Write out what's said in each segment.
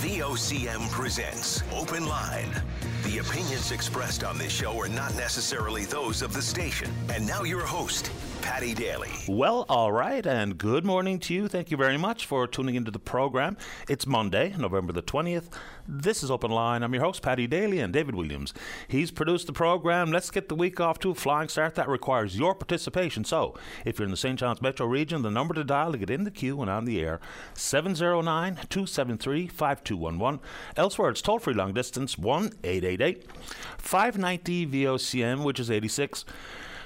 VOCM presents Open Line. The opinions expressed on this show are not necessarily those of the station. And now your host, Paddy Daly. Well, all right, and good morning to you. Thank you very much for tuning into the program. It's Monday, November the 20th. This is Open Line. I'm your host, Paddy Daly, and David Williams. He's produced the program. Let's get the week off to a flying start. That requires your participation. So, if you're in the St. John's metro region, the number to dial to get in the queue and on the air 709 273 5211. Elsewhere, it's toll free long distance 1 888 590 VOCM, which is 86.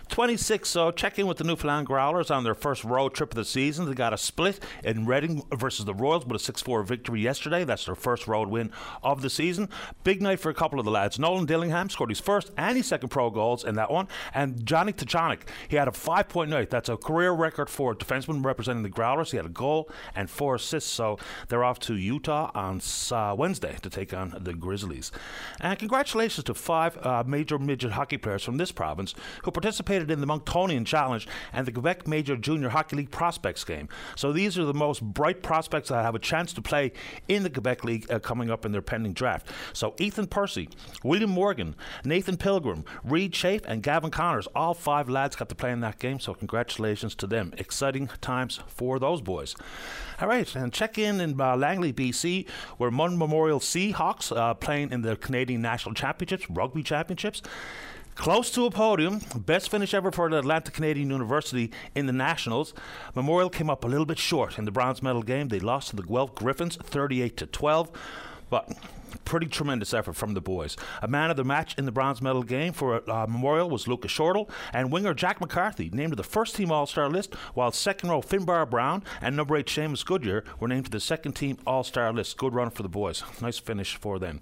26 so check in with the Newfoundland Growlers on their first road trip of the season. They got a split in Reading versus the Royals with a 6 4 victory yesterday. That's their first road win of the season. Big night for a couple of the lads. Nolan Dillingham scored his first and his second pro goals in that one. And Johnny Tychonick, he had a five point night. That's a career record for a defenseman representing the Growlers. He had a goal and four assists. So they're off to Utah on uh, Wednesday to take on the Grizzlies. And congratulations to five uh, major midget hockey players from this province who participated participated in the Monctonian Challenge and the Quebec Major Junior Hockey League Prospects game. So these are the most bright prospects that have a chance to play in the Quebec League uh, coming up in their pending draft. So Ethan Percy, William Morgan, Nathan Pilgrim, Reed Chafe, and Gavin Connors, all five lads got to play in that game. So congratulations to them. Exciting times for those boys. All right, and check in in uh, Langley, BC, where MUN Memorial Seahawks uh, playing in the Canadian National Championships, Rugby Championships. Close to a podium, best finish ever for the Atlantic Canadian University in the Nationals. Memorial came up a little bit short in the bronze medal game. They lost to the Guelph Gryphons 38 to 12, but pretty tremendous effort from the boys. A man of the match in the bronze medal game for uh, Memorial was Lucas Shortle, and winger Jack McCarthy named to the first team All Star list, while second row Finbar Brown and number eight Seamus Goodyear were named to the second team All Star list. Good run for the boys. Nice finish for them.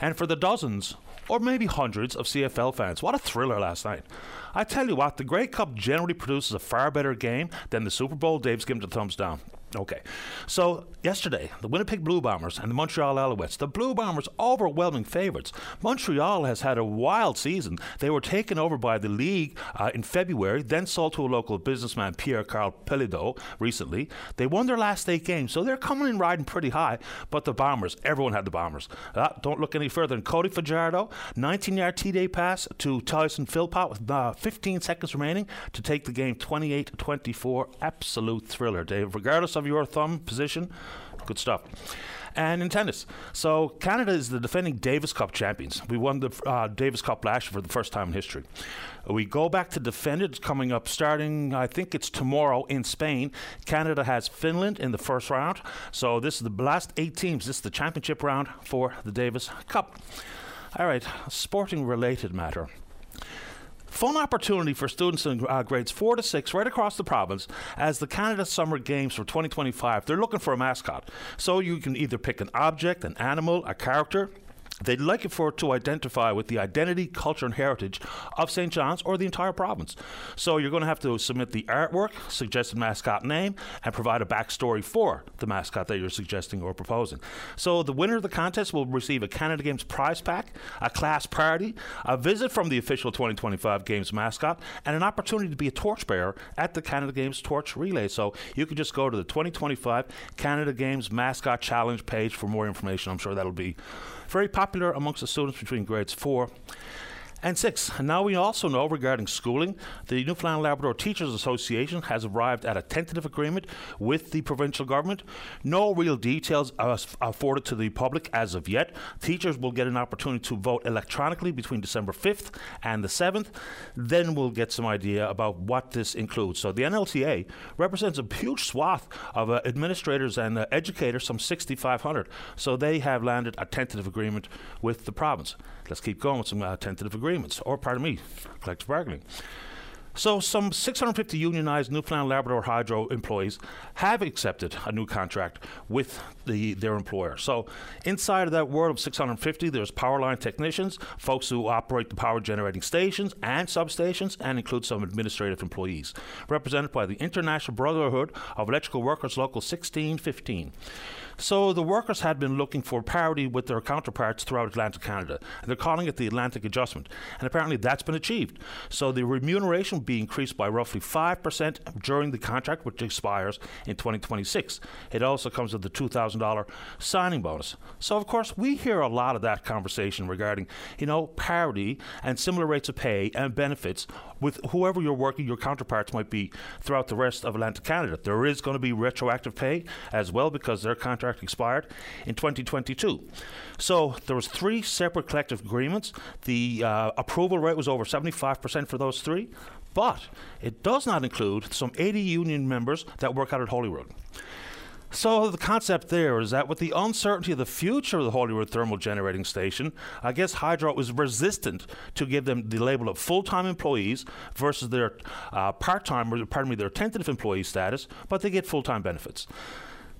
And for the dozens or maybe hundreds of CFL fans. What a thriller last night. I tell you what, the Grey Cup generally produces a far better game than the Super Bowl. Dave's giving the thumbs down. Okay. So, yesterday, the Winnipeg Blue Bombers and the Montreal Alouettes, the Blue Bombers overwhelming favorites. Montreal has had a wild season. They were taken over by the league uh, in February, then sold to a local businessman, Pierre Karl Péladeau, recently. They won their last eight games, so they're coming in riding pretty high. But the Bombers, everyone had the Bombers. Uh, don't look any further than Cody Fajardo, 19 yard TD pass to Tyson Philpot with uh, 15 seconds remaining to take the game 28 24. Absolute thriller, Dave. Regardless of your thumb position. Good stuff. And in tennis, so Canada is the defending Davis Cup champions. We won the uh, Davis Cup last year for the first time in history. We go back to defend it. It's coming up starting, I think it's tomorrow in Spain. Canada has Finland in the first round. So this is the last eight teams. This is the championship round for the Davis Cup. All right, sporting related matter. Fun opportunity for students in uh, grades 4 to 6 right across the province as the Canada Summer Games for 2025. They're looking for a mascot. So you can either pick an object, an animal, a character, They'd like it for to identify with the identity, culture, and heritage of St. John's or the entire province. So you're going to have to submit the artwork, suggested mascot name, and provide a backstory for the mascot that you're suggesting or proposing. So the winner of the contest will receive a Canada Games prize pack, a class party, a visit from the official 2025 Games mascot, and an opportunity to be a torchbearer at the Canada Games Torch Relay. So you can just go to the 2025 Canada Games Mascot Challenge page for more information. I'm sure that'll be very popular amongst the students between grades 4 and six. Now we also know regarding schooling, the Newfoundland Labrador Teachers Association has arrived at a tentative agreement with the provincial government. No real details are afforded to the public as of yet. Teachers will get an opportunity to vote electronically between December 5th and the 7th. Then we'll get some idea about what this includes. So the NLTA represents a huge swath of uh, administrators and uh, educators, some 6,500. So they have landed a tentative agreement with the province. Let's keep going with some uh, tentative agreements, or pardon me, collective bargaining. So, some 650 unionized Newfoundland Labrador Hydro employees have accepted a new contract with the, their employer. So, inside of that world of 650, there's power line technicians, folks who operate the power generating stations and substations, and include some administrative employees, represented by the International Brotherhood of Electrical Workers Local 1615. So the workers had been looking for parity with their counterparts throughout Atlantic Canada. And they're calling it the Atlantic Adjustment. And apparently that's been achieved. So the remuneration will be increased by roughly 5% during the contract, which expires in 2026. It also comes with the $2,000 signing bonus. So, of course, we hear a lot of that conversation regarding, you know, parity and similar rates of pay and benefits with whoever you're working, your counterparts might be throughout the rest of Atlantic Canada. There is going to be retroactive pay as well because their contract expired in 2022. So there was three separate collective agreements. The uh, approval rate was over 75% for those three, but it does not include some 80 union members that work out at Holyrood. So the concept there is that with the uncertainty of the future of the Holyrood thermal generating station, I guess Hydro is resistant to give them the label of full-time employees versus their uh, part-time, or pardon me, their tentative employee status, but they get full-time benefits.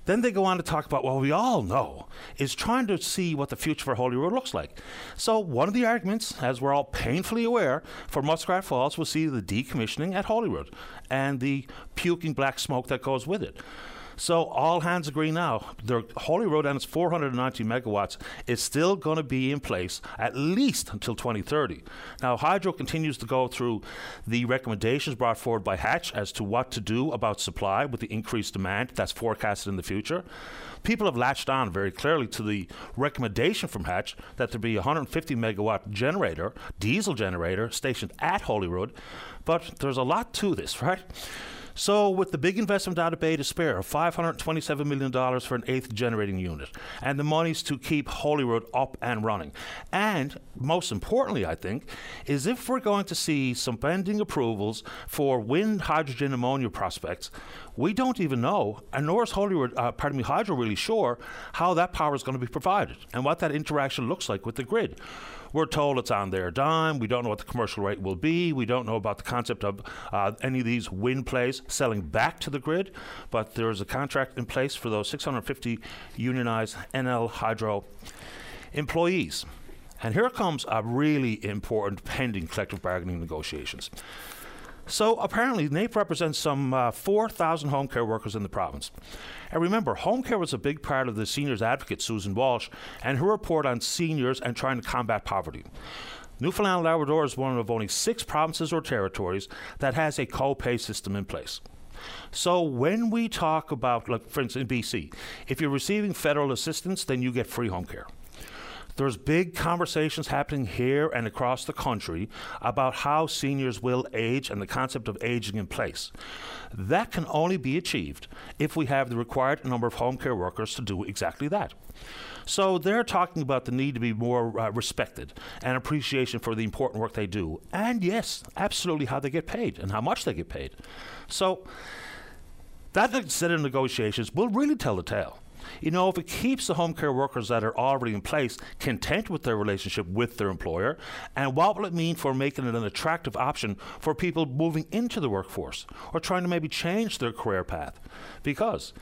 Then they go on to talk about what we all know is trying to see what the future for Holyrood looks like. So one of the arguments, as we're all painfully aware, for Muskrat Falls was see the decommissioning at Holyrood and the puking black smoke that goes with it. So all hands agree now. The Holyrood and its 490 megawatts is still going to be in place at least until 2030. Now, Hydro continues to go through the recommendations brought forward by Hatch as to what to do about supply with the increased demand that's forecasted in the future. People have latched on very clearly to the recommendation from Hatch that there be a 150 megawatt generator, diesel generator, stationed at Holyrood. But there's a lot to this, right? So, with the big investment out of Bay d'Espoir, $527 million for an eighth generating unit, and the monies to keep Holyrood up and running. And most importantly, I think, is if we're going to see some pending approvals for wind, hydrogen, ammonia prospects, we don't even know, and nor is Holyrood, uh, pardon me, Hydro really sure how that power is going to be provided and what that interaction looks like with the grid. We're told it's on their dime. We don't know what the commercial rate will be. We don't know about the concept of uh, any of these wind plays selling back to the grid. But there is a contract in place for those 650 unionized NL Hydro employees. And here comes a really important pending collective bargaining negotiations. So apparently, NAPE represents some uh, 4,000 home care workers in the province. And remember, home care was a big part of the seniors advocate, Susan Walsh, and her report on seniors and trying to combat poverty. Newfoundland and Labrador is one of only six provinces or territories that has a co-pay system in place. So when we talk about, like for instance, in BC, if you're receiving federal assistance, then you get free home care. There's big conversations happening here and across the country about how seniors will age and the concept of aging in place. That can only be achieved if we have the required number of home care workers to do exactly that. So they're talking about the need to be more uh, respected and appreciation for the important work they do. And yes, absolutely how they get paid and how much they get paid. So that set of negotiations will really tell the tale. You know, if it keeps the home care workers that are already in place content with their relationship with their employer, and what will it mean for making it an attractive option for people moving into the workforce or trying to maybe change their career path? Because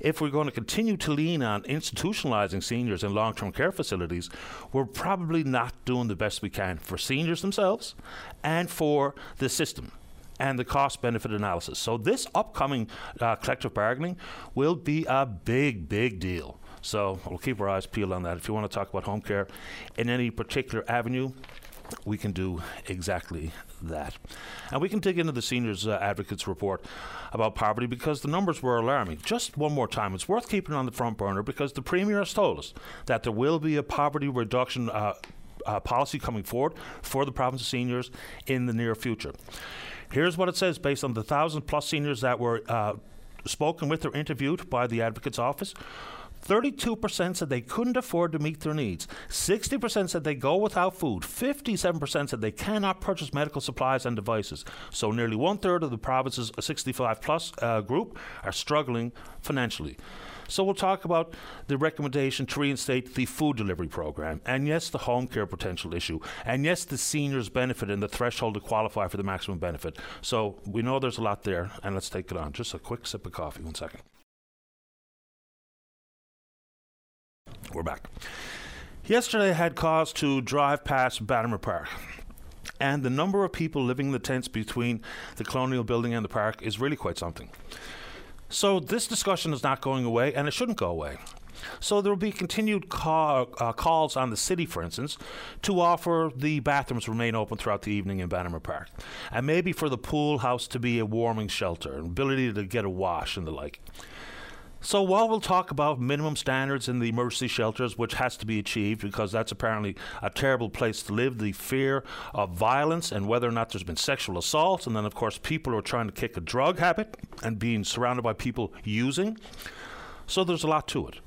if we're going to continue to lean on institutionalizing seniors in long term care facilities, we're probably not doing the best we can for seniors themselves and for the system and the cost benefit analysis. So, this upcoming uh, collective bargaining will be a big, big deal. So, we'll keep our eyes peeled on that. If you want to talk about home care in any particular avenue, we can do exactly that. And we can dig into the Seniors uh, Advocates report about poverty because the numbers were alarming. Just one more time, it's worth keeping on the front burner because the Premier has told us that there will be a poverty reduction. Uh, uh, policy coming forward for the province of seniors in the near future. Here's what it says based on the thousand plus seniors that were uh, spoken with or interviewed by the advocate's office. 32% said they couldn't afford to meet their needs. 60% said they go without food. 57% said they cannot purchase medical supplies and devices. So nearly one third of the province's 65 plus uh, group are struggling financially. So we'll talk about the recommendation to reinstate the food delivery program, and yes, the home care potential issue, and yes, the seniors benefit and the threshold to qualify for the maximum benefit. So we know there's a lot there, and let's take it on. Just a quick sip of coffee. One second. We're back. Yesterday, I had cause to drive past Bannerman Park. And the number of people living in the tents between the Colonial Building and the park is really quite something. So this discussion is not going away, and it shouldn't go away. So there will be continued call, uh, calls on the city, for instance, to offer the bathrooms remain open throughout the evening in Bannerman Park, and maybe for the pool house to be a warming shelter, an ability to get a wash and the like. So while we'll talk about minimum standards in the emergency shelters, which has to be achieved because that's apparently a terrible place to live, the fear of violence and whether or not there's been sexual assault, and then of course people are trying to kick a drug habit and being surrounded by people using. So there's a lot to it.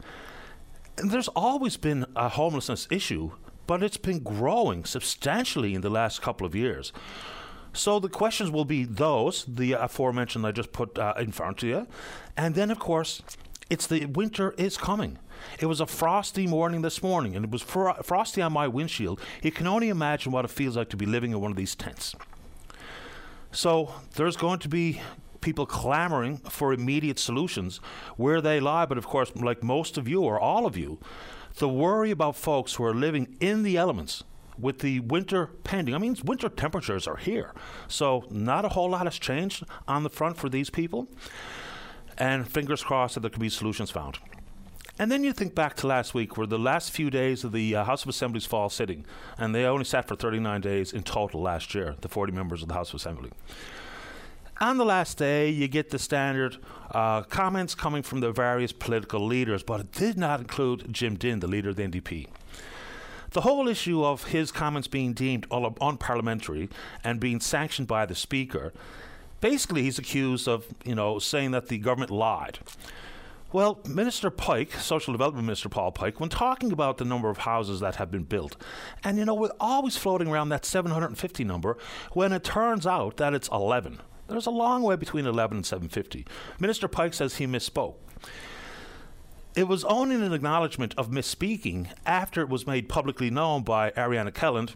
And there's always been a homelessness issue, but it's been growing substantially in the last couple of years. So the questions will be those, the aforementioned I just put uh, in front of you. And then, of course, it's the winter is coming. It was a frosty morning this morning, and it was fro- frosty on my windshield. You can only imagine what it feels like to be living in one of these tents. So there's going to be people clamoring for immediate solutions where they lie. But of course, like most of you or all of you, the worry about folks who are living in the elements with the winter pending. I mean, winter temperatures are here. So, not a whole lot has changed on the front for these people and fingers crossed that there can be solutions found. And then you think back to last week, where the last few days of the uh, House of Assembly's fall sitting, and they only sat for 39 days in total last year, the 40 members of the House of Assembly. On the last day, you get the standard uh, comments coming from the various political leaders, but it did not include Jim Dinn, the leader of the NDP. The whole issue of his comments being deemed unparliamentary and being sanctioned by the Speaker basically he's accused of, you know, saying that the government lied. Well, Minister Pike, Social Development Minister Paul Pike, when talking about the number of houses that have been built, and you know, we're always floating around that 750 number when it turns out that it's 11. There's a long way between 11 and 750. Minister Pike says he misspoke. It was only an acknowledgement of misspeaking after it was made publicly known by Ariana Kelland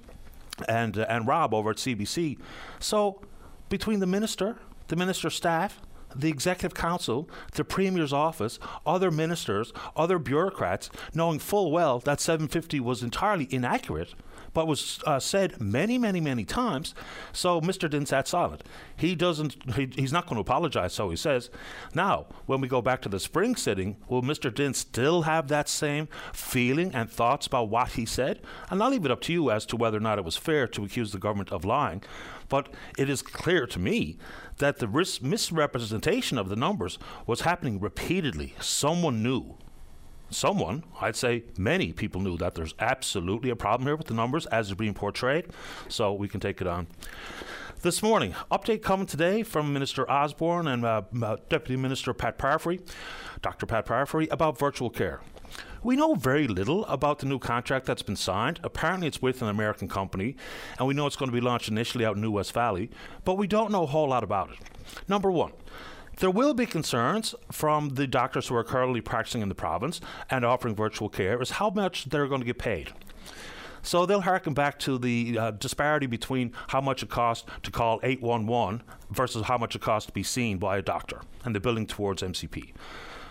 and, uh, and Rob over at CBC. So between the minister, the minister's staff, the executive council, the premier's office, other ministers, other bureaucrats, knowing full well that 750 was entirely inaccurate, but was uh, said many, many, many times. So Mr. Dinn sat silent. He doesn't. He, he's not going to apologize. So he says. Now, when we go back to the spring sitting, will Mr. Dinn still have that same feeling and thoughts about what he said? And I'll leave it up to you as to whether or not it was fair to accuse the government of lying. But it is clear to me that the misrepresentation of the numbers was happening repeatedly. Someone knew. Someone, I'd say many people knew that there's absolutely a problem here with the numbers as they're being portrayed. So we can take it on. This morning, update coming today from Minister Osborne and uh, uh, Deputy Minister Pat Parfrey, Dr. Pat Parfrey, about virtual care. We know very little about the new contract that's been signed. Apparently, it's with an American company, and we know it's going to be launched initially out in New-Wes-Valley, but we don't know a whole lot about it. Number one, there will be concerns from the doctors who are currently practicing in the province and offering virtual care as how much they're going to get paid. So they'll harken back to the uh, disparity between how much it costs to call 811 versus how much it costs to be seen by a doctor and the billing towards MCP.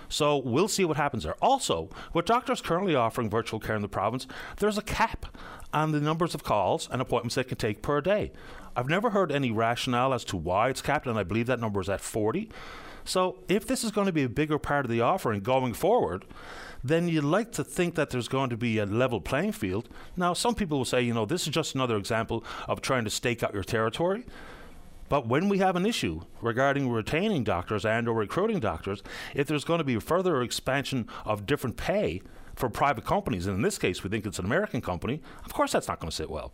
So we'll see what happens there. Also, with doctors currently offering virtual care in the province, there's a cap on the numbers of calls and appointments they can take per day. I've never heard any rationale as to why it's capped, and I believe that number is at 40. So if this is going to be a bigger part of the offering going forward, then you'd like to think that there's going to be a level playing field. Now, some people will say, you know, this is just another example of trying to stake out your territory. But when we have an issue regarding retaining doctors and or recruiting doctors, if there's going to be further expansion of different pay for private companies, and in this case we think it's an American company, of course that's not going to sit well.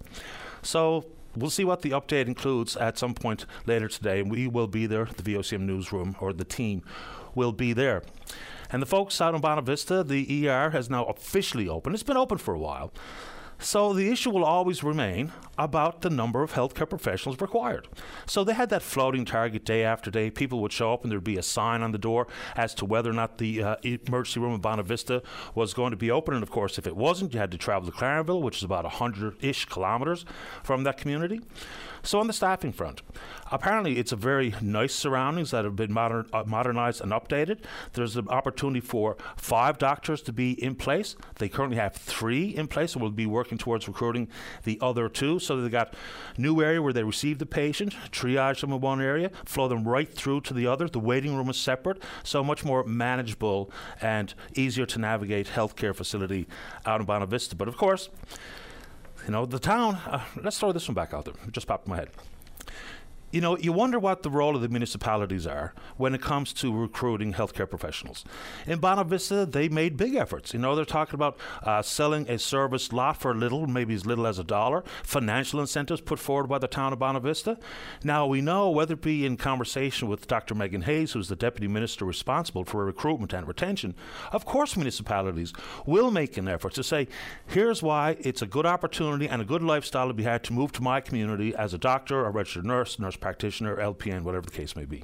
So we'll see what the update includes at some point later today, and we will be there, the VOCM newsroom or the team will be there. And the folks out in Bonavista, the ER has now officially opened. It's been open for a while. So the issue will always remain about the number of healthcare professionals required. So they had that floating target day after day. People would show up and there'd be a sign on the door as to whether or not the uh, emergency room in Bonavista was going to be open. And of course, if it wasn't, you had to travel to Clarenville, which is about 100 ish kilometers from that community. So on the staffing front, apparently it's a very nice surroundings that have been uh, modernized and updated. There's an opportunity for five doctors to be in place. They currently have three in place and will be working working towards recruiting the other two. So they got new area where they receive the patient, triage them in one area, flow them right through to the other. The waiting room is separate, so much more manageable and easier to navigate healthcare facility out in Bonavista. But of course, you know, the town, uh, let's throw this one back out there. It just popped in my head you know, you wonder what the role of the municipalities are when it comes to recruiting healthcare professionals. In Bonavista, they made big efforts. You know, they're talking about uh, selling a service lot for little, maybe as little as a dollar, financial incentives put forward by the town of Bonavista. Now, we know, whether it be in conversation with Dr. Megan Hayes, who's the deputy minister responsible for recruitment and retention, of course, municipalities will make an effort to say, here's why it's a good opportunity and a good lifestyle to be had to move to my community as a doctor, a registered nurse, nurse practitioner, LPN, whatever the case may be.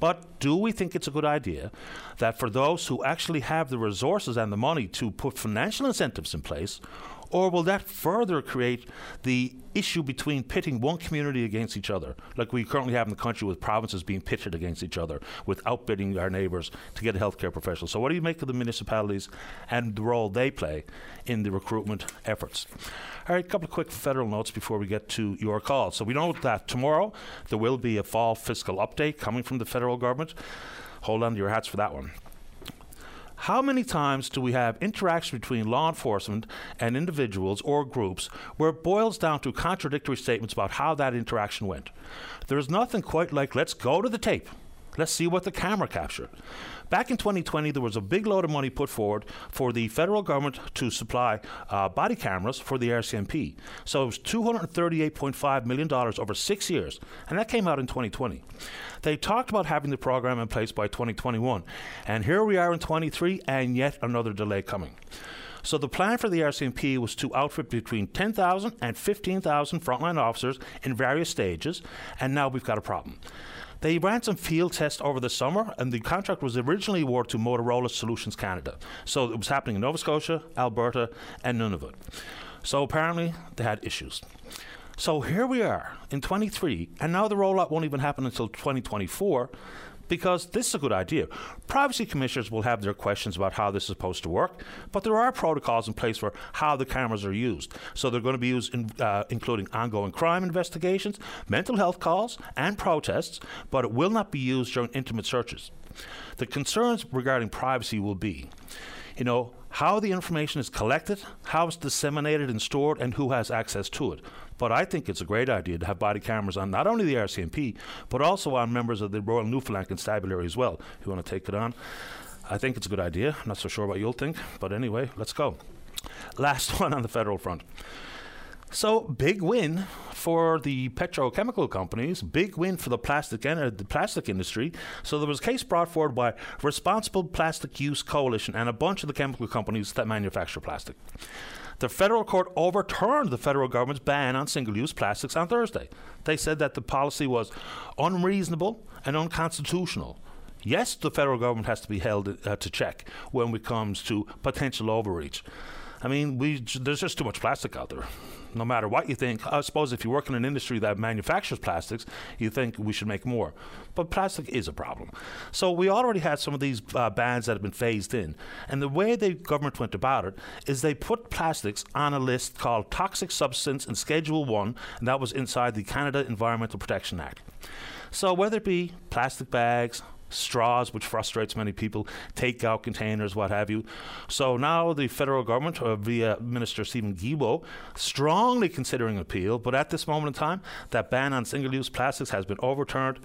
But do we think it's a good idea that for those who actually have the resources and the money to put financial incentives in place, or will that further create the issue between pitting one community against each other, like we currently have in the country with provinces being pitted against each other, with outbidding our neighbours to get a healthcare professional? So, what do you make of the municipalities and the role they play in the recruitment efforts? All right, a couple of quick federal notes before we get to your call. So, we know that tomorrow there will be a fall fiscal update coming from the federal government. Hold on to your hats for that one. How many times do we have interaction between law enforcement and individuals or groups where it boils down to contradictory statements about how that interaction went? There is nothing quite like, let's go to the tape. Let's see what the camera captured. Back in 2020, there was a big load of money put forward for the federal government to supply uh, body cameras for the RCMP. So it was $238.5 million over six years, and that came out in 2020. They talked about having the program in place by 2021, and here we are in 23, and yet another delay coming. So the plan for the RCMP was to outfit between 10,000 and 15,000 frontline officers in various stages, and now we've got a problem. They ran some field tests over the summer, and the contract was originally awarded to Motorola Solutions Canada. So it was happening in Nova Scotia, Alberta, and Nunavut. So apparently they had issues. So here we are in 23, and now the rollout won't even happen until 2024 because this is a good idea. Privacy commissioners will have their questions about how this is supposed to work, but there are protocols in place for how the cameras are used. So they're going to be used in, uh, including ongoing crime investigations, mental health calls, and protests, but it will not be used during intimate searches. The concerns regarding privacy will be, you know, how the information is collected, how it's disseminated and stored, and who has access to it. But I think it's a great idea to have body cameras on not only the RCMP, but also on members of the Royal Newfoundland Constabulary as well, who want to take it on. I think it's a good idea. I'm not so sure what you'll think, but anyway, let's go. Last one on the federal front. So big win for the petrochemical companies, big win for the plastic en- the plastic industry. So there was a case brought forward by Responsible Plastic Use Coalition and a bunch of the chemical companies that manufacture plastic. The federal court overturned the federal government's ban on single use plastics on Thursday. They said that the policy was unreasonable and unconstitutional. Yes, the federal government has to be held uh, to check when it comes to potential overreach. I mean, we, there's just too much plastic out there no matter what you think. I suppose if you work in an industry that manufactures plastics, you think we should make more. But plastic is a problem. So we already had some of these uh, bans that have been phased in. And the way the government went about it is they put plastics on a list called Toxic Substance in Schedule 1, and that was inside the Canada Environmental Protection Act. So whether it be plastic bags, straws, which frustrates many people, takeout containers, what have you. So now the federal government, uh, via Minister Steven Guilbeault, strongly considering appeal, but at this moment in time, that ban on single use plastics has been overturned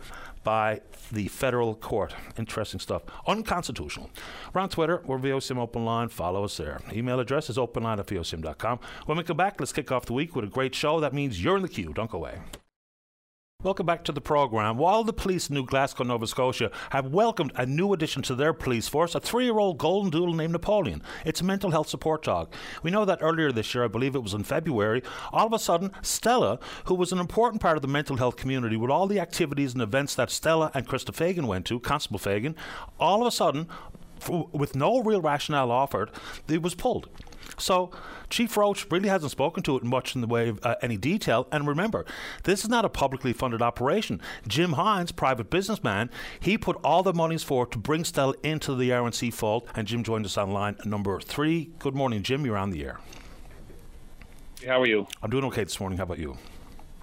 by the federal court. Interesting stuff. Unconstitutional. We're on Twitter. We're VOCM Open Line. Follow us there. Email address is openline at VOCM.com. When we come back, let's kick off the week with a great show. That means you're in the queue. Don't go away. Welcome back to the program. While the police in New Glasgow, Nova Scotia, have welcomed a new addition to their police force, a three-year-old golden doodle named Napoleon. It's a mental health support dog. We know that earlier this year, I believe it was in February, all of a sudden, Stella, who was an important part of the mental health community with all the activities and events that Stella and Krista Fagan went to, Constable Fagan, all of a sudden, with no real rationale offered, it was pulled. So Chief Roche really hasn't spoken to it much in the way of uh, any detail. And remember, this is not a publicly funded operation. Jim Hines, private businessman, he put all the monies for to bring Stella into the RNC fold. And Jim joined us on line number three. Good morning, Jim. You're on the air. How are you? I'm doing okay this morning. How about you?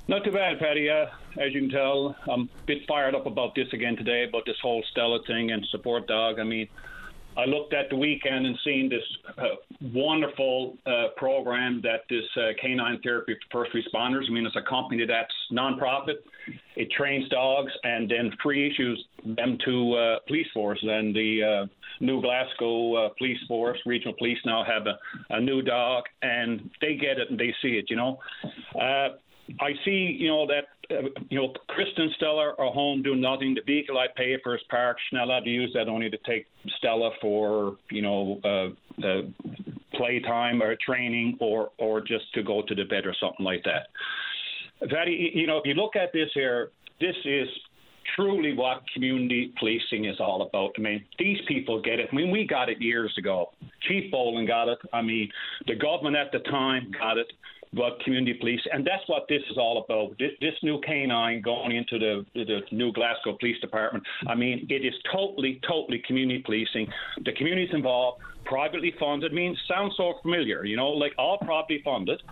Not too bad, Paddy. Uh, as you can tell, I'm a bit fired up about this again today, about this whole Stella thing and support dog. I mean, I looked at the weekend and seen this uh, wonderful uh, program that this uh, canine therapy for first responders. I mean, it's a company that's nonprofit. It trains dogs and then free issues them to uh, police force. And the uh, New Glasgow uh, Police Force, regional police now have a, a new dog, and they get it and they see it. You know. I see, you know, that, uh, you know, Kristen Stella are home doing nothing. The vehicle I pay for is parked. She's not allowed to use that only to take Stella for, you know, uh, uh, playtime or training or, or just to go to the bed or something like that. That, you know, if you look at this here, this is truly what community policing is all about. I mean, these people get it. I mean, we got it years ago. Chief Boland got it. I mean, the government at the time got it about community police, and that's what this is all about. This, this new canine going into the, the new Glasgow Police Department. I mean, it is totally, totally community policing. The community's involved, privately funded. I mean, sounds so familiar, you know, like all privately funded.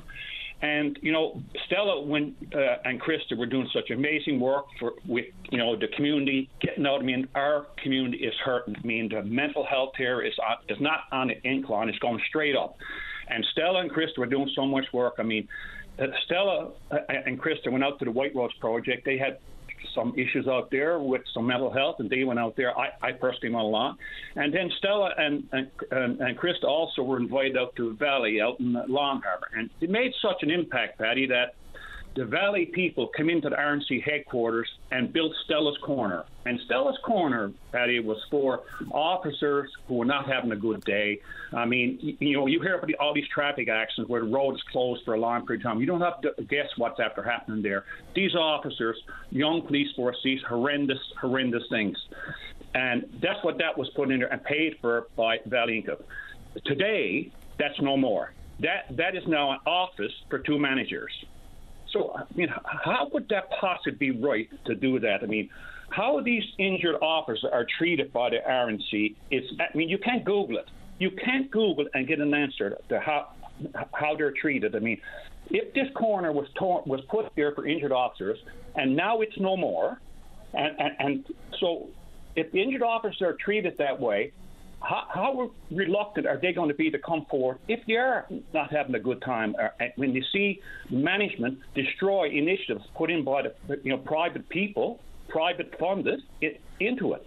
And you know, Stella when uh, and Krista were doing such amazing work for with you know the community getting out. I mean, our community is hurting. I mean, the mental health here is on, is not on an incline; it's going straight up. And Stella and Krista were doing so much work. I mean, uh, Stella uh, and Krista went out to the White Rose Project. They had some issues out there with some mental health, and they went out there. I, I personally went along, and then Stella and and, and Krista also were invited out to the Valley out in Long Harbour, and it made such an impact, Paddy, that the Valley people come into the RNC headquarters and built Stella's Corner. And Stella's Corner, Paddy, was for officers who were not having a good day. I mean, you know, you hear about all these traffic accidents where the road is closed for a long period of time. You don't have to guess what's after happening there. These officers, young police force, these horrendous, horrendous things. And that's what that was put in there and paid for by Vale Inco. Today, that's no more. That that is now an office for two managers. So, I mean, how would that possibly be right to do that? I mean, how these injured officers are treated by the RNC is, I mean, you can't Google it. You can't Google and get an answer to how how they're treated. I mean, if this corner was torn, was put there for injured officers, and now it's no more, and, and, and so if the injured officers are treated that way, how, how, reluctant are they going to be to come forward if they are not having a good time? Uh, when they see management destroy initiatives put in by the you know private people, private funded, it, into it.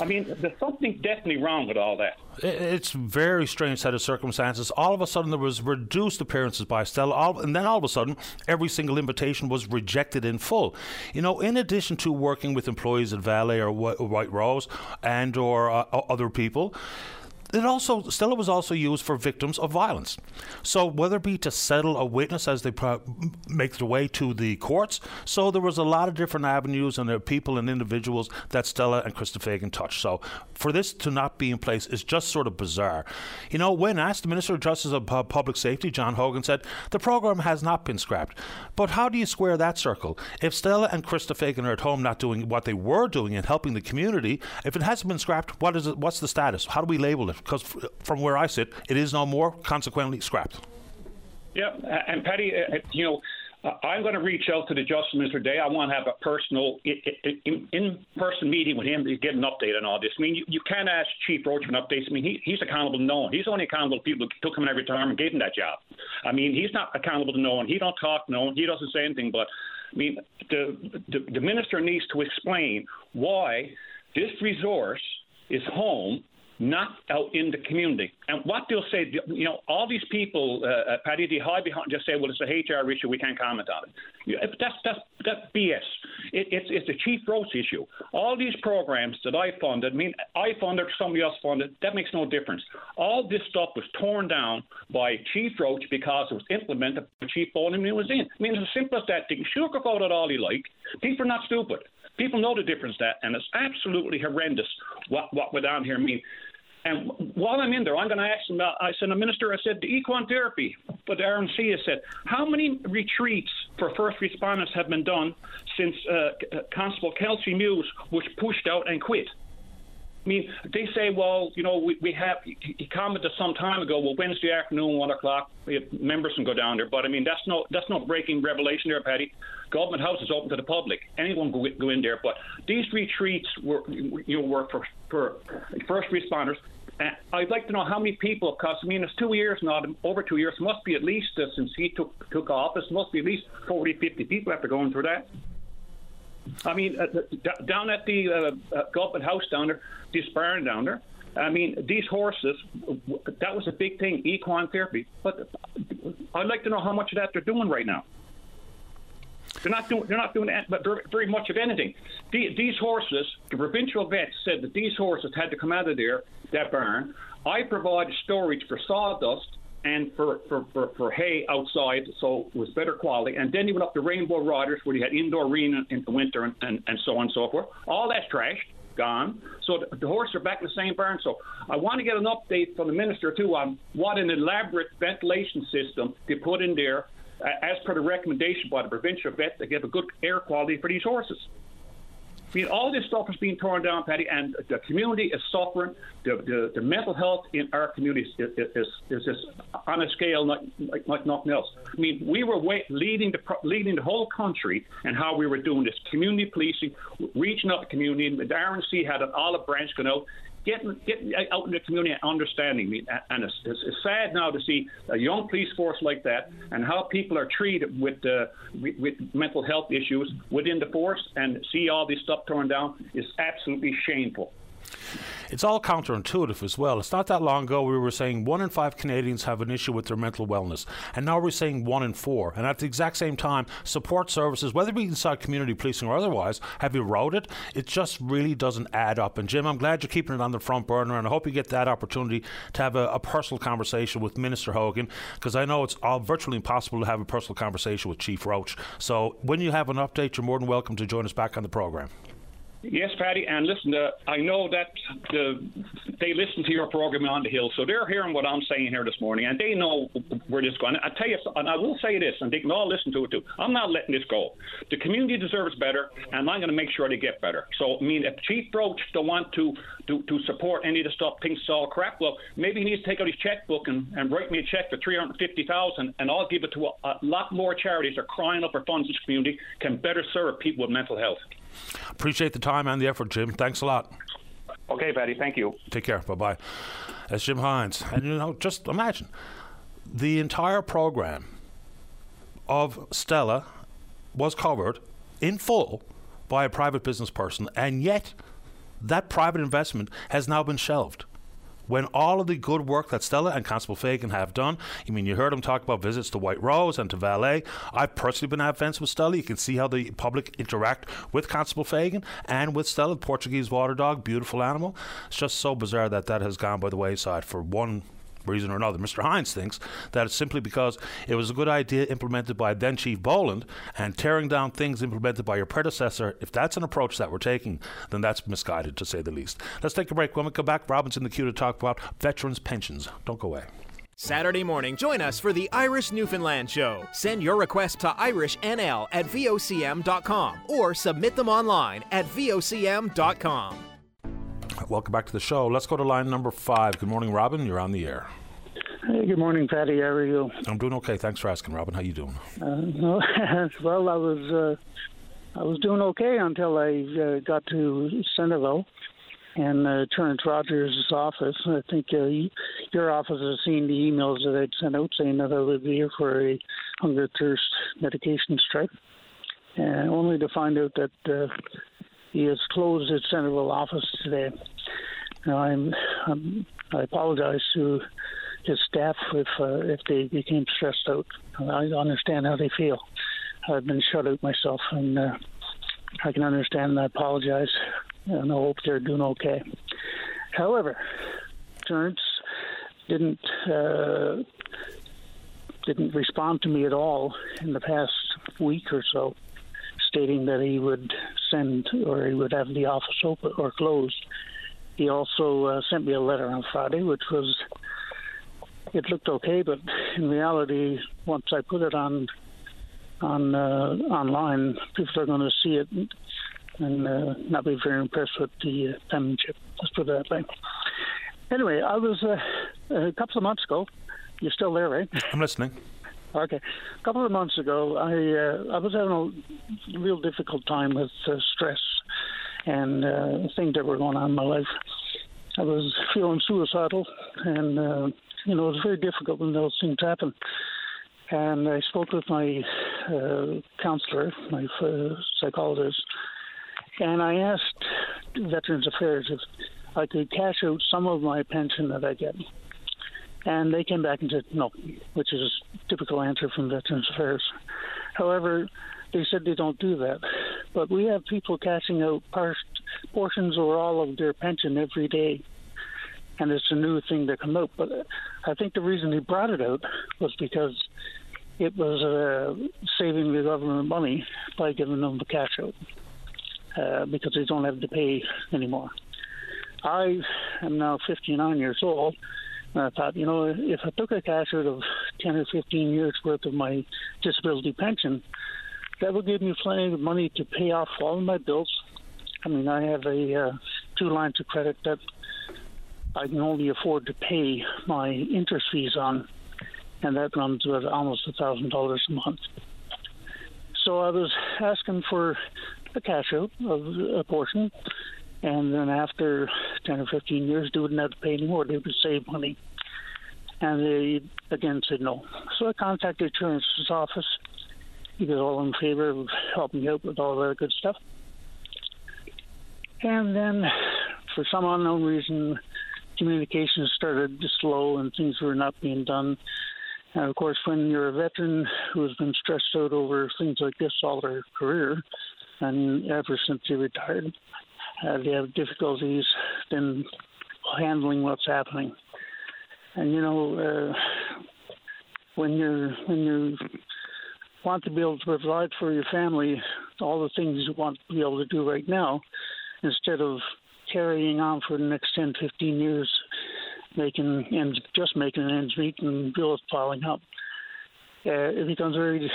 I mean, there's something definitely wrong with all that. It's very strange set of circumstances. All of a sudden, there was reduced appearances by Stella, all, and then all of a sudden, every single invitation was rejected in full. You know, in addition to working with employees at Valley or White Rose and or uh, other people, it also Stella was also used for victims of violence. So whether it be to settle a witness as they pro- make their way to the courts, so there was a lot of different avenues and there are people and individuals that Stella and Krista Fagan touched. So for this to not be in place is just sort of bizarre. You know, when asked, the Minister of Justice of Public Safety, John Hogan, said the program has not been scrapped. But how do you square that circle? If Stella and Krista Fagan are at home not doing what they were doing and helping the community, if it hasn't been scrapped, what is it, what's the status? How do we label it? Because f- from where I sit, it is no more, consequently scrapped. Yeah, and Paddy, uh, uh, you know, I'm going to reach out to the Justice Minister today. I want to have a personal, in-person meeting with him to get an update on all this. I mean, you, you can't ask Chief Roche for an update. I mean, he, he's accountable to no one. He's only accountable to people who took him in every time and gave him that job. I mean, he's not accountable to no one. He don't talk to no one. He doesn't say anything. But I mean, the, the, the minister needs to explain why this resource is home not out in the community. And what they'll say, you know, all these people, uh, uh Paddy, they hide behind, just say, well, it's a HR issue, we can't comment on it. That's, that's, that's BS. It, it's, it's a Chief Roche issue. All these programs that I funded, I mean, I funded, somebody else funded, that makes no difference. All this stuff was torn down by Chief Roche because it was implemented by Chief Boland when he was in. I mean, it's as simple as that. They can sugarcoat it all you like. People are not stupid. People know the difference that, and it's absolutely horrendous what what went on here. I mean, and while I'm in there, I'm going to ask them. I said, "A minister," I said, "The equine therapy." But the RNC has said, "How many retreats for first responders have been done since uh, Constable Kelsey Muse was pushed out and quit?" I mean, they say, well, you know, we, we have, he commented some time ago, well, Wednesday afternoon, 1 o'clock, members can go down there. But, I mean, that's no, that's no breaking revelation there, Paddy. Government House is open to the public. Anyone can go, go in there. But these retreats were, you know, were for, for first responders. And I'd like to know how many people, because I mean, it's two years now, over two years, must be at least, uh, since he took took office, must be at least 40, 50 people after going through that. I mean, uh, d- down at the uh, uh, government house down there, this barn down there, I mean, these horses, that was a big thing, equine therapy. But I'd like to know how much of that they're doing right now. They're not doing. They're not doing very much of anything. these horses, the provincial vets said that these horses had to come out of there, that barn. I provided storage for sawdust and for, for, for, for, hay outside, so it was better quality. And then he went up to Rainbow Riders, where he had indoor arena in the winter and, and, and so on and so forth. All that's trashed, gone. So the, the horses are back in the same barn. So I want to get an update from the minister, too, on what an elaborate ventilation system they put in there, as per the recommendation by the provincial vet, to give a good air quality for these horses. I mean, all this stuff is being torn down, Paddy, and the community is suffering. The, the, the mental health in our community is, is, is, is on a scale like, like, nothing else. I mean, we were way, leading the leading the whole country and how we were doing this community policing, reaching out the community. The RNC had an olive branch going out getting getting out in the community and understanding me. And it's, it's, it's, sad now to see a young police force like that and how people are treated with uh, with, with mental health issues within the force and see all this stuff torn down is absolutely shameful. It's all counterintuitive as well. It's not that long ago we were saying one in five Canadians have an issue with their mental wellness, and now we're saying one in four. And at the exact same time, support services, whether it be inside community policing or otherwise, have eroded. It just really doesn't add up. And Jim, I'm glad you're keeping it on the front burner, and I hope you get that opportunity to have a, a personal conversation with Minister Hogan, because I know it's all virtually impossible to have a personal conversation with Chief Roche. So when you have an update, you're more than welcome to join us back on the program. Yes, Paddy, and listen, uh, I know that the, they listen to your program on the Hill, so they're hearing what I'm saying here this morning, and they know where this is going. I tell you, and I will say this, and they can all listen to it too. I'm not letting this go. The community deserves better, and I'm going to make sure they get better. So, I mean, if Chief Broach don't want to, to to support any of the stuff, thinks it's crap, well, maybe he needs to take out his checkbook and, and write me a check for 350000 and I'll give it to a, a lot more charities that are crying up for funds in this community can better serve people with mental health. Appreciate the time and the effort, Jim. Thanks a lot. Okay, Paddy. Thank you. Take care. Bye bye. That's Jim Hines. And, you know, just imagine the entire program of Stella was covered in full by a private business person, and yet that private investment has now been shelved when all of the good work that Stella and Constable Fagan have done, I mean, you heard him talk about visits to White Rose and to Vale. I've personally been at events with Stella. You can see how the public interact with Constable Fagan and with Stella, the Portuguese water dog, beautiful animal. It's just so bizarre that that has gone by the wayside for one reason or another. Mr. Hines thinks that it's simply because it was a good idea implemented by then Chief Boland and tearing down things implemented by your predecessor. If that's an approach that we're taking, then that's misguided to say the least. Let's take a break. When we come back, Robin's in the queue to talk about veterans' pensions. Don't go away. Saturday morning, join us for the Irish Newfoundland Show. Send your request to irishnl at vocm.com or submit them online at vocm.com. Welcome back to the show. Let's go to line number five. Good morning, Robin. You're on the air. Hey, good morning, Paddy. How are you? I'm doing okay. Thanks for asking, Robin. How you doing? Uh, well, I was uh, I was doing okay until I uh, got to Centreville and uh, Churence Rogers' office. I think uh, your office has seen the emails that I'd sent out saying that I would be here for a hunger thirst medication strike, and only to find out that uh, he has closed his Centreville office today. Now, I'm, I'm I apologize to his staff if uh, if they became stressed out. I understand how they feel. I've been shut out myself, and uh, I can understand and I apologize, and I hope they're doing okay. However, Churence didn't uh, didn't respond to me at all in the past week or so stating that he would send or he would have the office open or closed. He also uh, sent me a letter on Friday, which was it looked okay, but in reality, once I put it on on uh, online, people are going to see it and uh, not be very impressed with the uh, penmanship. Let's put it that way. Anyway, I was uh, a couple of months ago. You're still there, right? I'm listening. Okay, a couple of months ago, I uh, I was having a real difficult time with uh, stress and uh, things that were going on in my life. I was feeling suicidal, and uh, you know it was very difficult when those things happen. And I spoke with my uh, counselor, my uh, psychologist, and I asked Veterans Affairs if I could cash out some of my pension that I get. And they came back and said no, which is a typical answer from Veterans Affairs. However, they said they don't do that. But we have people cashing out portions or all of their pension every day. And it's a new thing to come out. But I think the reason they brought it out was because it was uh, saving the government money by giving them the cash out uh, because they don't have to pay anymore. I am now 59 years old, and I thought, you know, if I took a cash out of 10 or 15 years worth of my disability pension, that would give me plenty of money to pay off all of my bills. I mean, I have a uh, two lines of credit that I can only afford to pay my interest fees on, and that runs at almost a thousand dollars a month. So I was asking for a cash out of a portion, and then after 10 or 15 years, they wouldn't have to pay anymore. They would save money. And they again said no. So I contacted the insurance's office. He was all in favor of helping out with all that good stuff. And then, for some unknown reason, communication started to slow and things were not being done. And of course, when you're a veteran who has been stressed out over things like this all their career, and ever since they retired, uh, they have difficulties in handling what's happening. And you know, uh, when you're when you want to be able to provide for your family all the things you want to be able to do right now, instead of carrying on for the next 10, 15 years, making ends, just making ends meet and bills piling up, uh, it becomes very,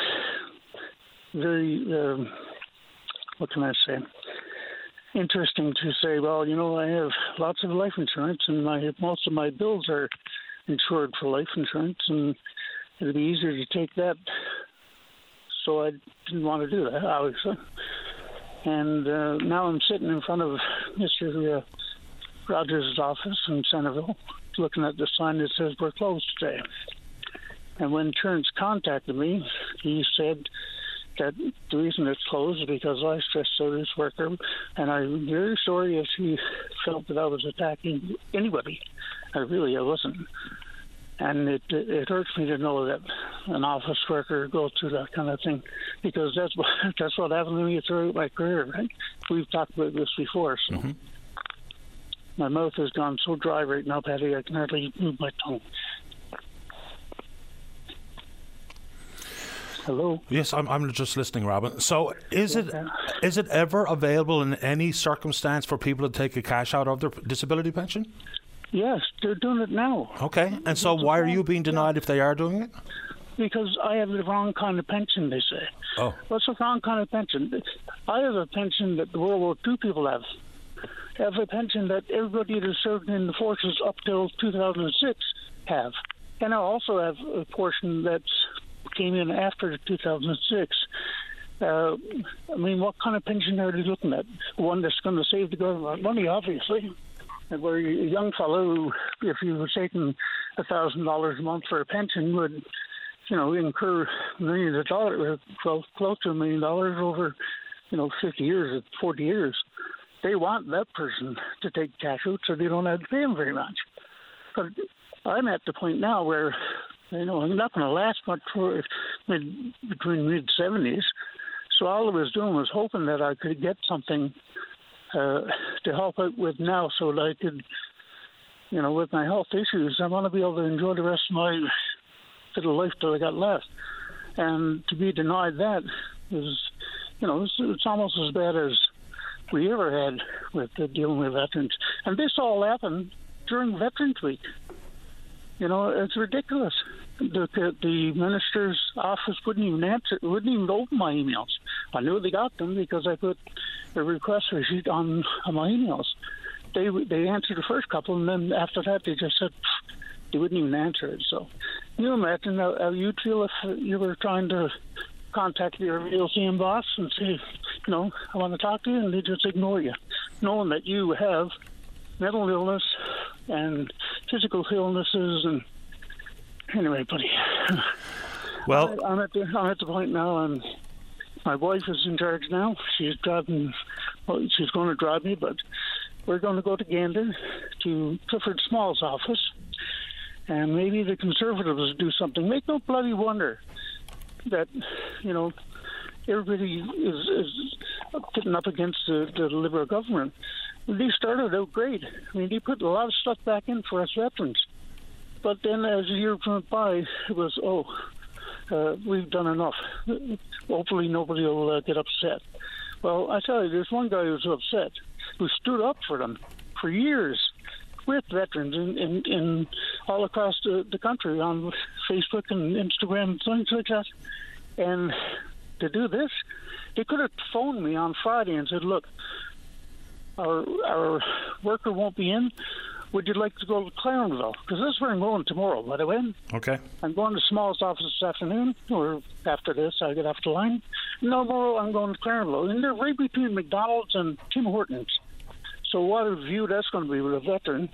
very, uh, what can I say? Interesting to say, well, you know, I have lots of life insurance, and my most of my bills are insured for life insurance, and it'd be easier to take that. So I didn't want to do that, obviously. And uh, now I'm sitting in front of Mr. Uh, Rogers' office in Centreville, looking at the sign that says we're closed today. And when Churence contacted me, he said that the reason it's closed is because I stressed out his worker, and I'm very sorry if he felt that I was attacking anybody. I really I wasn't. And it it hurts me to know that an office worker goes through that kind of thing, because that's what that's what happened to me throughout my career. Right? We've talked about this before, so. Mm-hmm. My mouth has gone so dry right now, Paddy, I can hardly move my tongue. Hello. Yes, I'm. I'm just listening, Robin. So, is it is it ever available in any circumstance for people to take a cash out of their disability pension? Yes, they're doing it now. Okay, and so why are you being denied if they are doing it? Because I have the wrong kind of pension. They say. Oh. What's the wrong kind of pension? I have a pension that the World War II people have. I have a pension that everybody that has served in the forces up till 2006 have, and I also have a portion that's came in after 2006. Uh, I mean, what kind of pension are they looking at? One that's going to save the government money, obviously. Where a young fellow if he was taking a thousand dollars a month for a pension, would, you know, incur millions of dollars, close, close to a million dollars over, you know, 50 years, or 40 years. They want that person to take cash out so they don't have to pay him very much. But I'm at the point now where you know, I'm not going to last much for mid, between mid 70s. So all I was doing was hoping that I could get something uh, to help out with now, so that I could, you know, with my health issues, I want to be able to enjoy the rest of my little life that I got left. And to be denied that is, you know, it's, it's almost as bad as we ever had with uh, dealing with veterans. And this all happened during Veterans Week. You know, it's ridiculous. The, the, minister's office wouldn't even answer, wouldn't even open my emails. I knew they got them because I put a request receipt on, on my emails. They they answered the first couple, and then after that, they just said they wouldn't even answer it. So, you imagine how, how you'd feel if you were trying to contact your VOCM boss and say, you know, I want to talk to you, and they just ignore you, knowing that you have mental illness and physical illnesses and anyway, buddy. Well, I, I'm at the I'm at the point now. I'm my wife is in charge now. She's driving. Well, she's going to drive me, but we're going to go to Gander to Clifford Small's office, and maybe the Conservatives do something. Make no bloody wonder that you know everybody is, is putting up against the, the Liberal government. They started out great. I mean, they put a lot of stuff back in for us veterans. But then, as the year went by, it was oh, uh, we've done enough. Hopefully, nobody will uh, get upset. Well, I tell you, there's one guy who's upset who stood up for them for years with veterans in, in, in all across the, the country on Facebook and Instagram and things like that. And to do this, they could have phoned me on Friday and said, "Look, our our worker won't be in. Would you like to go to Clarenville? Because this is where I'm going tomorrow, by the way. okay. I'm going to Small's office this afternoon, or after this, I get off the line. No, tomorrow I'm going to Clarenville. And they're right between McDonald's and Tim Hortons. So what a view that's going to be with a veteran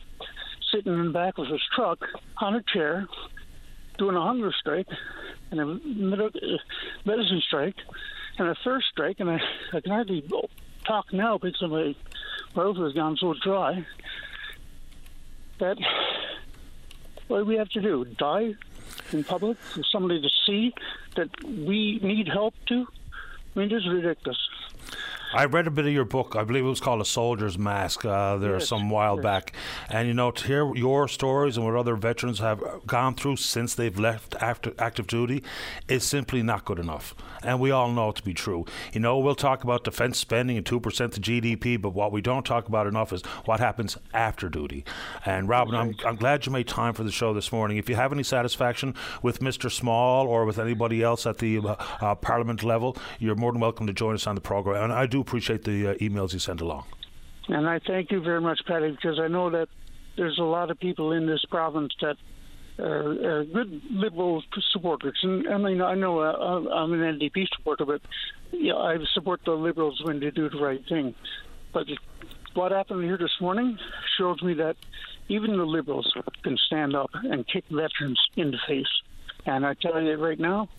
sitting in the back of his truck on a chair, doing a hunger strike, and a uh, medicine strike, and a thirst strike, and I, I can hardly talk now because my mouth has gone so dry. That what do we have to do? Die in public for somebody to see that we need help too? I mean, this is ridiculous. I read a bit of your book. I believe it was called A Soldier's Mask. Uh, there Yes, some while yes. back, and you know to hear your stories and what other veterans have gone through since they've left after active duty is simply not good enough. And we all know it to be true. You know, we'll talk about defense spending and two percent of GDP, but what we don't talk about enough is what happens after duty. And Robin, I'm, I'm glad you made time for the show this morning. If you have any satisfaction with Mr. Small or with anybody else at the uh, uh, Parliament level, you're more than welcome to join us on the program. And I do appreciate the uh, emails you sent along. And I thank you very much, Paddy, because I know that there's a lot of people in this province that are, are good Liberal supporters. And I mean, I know uh, I'm an NDP supporter, but yeah, I support the Liberals when they do the right thing. But what happened here this morning shows me that even the Liberals can stand up and kick veterans in the face. And I tell you right now,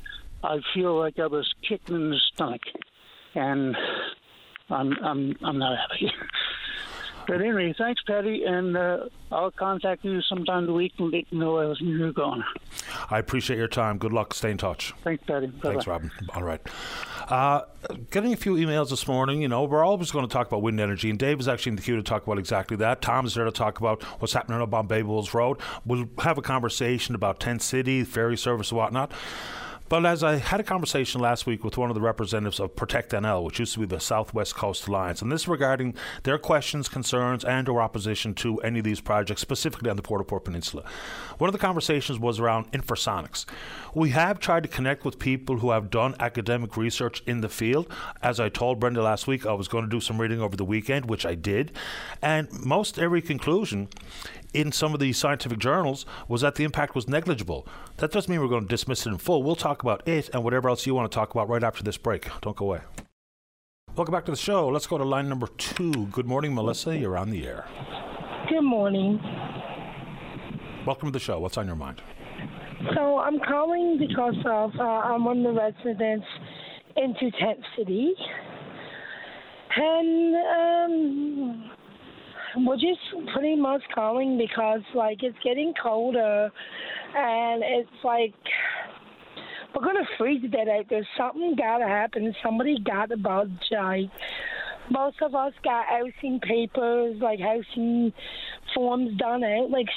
I feel like I was kicked in the stomach, and I'm I'm I'm not happy. But anyway, thanks, Paddy, and uh, I'll contact you sometime the week and let you know how you're going. I appreciate your time. Good luck. Stay in touch. Thanks, Paddy. Bye-bye. Thanks, Robin. All right. Uh, getting a few emails this morning. You know, we're always going to talk about wind energy, and Dave is actually in the queue to talk about exactly that. Tom's there to talk about what's happening up on Bay Bulls Road. We'll have a conversation about Tent City, ferry service, and whatnot. But as I had a conversation last week with one of the representatives of Protect NL, which used to be the Southwest Coast Alliance, and this regarding their questions, concerns, and or opposition to any of these projects, specifically on the Port au Port Peninsula. One of the conversations was around infrasonics. We have tried to connect with people who have done academic research in the field. As I told Brenda last week, I was going to do some reading over the weekend, which I did. And most every conclusion in some of the scientific journals was that the impact was negligible. That doesn't mean we're going to dismiss it in full. We'll talk about it and whatever else you want to talk about right after this break. Don't go away. Welcome back to the show. Let's go to line number two. Good morning, Melissa. You're on the air. Good morning. Welcome to the show. What's on your mind? So I'm calling because of uh, I'm one of the residents into Tent City, and um, we're just pretty much calling because like it's getting colder, and it's like we're gonna freeze to death out there. Something gotta happen. Somebody got to budge. Like most of us got housing papers, like housing forms done out. Like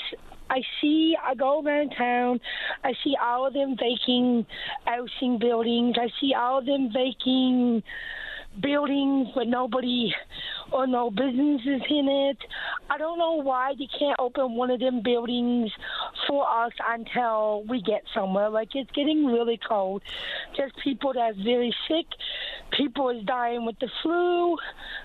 I see, I go around town, I see all of them vacant housing buildings. I see all of them vacant buildings with nobody or no businesses in it. I don't know why they can't open one of them buildings for us until we get somewhere. Like it's getting really cold. There's people that's very sick. People is dying with the flu.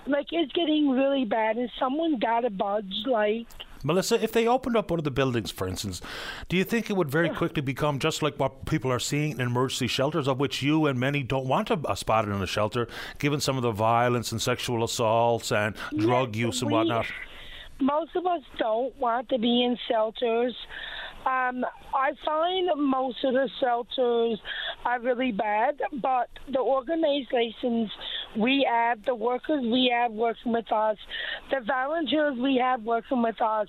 Like it's getting really bad, and someone got to budge. Like Melissa, if they opened up one of the buildings, for instance, do you think it would very quickly become just like what people are seeing in emergency shelters, of which you and many don't want a, a spot in a shelter, given some of the violence and sexual assaults and drug use and we- whatnot? most of us don't want to be in shelters. Um, I find most of the shelters are really bad, but the organizations we have, the workers we have working with us, the volunteers we have working with us,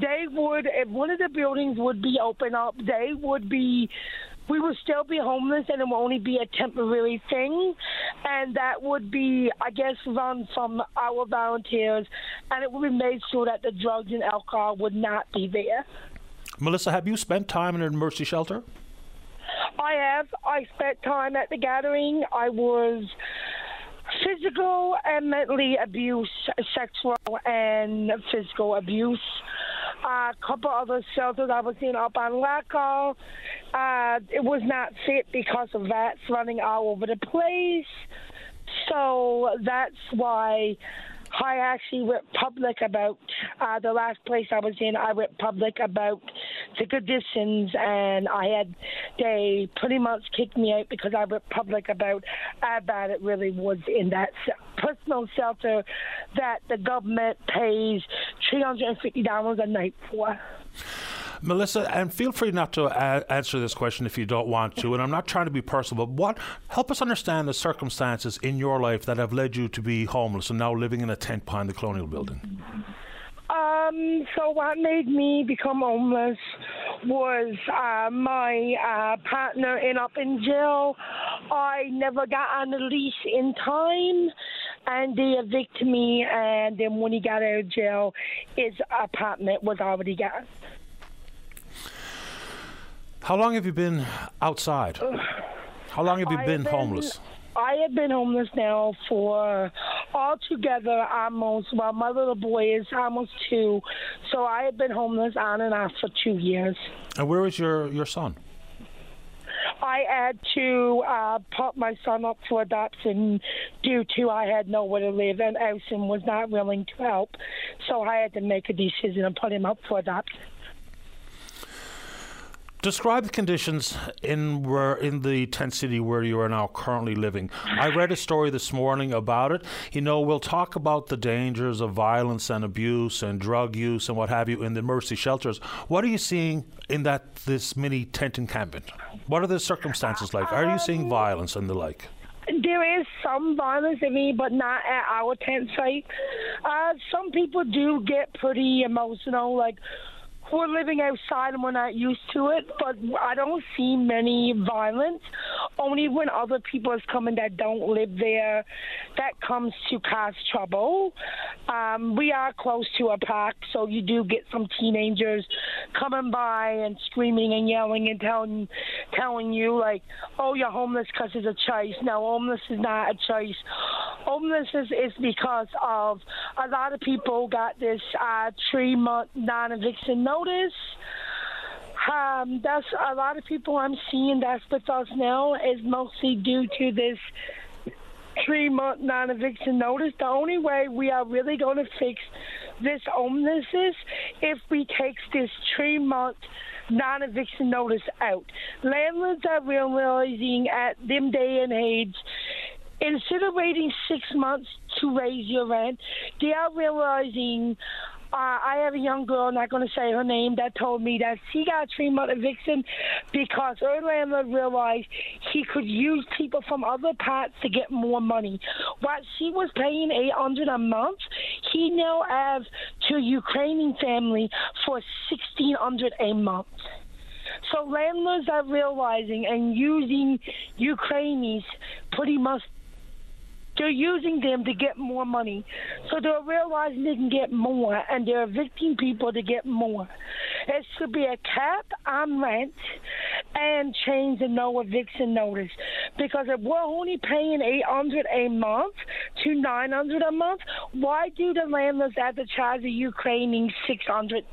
they would, if one of the buildings would be open up, they would be we would still be homeless and it would only be a temporary thing. And that would be, I guess, run from our volunteers. And it would be made sure that the drugs and alcohol would not be there. Melissa, have you spent time in an emergency shelter? I have. I spent time at the gathering. I was physical and mentally abuse, sexual and physical abuse. A couple other shelters I was in up on Laco. Uh, it was not fit because of rats running all over the place. So that's why I actually went public about uh, the last place I was in. I went public about the conditions, and I had they pretty much kicked me out because I went public about how bad it really was in that personal shelter that the government pays three hundred and fifty dollars a night for. Melissa, and feel free not to a- answer this question if you don't want to. And I'm not trying to be personal, but what help us understand the circumstances in your life that have led you to be homeless and now living in a tent behind the Colonial Building. Um, so what made me become homeless was uh, my uh, partner in up in jail. I never got on the lease in time, and they evicted me. And then when he got out of jail, his apartment was already gone. How long have you been outside? How long have you been, have homeless? I have been homeless now for altogether almost, well, my little boy is almost two, so I have been homeless on and off for two years. And where is your, your son? I had to uh, put my son up for adoption due to I had nowhere to live, and Elson was not willing to help, so I had to make a decision and put him up for adoption. Describe the conditions in where in the tent city where you are now currently living. I read a story this morning about it. You know, we'll talk about the dangers of violence and abuse and drug use and what have you in the mercy shelters. What are you seeing in that this mini tent encampment? What are the circumstances like? Are you seeing violence and the like? There is some violence in me, but not at our tent site. Uh, some people do get pretty emotional, like we're living outside and we're not used to it, but I don't see many violence. Only when other people is coming that don't live there, that comes to cause trouble. Um, we are close to a park, so you do get some teenagers coming by and screaming and yelling and telling telling you like, "Oh, you're homeless because it's a choice." No, homeless is not a choice. Homelessness is because of a lot of people got this uh, three month non eviction notice. Um, that's a lot of people I'm seeing that's with us now is mostly due to this three month non eviction notice. The only way we are really going to fix this homelessness if we take this three month non eviction notice out. Landlords are realizing at them day and age instead of waiting six months to raise your rent, they are realizing. Uh, I have a young girl, not going to say her name, that told me that she got three month eviction because her landlord realized he could use people from other parts to get more money. What she was paying eight hundred a month, he now has to Ukrainian family for sixteen hundred a month. So landlords are realizing and using Ukrainians pretty much They're using them to get more money. So they're realizing they can get more, and they're evicting people to get more. It should be a cap on rent and change the no eviction notice. Because if we're only paying 800 a month to 900 a month, why do the landlords have to charge the Ukrainians 600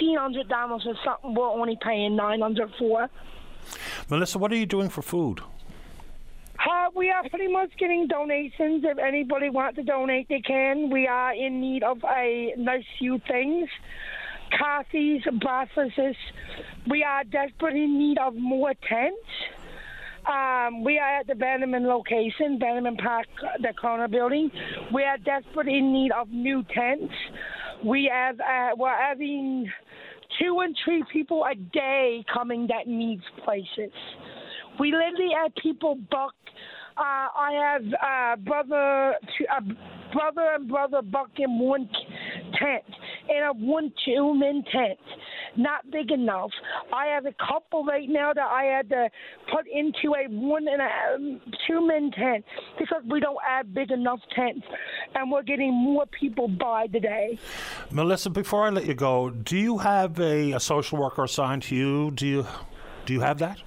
$1,600 for something we're only paying 900 for? Melissa, what are you doing for food? Uh, we are pretty much getting donations. If anybody wants to donate, they can. We are in need of a nice few things coffees, breakfasts. We are desperately in need of more tents. Um, we are at the Bannerman location, Bannerman Park, the corner building. We are desperately in need of new tents. We have uh, we're having two and three people a day coming that needs places. We literally have people buck. Uh, I have uh, brother, uh, brother and brother buck in one tent in a one two man tent, not big enough. I have a couple right now that I had to put into a one and a um, two man tent because we don't have big enough tents, and we're getting more people by the day. Melissa, before I let you go, do you have a, a social worker assigned to you? Do you do you have that?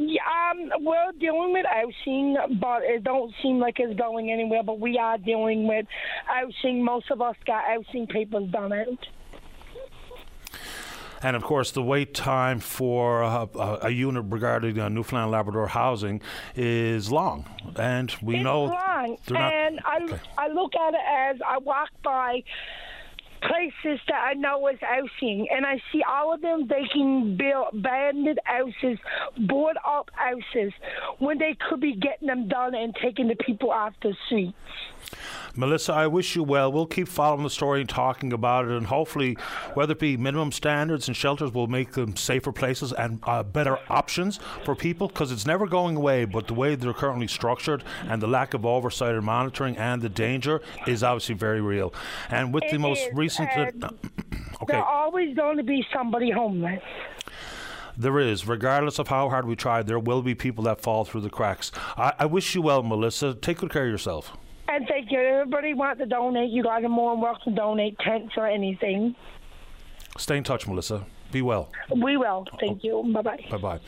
Yeah, um, we're dealing with housing, but it don't seem like it's going anywhere. But we are dealing with housing. Most of us got housing papers done out. And of course, the wait time for uh, a unit regarding uh, Newfoundland Labrador housing is long, and we it's know long. not, and I, okay. I look at it as I walk by places that I know is housing, and I see all of them they can build abandoned houses, board up houses, when they could be getting them done and taking the people off the streets. Melissa, I wish you well. We'll keep following the story and talking about it, and hopefully, whether it be minimum standards and shelters, will make them safer places and uh, better options for people because it's never going away. But the way they're currently structured and the lack of oversight and monitoring and the danger is obviously very real. And with It the most is, recent, and okay, There's always going to be somebody homeless. there is, regardless of how hard we try, there will be people that fall through the cracks. I, I wish you well, Melissa. Take good care of yourself. And thank you. Everybody wants to donate. You guys are more than welcome to donate tents or anything. Stay in touch, Melissa. Be well. We will. Thank oh. you. Bye bye. Bye bye.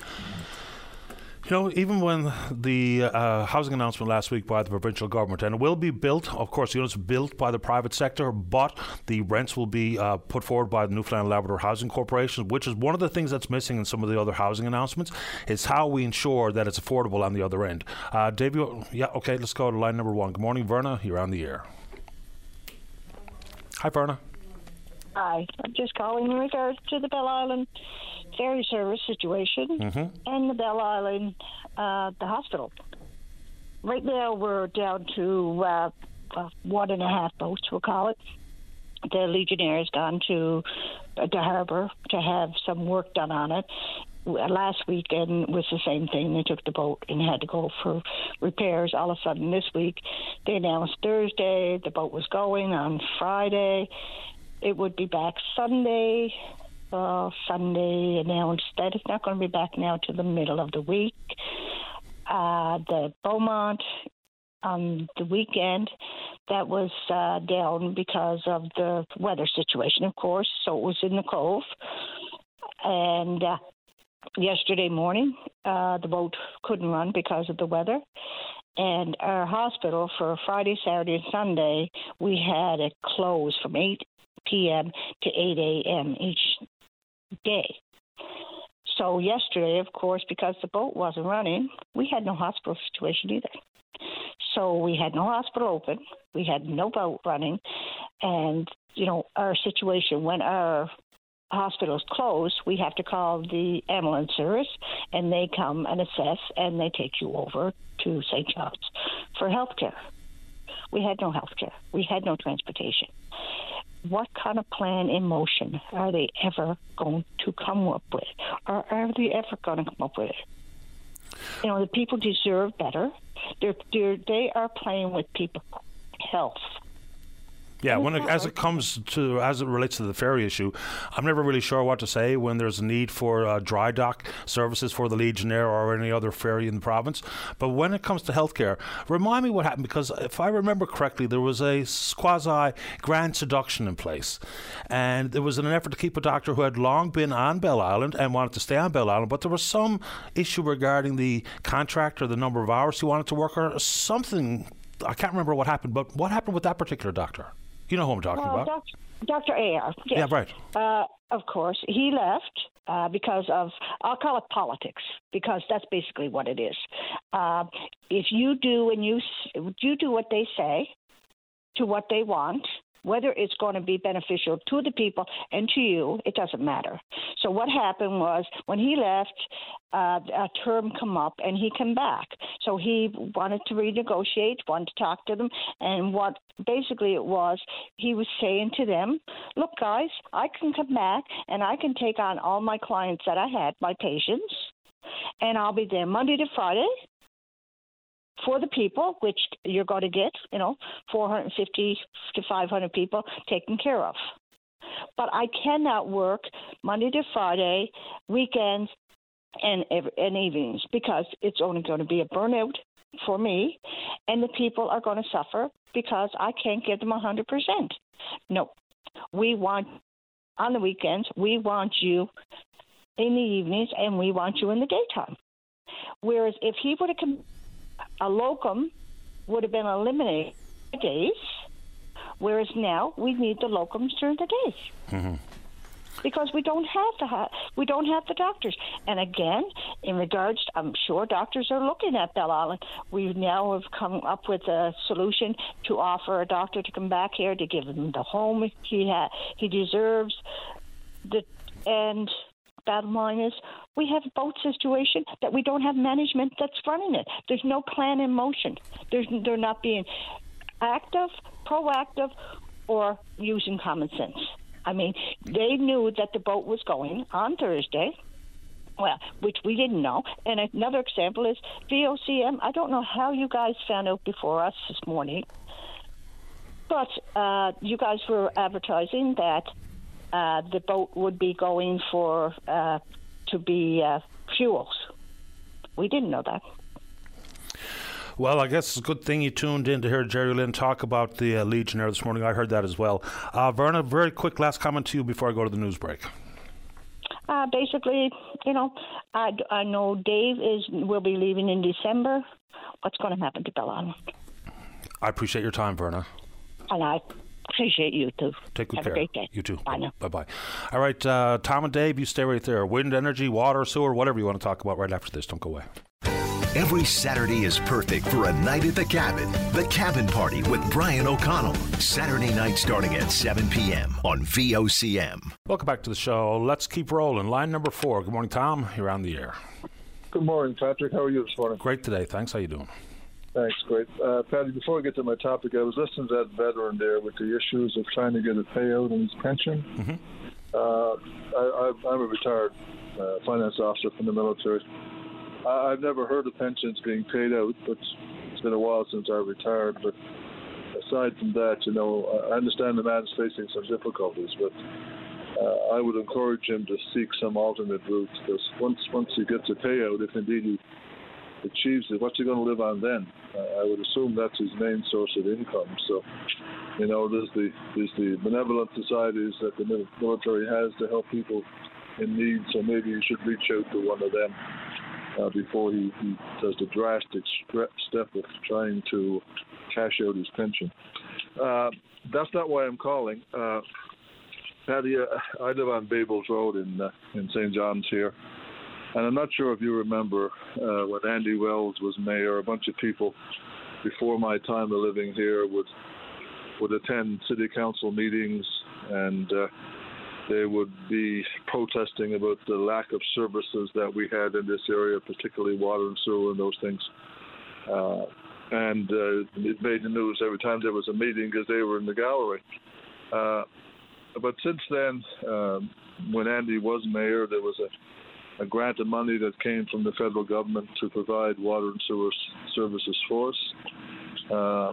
You know, even when the uh, housing announcement last week by the provincial government, and it will be built, of course, units built by the private sector, but the rents will be uh, put forward by the Newfoundland Labrador Housing Corporation, which is one of the things that's missing in some of the other housing announcements, is how we ensure that it's affordable on the other end. Uh, Dave, you- yeah, okay, let's go to line number one. Good morning, Verna. You're on the air. Hi, Verna. Hi, I'm just calling in regards to the Bell Island ferry service situation and the Bell Island, uh, the hospital. Right now, we're down to uh, uh, one and a half boats, we'll call it. The Legionnaire has gone to uh, the harbor to have some work done on it. W- Last weekend was the same thing. They took the boat and had to go for repairs. All of a sudden, this week, they announced Thursday the boat was going on Friday it would be back Sunday. Uh, Sunday announced that it's not going to be back now to the middle of the week. Uh, the Beaumont on the weekend that was uh, down because of the weather situation, of course. So it was in the cove, and uh, yesterday morning uh, the boat couldn't run because of the weather. And our hospital for Friday, Saturday, and Sunday, we had it closed from 8 p.m. to 8 a.m. each day. So yesterday, of course, because the boat wasn't running, we had no hospital situation either. So we had no hospital open, we had no boat running, and you know our situation when our hospital's closed, we have to call the ambulance service, and they come and assess, and they take you over to St. John's for health care. We had no health care. We had no transportation what kind of plan in motion are they ever going to come up with? Or are they ever going to come up with it? You know, the people deserve better. They're, they're, they are playing with people's health. Yeah, when it, as it comes to as it relates to the ferry issue, I'm never really sure what to say when there's a need for uh, dry dock services for the Legionnaire or any other ferry in the province. But when it comes to healthcare, remind me what happened because if I remember correctly, there was a quasi grand seduction in place, and there was an effort to keep a doctor who had long been on Bell Island and wanted to stay on Bell Island, but there was some issue regarding the contract or the number of hours he wanted to work or something. I can't remember what happened, but what happened with that particular doctor? You know who I'm talking about. Dr. Ayer. Yes. Yeah, right. Uh, of course, he left uh, because of I'll call it politics because that's basically what it is. Uh, if you do and you you do what they say, to what they want, whether it's going to be beneficial to the people and to you, it doesn't matter. So what happened was when he left, uh, a term come up and he came back. So he wanted to renegotiate, wanted to talk to them, and what basically it was, he was saying to them, "Look, guys, I can come back and I can take on all my clients that I had, my patients." And I'll be there Monday to Friday, for the people, which you're going to get, you know, 450 to 500 people taken care of. But I cannot work Monday to Friday, weekends, and and evenings because it's only going to be a burnout for me, and the people are going to suffer because I can't give them 100%. No, we want on the weekends, we want you in the evenings, and we want you in the daytime. Whereas if he would have come a locum would have been eliminated days, whereas now we need the locums during the days. Mm-hmm. Because we don't have the we don't have the doctors, and again, in regards, to, I'm sure doctors are looking at Bell Island. We now have come up with a solution to offer a doctor to come back here to give him the home he ha- he deserves, the and bottom line is we have a boat situation that we don't have management that's running it. There's no plan in motion. There's, they're not being active, proactive, or using common sense. I mean, they knew that the boat was going on Thursday. Well, which we didn't know. And another example is VOCM. I don't know how you guys found out before us this morning, but uh, you guys were advertising that uh, the boat would be going for uh, to be uh, fuels. We didn't know that. Well, I guess it's a good thing you tuned in to hear Jerry Lynn talk about the uh, Legionnaire this morning. I heard that as well. Uh, Verna, very quick last comment to you before I go to the news break. Uh, basically, you know, I, I know Dave is will be leaving in December. What's going to happen to Bell Island? I appreciate your time, Verna. And I Appreciate you too. Take good Have care. a great day. You too. Bye now. Bye bye. All right, uh, Tom and Dave, you stay right there. Wind energy, water, sewer, whatever you want to talk about right after this. Don't go away. Every Saturday is perfect for a night at the cabin. The Cabin Party with Brian O'Connell. Saturday night starting at 7 p.m. on VOCM. Welcome back to the show. Let's keep rolling. Line number four. Good morning, Tom. You're on the air. Good morning, Patrick. How are you this morning? Great today. Thanks. How you doing? Thanks, great. Uh, Paddy, before I get to my topic, I was listening to that veteran there with the issues of trying to get a payout on his pension. Mm-hmm. Uh, I, am a retired uh, finance officer from the military. I, have never heard of pensions being paid out, but it's been a while since I retired. But aside from that, you know, I understand the man's facing some difficulties, but uh, I would encourage him to seek some alternate routes because once once he gets a payout, if indeed he achieves it, what's he going to live on then? Uh, I would assume that's his main source of income. So, you know, there's the there's the benevolent societies that the military has to help people in need. So maybe you should reach out to one of them uh, before he, he does the drastic step of trying to cash out his pension. Uh, that's not why I'm calling. Uh, Paddy, uh, I live on Bay Bulls Road in uh, in St. John's here. And I'm not sure if you remember uh, when Andy Wells was mayor, a bunch of people before my time of living here would would attend city council meetings and uh, they would be protesting about the lack of services that we had in this area, particularly water and sewer and those things. Uh, and uh, it made the news every time there was a meeting because they were in the gallery. Uh, but since then, um, when Andy was mayor, there was a a grant of money that came from the federal government to provide water and sewer services for us. Uh,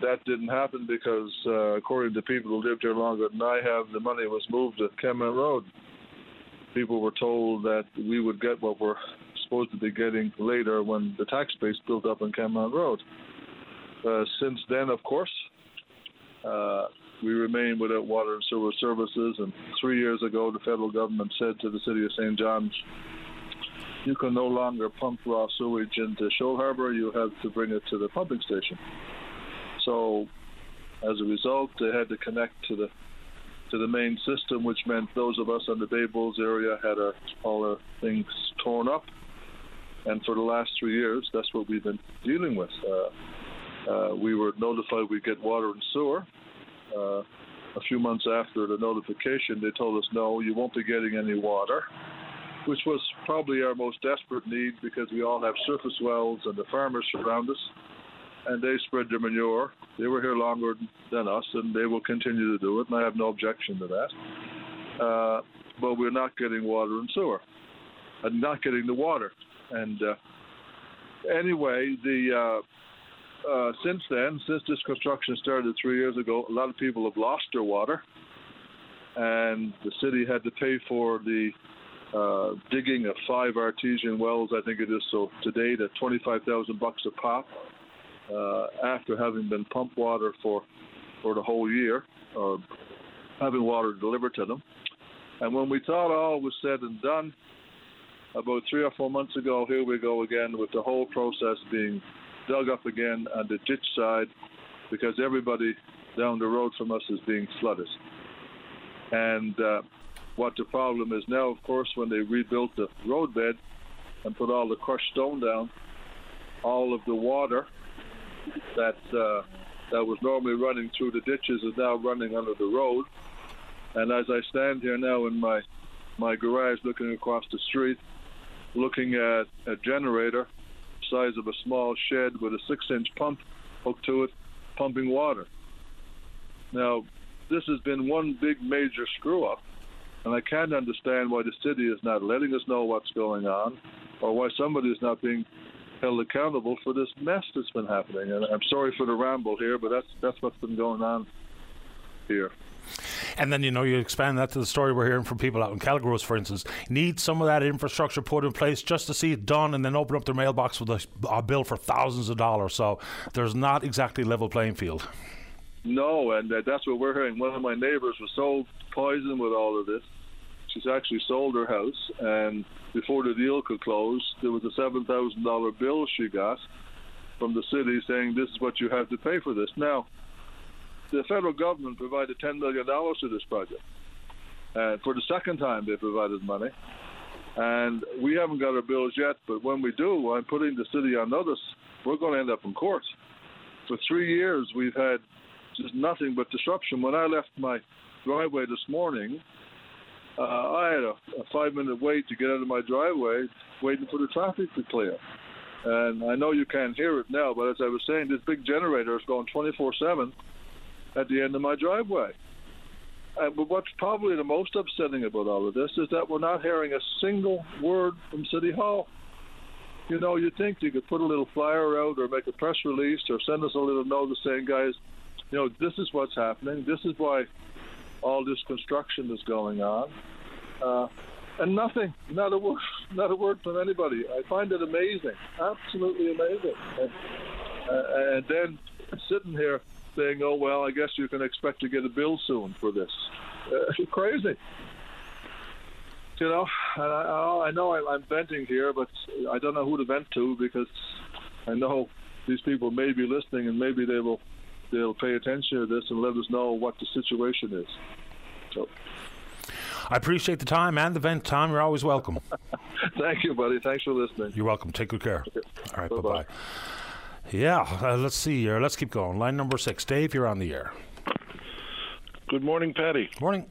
that didn't happen because, uh, according to people who lived here longer than I have, the money was moved to Kenmount Road. People were told that we would get what we're supposed to be getting later when the tax base built up on Kenmount Road. Uh, since then, of course, uh, we remain without water and sewer services. And three years ago, the federal government said to the city of St. John's, you can no longer pump raw sewage into Shoal Harbour, you have to bring it to the pumping station. So, as a result, they had to connect to the to the main system, which meant those of us in the Bay Bulls area had our, all our things torn up. And for the last three years, that's what we've been dealing with. Uh, uh, we were notified we'd get water and sewer. Uh, a few months after the notification, they told us, no, you won't be getting any water which was probably our most desperate need because we all have surface wells and the farmers surround us, and they spread their manure. They were here longer than us, and they will continue to do it, and I have no objection to that. Uh, but we're not getting water and sewer, and not getting the water. And uh, anyway, the uh, uh, since then, since this construction started three years ago, a lot of people have lost their water, and the city had to pay for the uh, digging of five artesian wells, I think it is. So today, at 25,000 bucks a pop, uh, after having been pumped water for for the whole year, or having water delivered to them. And when we thought all was said and done, about three or four months ago, here we go again with the whole process being dug up again on the ditch side because everybody down the road from us is being flooded. And uh, what the problem is now, of course, when they rebuilt the roadbed and put all the crushed stone down, all of the water that uh, that was normally running through the ditches is now running under the road. And as I stand here now in my my garage, looking across the street, looking at a generator size of a small shed with a six-inch pump hooked to it, pumping water. Now, this has been one big major screw up and I can't understand why the city is not letting us know what's going on or why somebody is not being held accountable for this mess that's been happening. And I'm sorry for the ramble here, but that's that's what's been going on here. And then, you know, you expand that to the story we're hearing from people out in Kelligrews, for instance, need some of that infrastructure put in place just to see it done and then open up their mailbox with a, a bill for thousands of dollars. So there's not exactly level playing field. No, and uh, that's what we're hearing. One of my neighbors was so poisoned with all of this. She's actually sold her house, and before the deal could close, there was a seven thousand dollar bill she got from the city saying this is what you have to pay for this. Now, the federal government provided ten million dollars to this project, and for the second time they provided money. And we haven't got our bills yet, but when we do, I'm putting the city on notice. We're going to end up in court. For three years, we've had just nothing but disruption. When I left my driveway this morning, uh, I had a, a five minute wait to get out of my driveway, waiting for the traffic to clear. And I know you can't hear it now, but as I was saying, this big generator is going 24 7 at the end of my driveway. But what's probably the most upsetting about all of this is that we're not hearing a single word from City Hall. You know, you think you could put a little flyer out or make a press release or send us a little note saying, guys, you know, this is what's happening. This is why all this construction is going on. Uh, and nothing, not a word, not a word from anybody. I find it amazing, absolutely amazing. And, uh, and then sitting here saying, "Oh well, I guess you can expect to get a bill soon for this." Uh, crazy, you know. And I, I know I'm venting here, but I don't know who to vent to because I know these people may be listening, and maybe they will they'll pay attention to this and let us know what the situation is. So. I appreciate the time and the vent, Tom. You're always welcome. Thank you, buddy. Thanks for listening. You're welcome. Take good care. Okay. All right, bye bye. Yeah, uh, let's see here. Let's keep going. Line number six. Dave, you're on the air. Good morning, Paddy. Morning.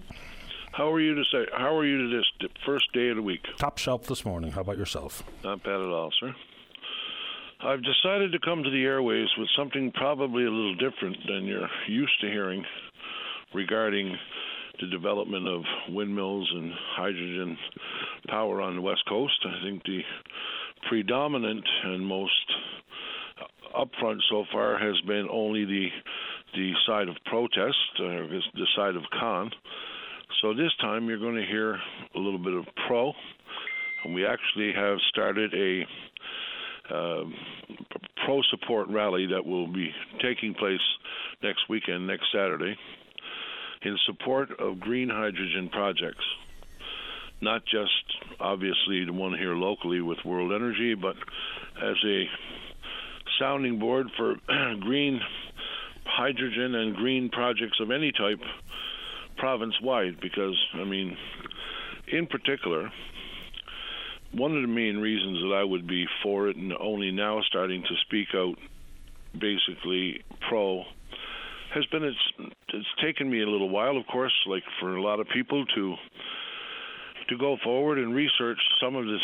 How are you to say? How are you to this first day of the week? Top shelf this morning. How about yourself? Not bad at all, sir. I've decided to come to the airways with something probably a little different than you're used to hearing regarding the development of windmills and hydrogen power on the West Coast. I think the predominant and most up front so far has been only the the side of protest, uh, the side of con. So this time you're going to hear a little bit of pro, and we actually have started a uh, pro support rally that will be taking place next weekend, next Saturday, in support of green hydrogen projects. Not just obviously the one here locally with World Energy, but as a sounding board for green hydrogen and green projects of any type province wide because I mean in particular one of the main reasons that I would be for it and only now starting to speak out basically pro has been it's it's taken me a little while of course like for a lot of people to to go forward and research some of the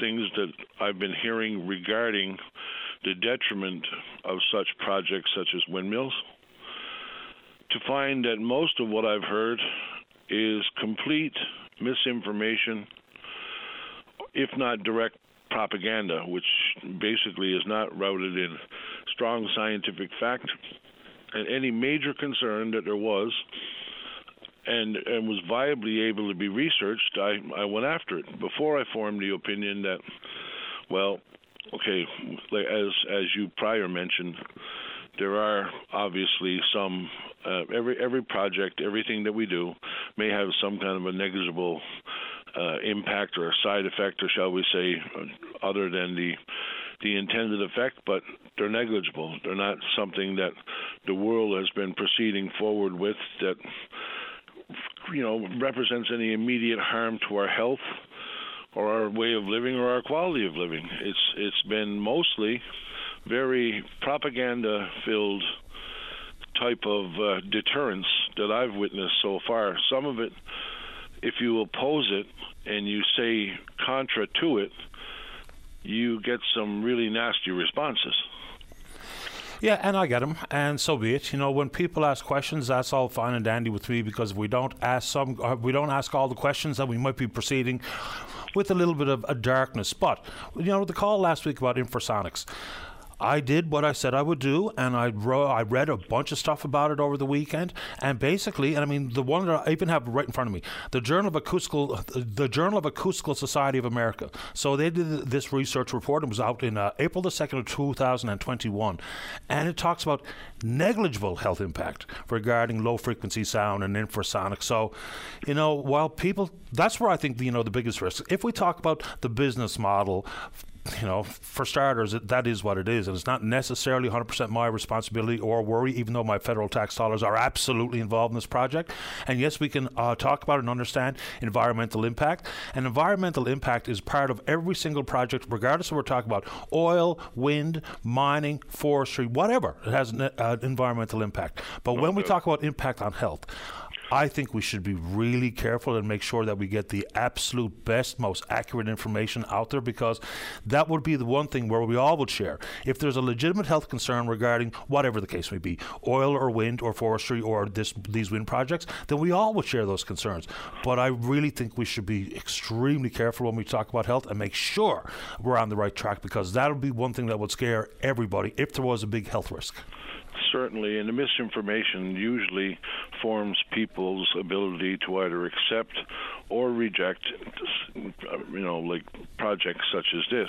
things that I've been hearing regarding the detriment of such projects such as windmills to find that most of what I've heard is complete misinformation if not direct propaganda, which basically is not rooted in strong scientific fact. And any major concern that there was and and was viably able to be researched, I, I went after it before I formed the opinion that, well, okay, as as you prior mentioned, there are obviously some uh, every every project, everything that we do may have some kind of a negligible uh, impact or a side effect, or shall we say, other than the the intended effect, but they're negligible. They're not something that the world has been proceeding forward with that you know represents any immediate harm to our health or our way of living or our quality of living. It's it's been mostly very propaganda filled type of uh, deterrence that I've witnessed so far. Some of it if you oppose it and you say contra to it, you get some really nasty responses. Yeah, and I get them, and so be it. You know, when people ask questions, that's all fine and dandy with me because if we don't ask some, uh, we don't ask all the questions, then we might be proceeding with a little bit of a darkness. But you know, the call last week about infrasonics. I did what I said I would do, and I wrote, I read a bunch of stuff about it over the weekend. And basically, and I mean, the one that I even have right in front of me, the Journal of Acoustical, the Journal of Acoustical Society of America. So they did this research report. It was out in uh, April the second of 2021, and it talks about negligible health impact regarding low frequency sound and infrasonic. So, you know, while people, that's where I think you know the biggest risk. If we talk about the business model you know, for starters, that is what it is. And it's not necessarily 100% my responsibility or worry, even though my federal tax dollars are absolutely involved in this project. And yes, we can uh, talk about and understand environmental impact. And environmental impact is part of every single project, regardless of what we're talking about oil, wind, mining, forestry, whatever. It has an uh, environmental impact. But when we talk about impact on health, I think we should be really careful and make sure that we get the absolute best, most accurate information out there because that would be the one thing where we all would share. If there's a legitimate health concern regarding whatever the case may be, oil or wind or forestry or this these wind projects, then we all would share those concerns. But I really think we should be extremely careful when we talk about health and make sure we're on the right track because that'll be one thing that would scare everybody if there was a big health risk certainly, and the misinformation usually forms people's ability to either accept or reject, you know, like projects such as this.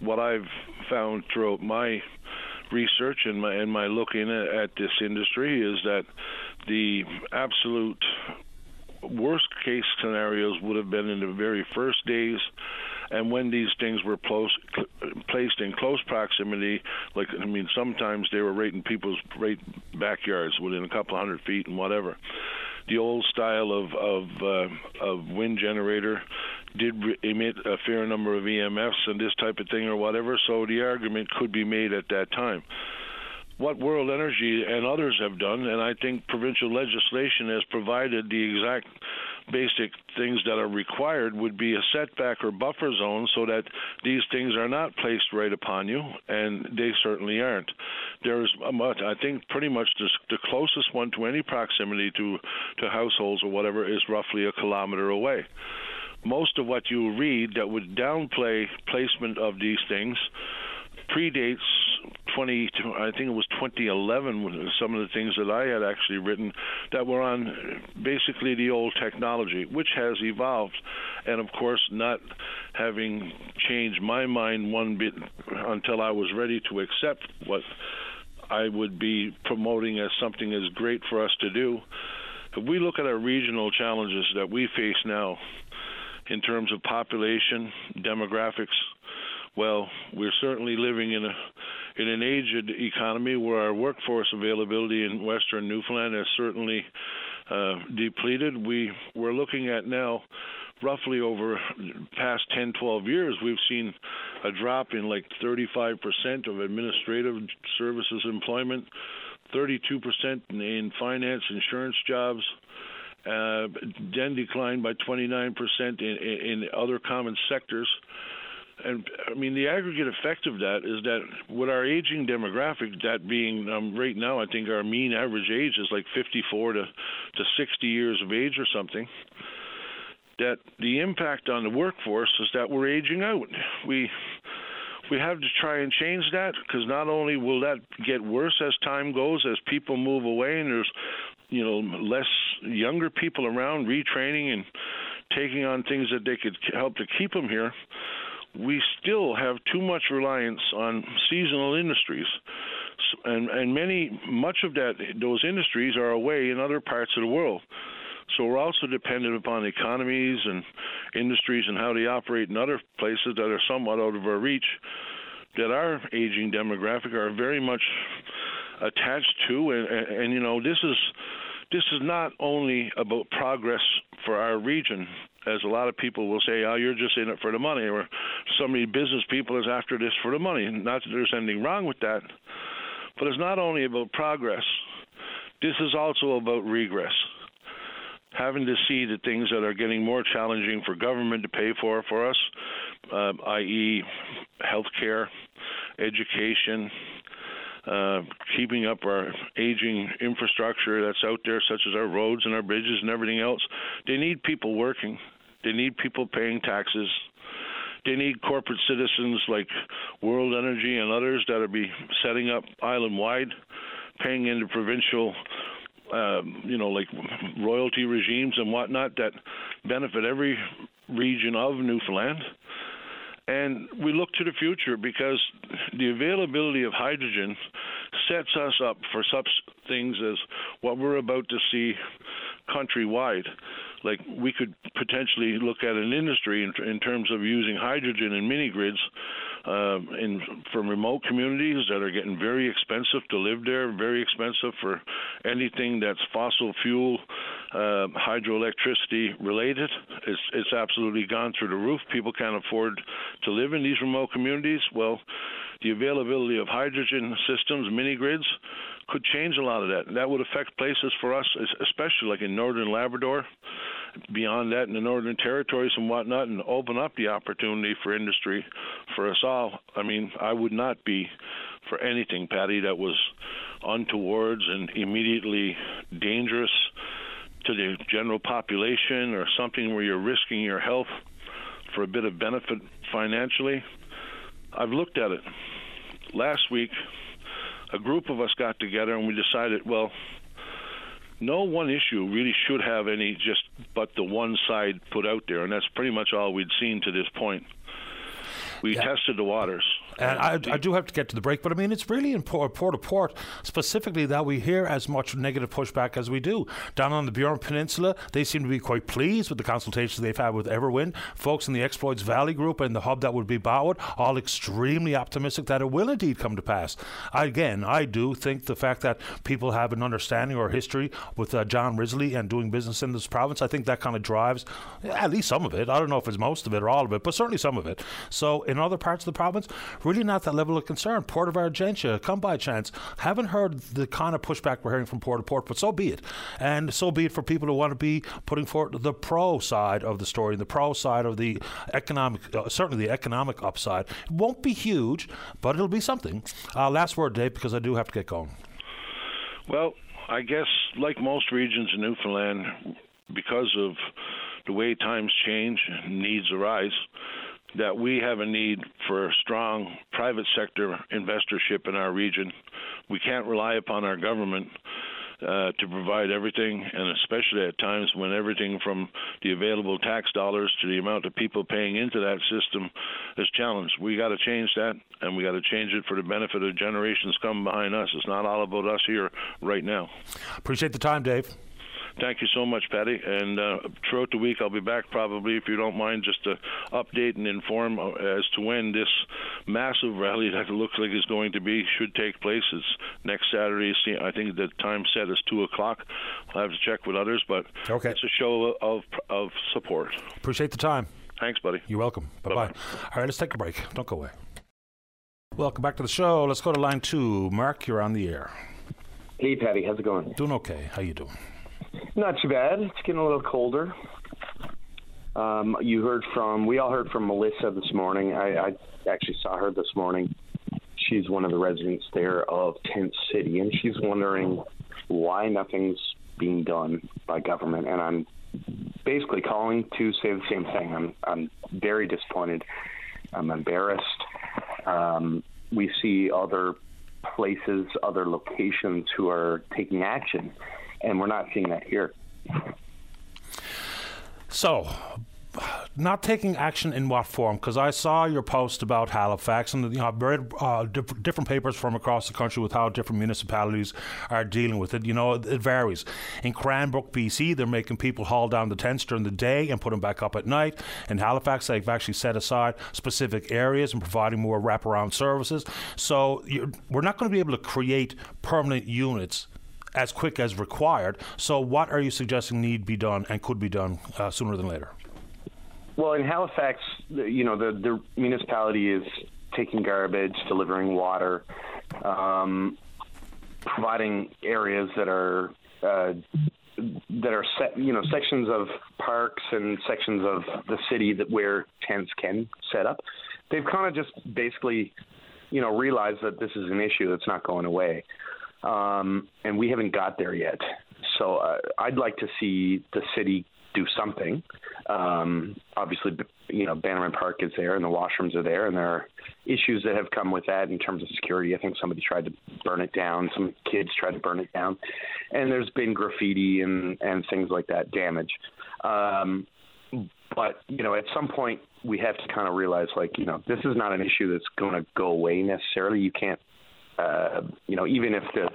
What I've found throughout my research and my and my looking at this industry is that the absolute worst case scenarios would have been in the very first days and when these things were close, placed in close proximity, like I mean, sometimes they were right in people's right backyards, within a couple hundred feet and whatever. The old style of of uh, of wind generator did re- emit a fair number of EMFs and this type of thing or whatever, so the argument could be made at that time what World Energy and others have done, and I think provincial legislation has provided the exact basic things that are required would be a setback or buffer zone so that these things are not placed right upon you, and they certainly aren't. There's, much, I think, pretty much the, the closest one to any proximity to, to households or whatever is roughly a kilometer away. Most of what you read that would downplay placement of these things predates 20, I think it was 2011, some of the things that I had actually written that were on basically the old technology, which has evolved, and of course not having changed my mind one bit until I was ready to accept what I would be promoting as something as great for us to do. If we look at our regional challenges that we face now in terms of population, demographics, well, we're certainly living in a in an aged economy where our workforce availability in Western Newfoundland is certainly uh, depleted. We we're looking at now roughly over past 10, 12 years, we've seen a drop in like 35% of administrative services employment, 32% in finance, insurance jobs, uh, then declined by 29% in, in other common sectors and I mean the aggregate effect of that is that with our aging demographic, that being um, right now, I think our mean average age is like 54 to to 60 years of age or something. That the impact on the workforce is that we're aging out. We we have to try and change that because not only will that get worse as time goes, as people move away and there's you know less younger people around retraining and taking on things that they could help to keep them here we still have too much reliance on seasonal industries. And, and many, much of that, those industries are away in other parts of the world. So we're also dependent upon economies and industries and how they operate in other places that are somewhat out of our reach. That our aging demographic are very much attached to, and, and, and you know this is this is not only about progress for our region as a lot of people will say, "Oh, you're just in it for the money," or so many business people is after this for the money. Not that there's anything wrong with that, but it's not only about progress. This is also about regress. Having to see the things that are getting more challenging for government to pay for for us, uh, i.e., healthcare, education, uh, keeping up our aging infrastructure that's out there, such as our roads and our bridges and everything else. They need people working. They need people paying taxes. They need corporate citizens like World Energy and others that are be setting up island wide, paying into provincial, um, you know, like royalty regimes and whatnot that benefit every region of Newfoundland. And we look to the future because the availability of hydrogen sets us up for such things as what we're about to see countrywide like we could potentially look at an industry in, in terms of using hydrogen in mini grids uh, in from remote communities that are getting very expensive to live there, very expensive for anything that's fossil fuel, uh, hydroelectricity related. It's it's absolutely gone through the roof. People can't afford to live in these remote communities. Well, the availability of hydrogen systems, mini grids, could change a lot of that. That would affect places for us, especially like in northern Labrador, beyond that in the northern territories and whatnot, and open up the opportunity for industry for us all. I mean, I would not be for anything, Paddy, that was untowards and immediately dangerous to the general population or something where you're risking your health for a bit of benefit financially. I've looked at it. Last week, a group of us got together and we decided, well, no one issue really should have any just but the one side put out there, and that's pretty much all we'd seen to this point. We yeah. tested the waters. And I, I, do have to get to the break, but I mean, it's really in Port au Port specifically that we hear as much negative pushback as we do. Down on the Burin Peninsula, they seem to be quite pleased with the consultations they've had with Everwind. Folks in the Exploits Valley Group and the hub that would be Botwood, all extremely optimistic that it will indeed come to pass. Again, I do think the fact that people have an understanding or history with uh, John Risley and doing business in this province, I think that kind of drives at least some of it. I don't know if it's most of it or all of it, but certainly some of it. So in other parts of the province, really not that level of concern. Port of Argentia, Come By Chance. Haven't heard the kind of pushback we're hearing from Port au Port, but so be it. And so be it for people who want to be putting forward the pro side of the story, the pro side of the economic, uh, certainly the economic upside. It won't be huge, but it'll be something. Uh, last word, Dave, because I do have to get going. Well, I guess like most regions in Newfoundland, because of the way times change, needs arise that we have a need for strong private sector investorship in our region. We can't rely upon our government uh, to provide everything, and especially at times when everything from the available tax dollars to the amount of people paying into that system is challenged. We got to change that, and we got to change it for the benefit of generations coming behind us. It's not all about us here right now. Appreciate the time, Dave. Thank you so much, Paddy. And uh, throughout the week, I'll be back probably, if you don't mind, just to update and inform uh, as to when this massive rally that it looks like is going to be should take place. It's next Saturday. I think the time set is 2 o'clock. I'll have to check with others, but okay. it's a show of, of support. Appreciate the time. Thanks, buddy. You're welcome. Bye bye. All right, let's take a break. Don't go away. Welcome back to the show. Let's go to line two. Mark, you're on the air. Hey, Paddy. How's it going? Doing okay. How you doing? Not too bad. It's getting a little colder. Um, you heard from, we all heard from Melissa this morning. I, I actually saw her this morning. She's one of the residents there of Tent City, and she's wondering why nothing's being done by government. And I'm basically calling to say the same thing. I'm, I'm very disappointed. I'm embarrassed. Um, we see other places, other locations who are taking action and we're not seeing that here. So, not taking action in what form? Because I saw your post about Halifax, and you know, I've read uh, diff- different papers from across the country with how different municipalities are dealing with it. You know, it, it, varies. In Cranbrook, BC, they're making people haul down the tents during the day and put them back up at night. In Halifax, they've actually set aside specific areas and providing more wraparound services. So we're not going to be able to create permanent units as quick as required. So, what are you suggesting need be done and could be done uh, sooner than later? Well, in Halifax, you know, the, the municipality is taking garbage, delivering water, um, providing areas that are uh, that are set, you know, sections of parks and sections of the city that where tents can set up. They've kind of just basically, you know, realized that this is an issue that's not going away um, and we haven't got there yet. So uh, I'd like to see the city do something. Um, obviously, you know, Bannerman Park is there and the washrooms are there, and there are issues that have come with that in terms of security. I think somebody tried to burn it down, some kids tried to burn it down, and there's been graffiti and and things like that damage. Um, but you know, at some point, we have to kind of realize, like, you know, this is not an issue that's going to go away necessarily. You can't uh, you know, even if the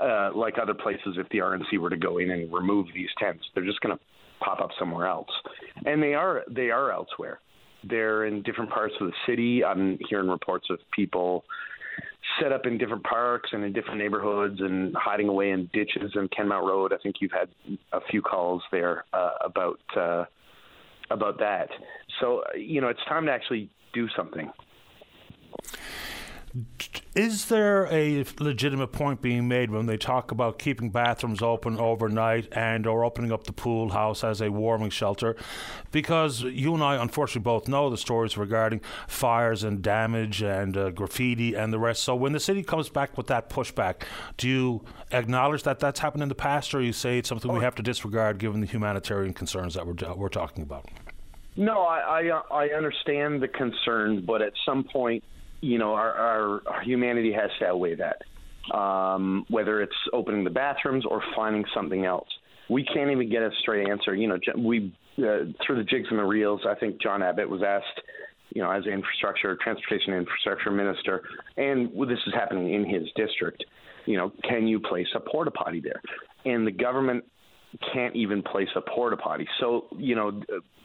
uh, like other places, if the RNC were to go in and remove these tents, they're just going to pop up somewhere else, and they are they are elsewhere. They're in different parts of the city. I'm hearing reports of people set up in different parks and in different neighborhoods and hiding away in ditches in Kenmount Road. I think you've had a few calls there uh, about uh, about that. So you know, it's time to actually do something. Is there a legitimate point being made when they talk about keeping bathrooms open overnight and or opening up the pool house as a warming shelter? Because you and I unfortunately both know the stories regarding fires and damage and uh, graffiti and the rest. So when the city comes back with that pushback, do you acknowledge that that's happened in the past or you say it's something we have to disregard given the humanitarian concerns that we're, we're talking about? No, I, I I understand the concern, but at some point you know, our, our, humanity has to outweigh that. Um, whether it's opening the bathrooms or finding something else, we can't even get a straight answer. You know, we uh, through the jigs and the reels. I think John Abbott was asked, you know, as infrastructure, transportation infrastructure minister, and this is happening in his district. You know, can you place a porta potty there? And the government can't even place a porta potty. So, you know,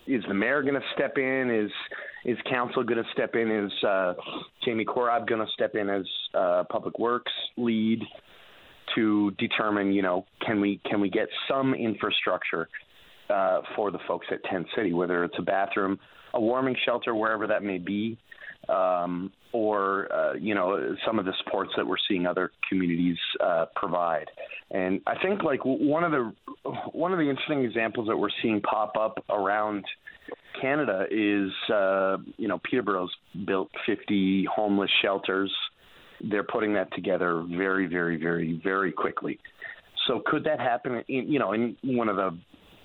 is the mayor going to step in? Is is council going to step in? Is uh, Jamie Korab going to step in as uh, public works lead to determine, you know, can we can we get some infrastructure uh, for the folks at Tent City, whether it's a bathroom, a warming shelter, wherever that may be, um, or uh, you know some of the supports that we're seeing other communities uh, provide. And I think like one of the one of the interesting examples that we're seeing pop up around Canada is uh, you know Peterborough's built 50 homeless shelters. They're putting that together very, very, very, very quickly. So could that happen in you know in one of the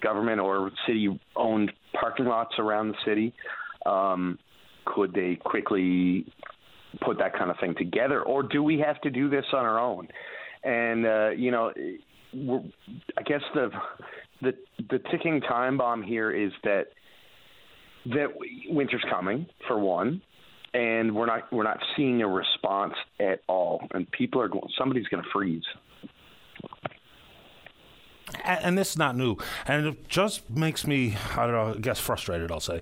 government or city owned parking lots around the city? Um, could they quickly put that kind of thing together, or do we have to do this on our own? And uh, you know, I guess the the the ticking time bomb here is that that winter's coming for one, and we're not we're not seeing a response at all, and people are going. Somebody's going to freeze and this is not new, and it just makes me, I don't know, I guess frustrated. I'll say,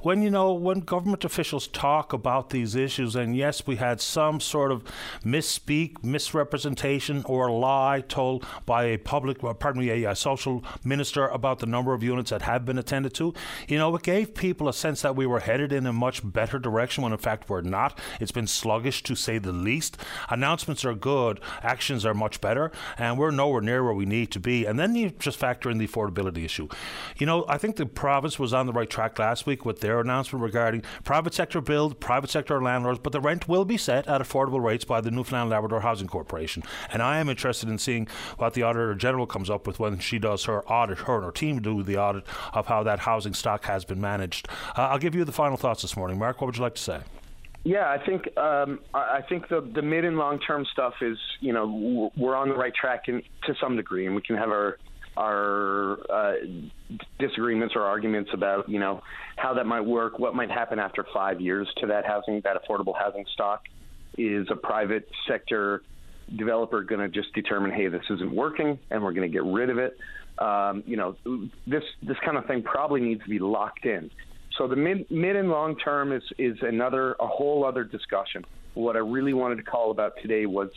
when you know when government officials talk about these issues, and yes, we had some sort of misspeak, misrepresentation, or lie told by a public, pardon me, a, a social minister about the number of units that have been attended to. You know, it gave people a sense that we were headed in a much better direction when in fact we're not. It's been sluggish to say the least. Announcements are good, actions are much better, and we're nowhere near where we need to be. And then you just factor in the affordability issue. You know, I think the province was on the right track last week with their announcement regarding private sector build, private sector landlords, but the rent will be set at affordable rates by the Newfoundland Labrador Housing Corporation. And I am interested in seeing what the Auditor General comes up with when she does her audit, her and her team do the audit of how that housing stock has been managed. Uh, I'll give you the final thoughts this morning. Mark, what would you like to say? Yeah, I think um, I think the the mid and long term stuff is you know we're on the right track in, to some degree, and we can have our our uh, disagreements or arguments about you know how that might work, what might happen after five years to that housing, that affordable housing stock. Is a private sector developer going to just determine, hey, this isn't working, and we're going to get rid of it? Um, you know, this this kind of thing probably needs to be locked in. So the mid mid and long term is is another a whole other discussion. What I really wanted to call about today was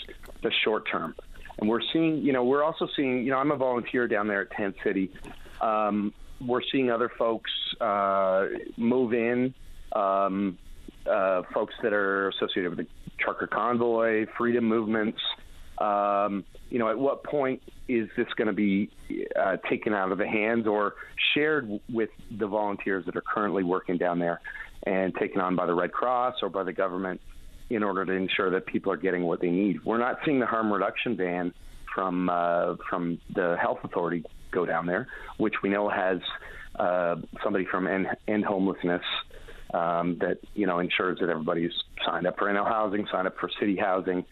the short term. And we're seeing, you know, we're also seeing, you know, I'm a volunteer down there at Tent City. Um, we're seeing other folks uh, move in, um, uh, folks that are associated with the Trucker Convoy, freedom movements. Um, you know, at what point is this going to be uh, taken out of the hands or shared with the volunteers that are currently working down there and taken on by the Red Cross or by the government? in order to ensure that people are getting what they need. We're not seeing the harm reduction ban from uh, from the health authority go down there, which we know has uh, somebody from end, end homelessness um, that you know ensures that everybody's signed up for NL housing, signed up for city housing,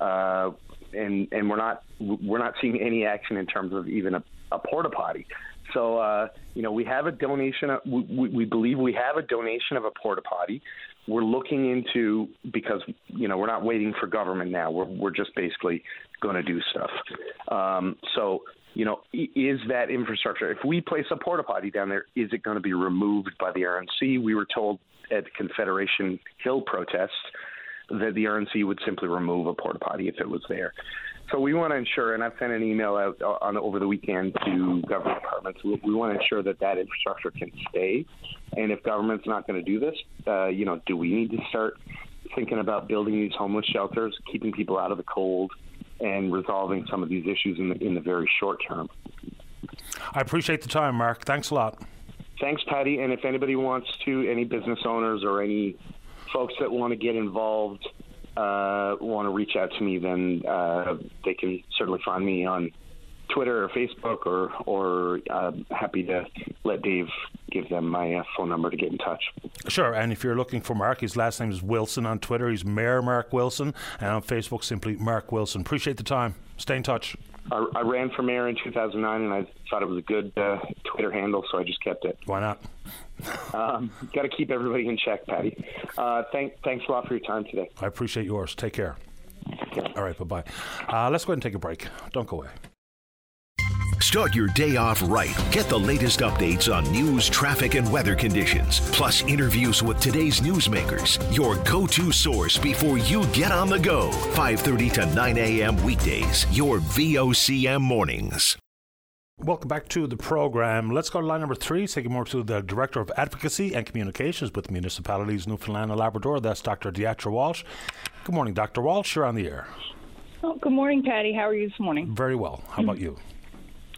uh, and and we're not we're not seeing any action in terms of even a, a porta potty. So uh, you know we have a donation. We, we believe we have a donation of a porta potty we're looking into because you know we're not waiting for government now. We're we're just basically going to do stuff. Um, so you know, is that infrastructure? If we place a porta potty down there, is it going to be removed by the RNC? We were told at the Confederation Hill protest that the RNC would simply remove a porta potty if it was there. So we want to ensure, and I've sent an email out on over the weekend to government departments. We, we want to ensure that that infrastructure can stay. And if government's not going to do this, uh, you know, do we need to start thinking about building these homeless shelters, keeping people out of the cold, and resolving some of these issues in the in the very short term? I appreciate the time, Mark. Thanks a lot. Thanks, Paddy. And if anybody wants to, any business owners or any folks that want to get involved uh, want to reach out to me, then uh, they can certainly find me on Twitter or Facebook, or or uh, happy to let Dave give them my uh, phone number to get in touch. Sure, and if you're looking for Mark, his last name is Wilson on Twitter. He's Mayor Mark Wilson, and on Facebook, simply Mark Wilson. Appreciate the time. Stay in touch. I, I ran for mayor in 2009, and I thought it was a good uh, Twitter handle, so I just kept it. Why not? um, Got to keep everybody in check, Paddy. Uh, thank, thanks a lot for your time today. I appreciate yours. Take care. All right, bye bye. Uh, let's go ahead and take a break. Don't go away. Start your day off right. Get the latest updates on news, traffic, and weather conditions, plus interviews with today's newsmakers. Your go-to source before you get on the go. 5:30 to 9 a.m. weekdays. Your VOCM mornings. Welcome back to the program. Let's go to line number three. Say good morning to the Director of Advocacy and Communications with Municipalities Newfoundland and Labrador. That's Dr. Deatra Walsh. Good morning, Dr. Walsh. You're on the air. Oh, good morning, Paddy. How are you this morning? Very well. How hmm. about you?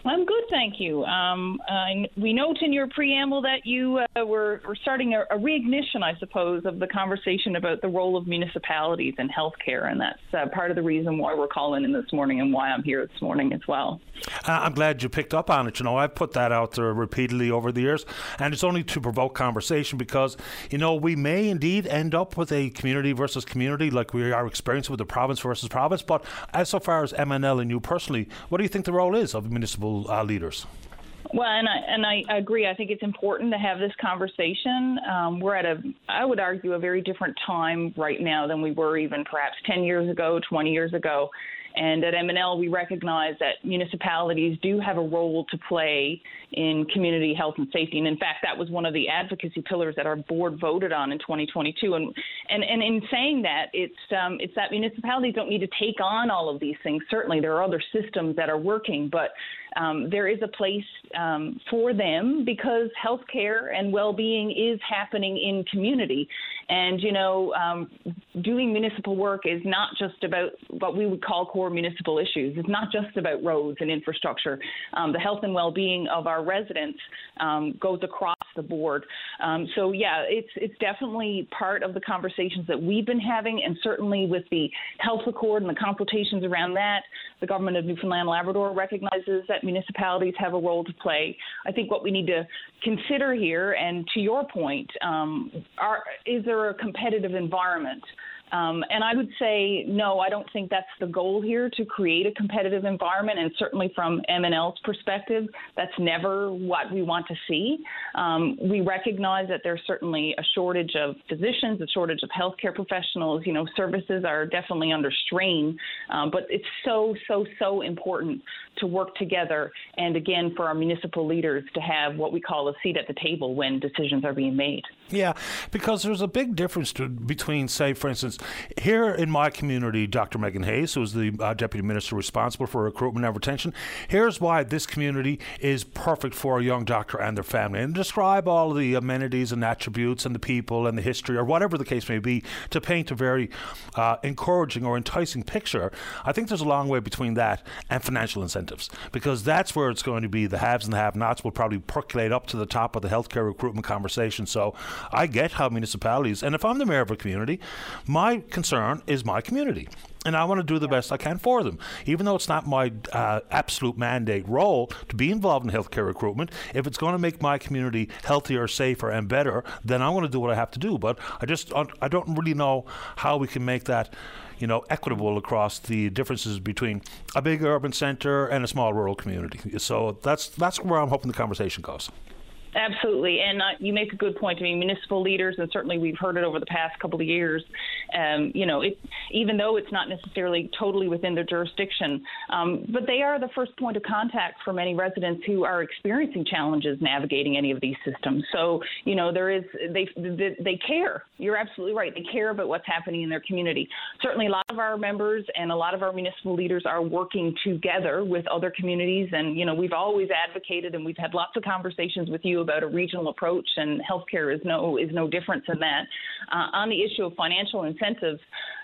I'm good, thank you. Um, uh, we note in your preamble that you uh, were, were, starting a, a, reignition, I suppose, of the conversation about the role of municipalities in healthcare, and that's uh, part of the reason why we're calling in this morning and why I'm here this morning as well. Uh, I'm glad you picked up on it. You know, I've put that out there repeatedly over the years, and it's only to provoke conversation because, you know, we may indeed end up with a community versus community like we are experiencing with the province versus province. But as so far as MNL and you personally, what do you think the role is of municipal uh, leaders. Well, and I, and I agree. I think it's important to have this conversation. Um, we're at a, I would argue, a very different time right now than we were even perhaps 10 years ago, 20 years ago. And at MNL, we recognize that municipalities do have a role to play in community health and safety. And in fact, that was one of the advocacy pillars that our board voted on in 2022. And and, and in saying that, it's um, it's that municipalities don't need to take on all of these things. Certainly, there are other systems that are working, but um, there is a place um, for them because healthcare and well-being is happening in community. And you know, um, doing municipal work is not just about what we would call core municipal issues. It's not just about roads and infrastructure. Um, the health and well-being of our residents um, goes across the board. Um, so yeah, it's it's definitely part of the conversations that we've been having, and certainly with the health accord and the consultations around that, the government of Newfoundland Labrador recognizes that municipalities have a role to play. I think what we need to consider here, and to your point, um, are, is there a competitive environment? Um, and I would say, no, I don't think that's the goal here to create a competitive environment. And certainly from MNL's perspective, that's never what we want to see. Um, we recognize that there's certainly a shortage of physicians, a shortage of healthcare professionals. You know, services are definitely under strain. Um, but it's so, so, so important to work together. And again, for our municipal leaders to have what we call a seat at the table when decisions are being made. Yeah, because there's a big difference to, between, say, for instance, here in my community, Dr. Megan Hayes, who is the uh, deputy minister responsible for recruitment and retention, here's why this community is perfect for a young doctor and their family. And describe all the amenities and attributes and the people and the history, or whatever the case may be, to paint a very uh, encouraging or enticing picture. I think there's a long way between that and financial incentives, because that's where it's going to be the haves and the have-nots will probably percolate up to the top of the healthcare recruitment conversation. So I get how municipalities, and if I'm the mayor of a community, my concern is my community. And I want to do the best I can for them. Even though it's not my uh, absolute mandate role to be involved in healthcare recruitment, if it's going to make my community healthier, safer, and better, then I want to do what I have to do. But I just I don't really know how we can make that you know, equitable across the differences between a big urban center and a small rural community. So that's that's where I'm hoping the conversation goes. Absolutely, and uh, you make a good point. I mean, municipal leaders, and certainly we've heard it over the past couple of years. Um, you know, it, even though it's not necessarily totally within their jurisdiction, um, but they are the first point of contact for many residents who are experiencing challenges navigating any of these systems. So, you know, there is they they, they care. You're absolutely right. They care about what's happening in their community. Certainly, a lot of our members and a lot of our municipal leaders are working together with other communities, and you know, we've always advocated and we've had lots of conversations with you about a regional approach, and healthcare is no is no different than that. Uh, on the issue of financial incentives,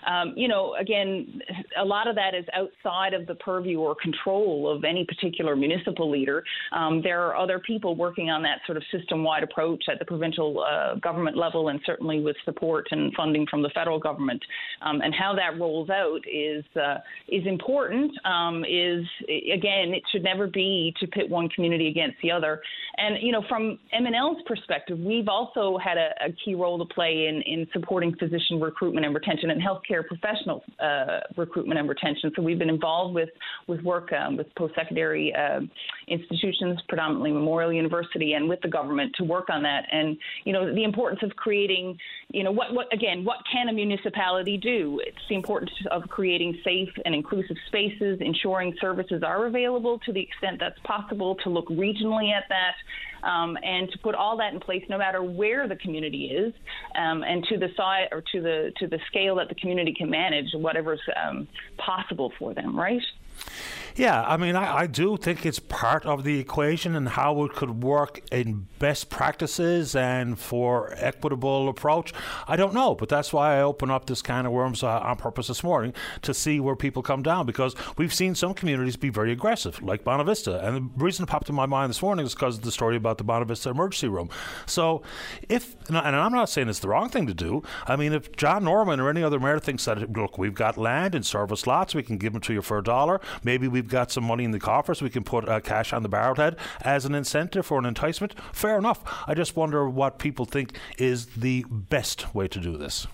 um, you know, again, a lot of that is outside of the purview or control of any particular municipal leader. Um, there are other people working on that sort of system-wide approach at the provincial uh, government level, and certainly with support and funding from the federal government. Um, and how that rolls out is uh, is important. Um, is again, it should never be to pit one community against the other. And you know, from MNL's perspective, we've also had a, a key role to play in in supporting physician recruitment and retention and healthcare healthcare professional uh, recruitment and retention. So we've been involved with with work um, with post-secondary uh, institutions, predominantly Memorial University, and with the government to work on that. And you know the importance of creating, you know, what what again, what can a municipality do? It's the importance of creating safe and inclusive spaces, ensuring services are available to the extent that's possible, to look regionally at that um, and to put all that in place, no matter where the community is, um, and to the size or to the to the scale that the community can manage, whatever's um, possible for them, right? Yeah, I mean, I, I, do think it's part of the equation and how it could work in best practices and for equitable approach. I don't know, but that's why I open up this can of worms uh, on purpose this morning to see where people come down because we've seen some communities be very aggressive, like Bonavista. And the reason it popped in my mind this morning is because of the story about the Bonavista emergency room. So, if, and I'm not saying it's the wrong thing to do, I mean, if John Norman or any other mayor thinks that, look, we've got land and service lots, we can give them to you for a dollar, maybe we've got some money in the coffers, we can put uh, cash on the barrelhead as an incentive or an enticement. Fair enough. I just wonder what people think is the best way to do this.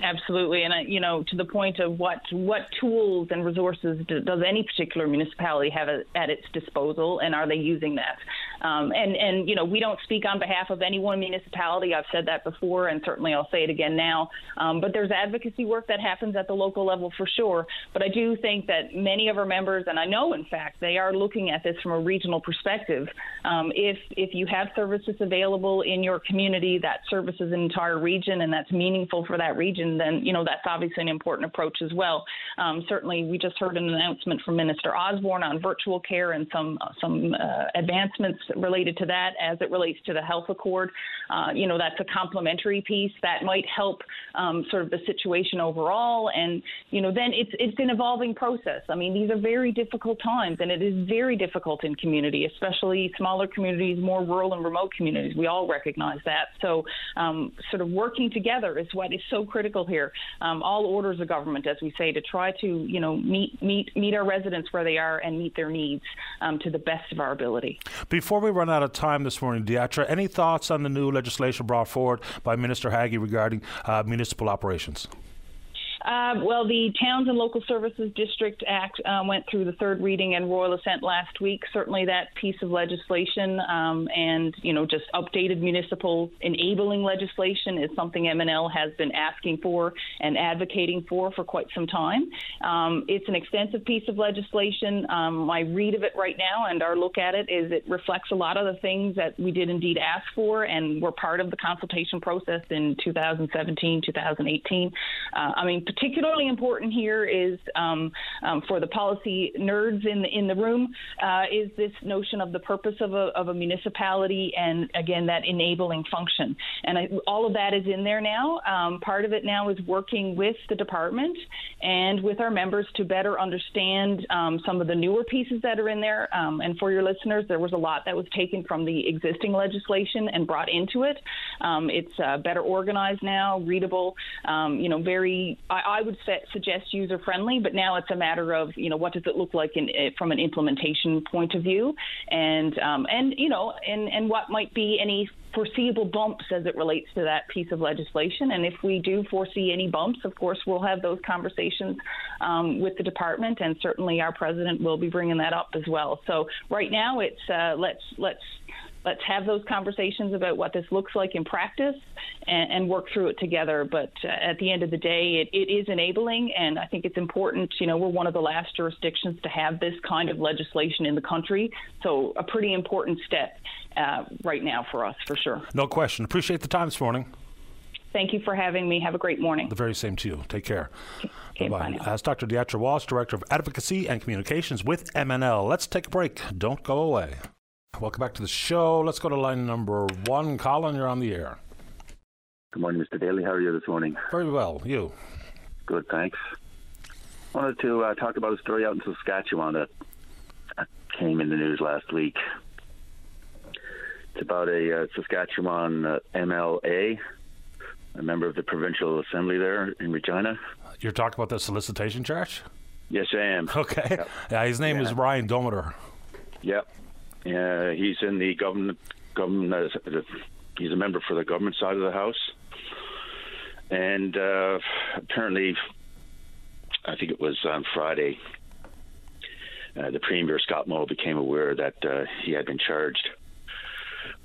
Absolutely, and uh, you know, to the point of what what tools and resources do, does any particular municipality have a, at its disposal, and are they using that? Um, and and you know, we don't speak on behalf of any one municipality. I've said that before, and certainly I'll say it again now. Um, but there's advocacy work that happens at the local level for sure. But I do think that many of our members, and I know in fact, they are looking at this from a regional perspective. Um, if if you have services available in your community that services an entire region and that's meaningful for that region, then you know that's obviously an important approach as well. Um, certainly, we just heard an announcement from Minister Osborne on virtual care and some uh, some uh, advancements related to that as it relates to the health accord. Uh, you know, that's a complementary piece that might help um, sort of the situation overall. And, you know, then it's, it's an evolving process. I mean, these are very difficult times, and it is very difficult in community, especially smaller communities, more rural and remote communities. We all recognize that. So, um, sort of working together is what is so critical here. Um, all orders of government, as we say, to try to, you know, meet meet meet our residents where they are and meet their needs um, to the best of our ability. Before we run out of time this morning, Deatra, any thoughts on the new legislation brought forward by Minister Haggie regarding uh, municipal operations? Uh, well, the Towns and Local Services District Act uh, went through the third reading and royal assent last week. Certainly, that piece of legislation um, and you know just updated municipal enabling legislation is something MNL has been asking for and advocating for for quite some time. Um, it's an extensive piece of legislation. Um, my read of it right now and our look at it is it reflects a lot of the things that we did indeed ask for and were part of the consultation process in 2017, 2018. Uh, I mean particularly important here is um, um, for the policy nerds in the in the room uh, is this notion of the purpose of a, of a municipality and again that enabling function. And I, all of that is in there now. Um, part of it now is working with the department and with our members to better understand um, some of the newer pieces that are in there. Um, and for your listeners, there was a lot that was taken from the existing legislation and brought into it. Um, it's uh, better organized now, readable, you know, very. I, I would suggest user friendly, but now it's a matter of you know what does it look like in, eh, from an implementation point of view, and um, and you know and and what might be any foreseeable bumps as it relates to that piece of legislation. And if we do foresee any bumps, of course, we'll have those conversations um, with the department, and certainly our president will be bringing that up as well. So right now, it's uh, let's let's let's have those conversations about what this looks like in practice and, and work through it together. But uh, at the end of the day, it, it is enabling, and I think it's important. You know, we're one of the last jurisdictions to have this kind of legislation in the country, so a pretty important step uh, right now for us, for sure. No question. Appreciate the time this morning. Thank you for having me. Have a great morning. The very same to you. Take care. Okay, bye. bye As Dr. Deatra Walsh, Director of Advocacy and Communications with MNL. Let's take a break. Don't go away. Welcome back to the show. Let's go to line number one. Colin, you're on the air. Good morning, Mr. Daly. How are you this morning? Very well. You? Good, thanks. Wanted to uh, talk about a story out in Saskatchewan that came in the news last week. It's about a uh, Saskatchewan uh, MLA, a member of the provincial assembly there in Regina. You're talking about the solicitation charge? Yes, I am. Okay. Yep. Yeah, his name yeah. is Ryan Domotor. Yep. Uh, he's in the government. Government. Uh, he's a member for the government side of the house, and uh, apparently, I think it was on Friday. Uh, the premier Scott Moe became aware that uh, he had been charged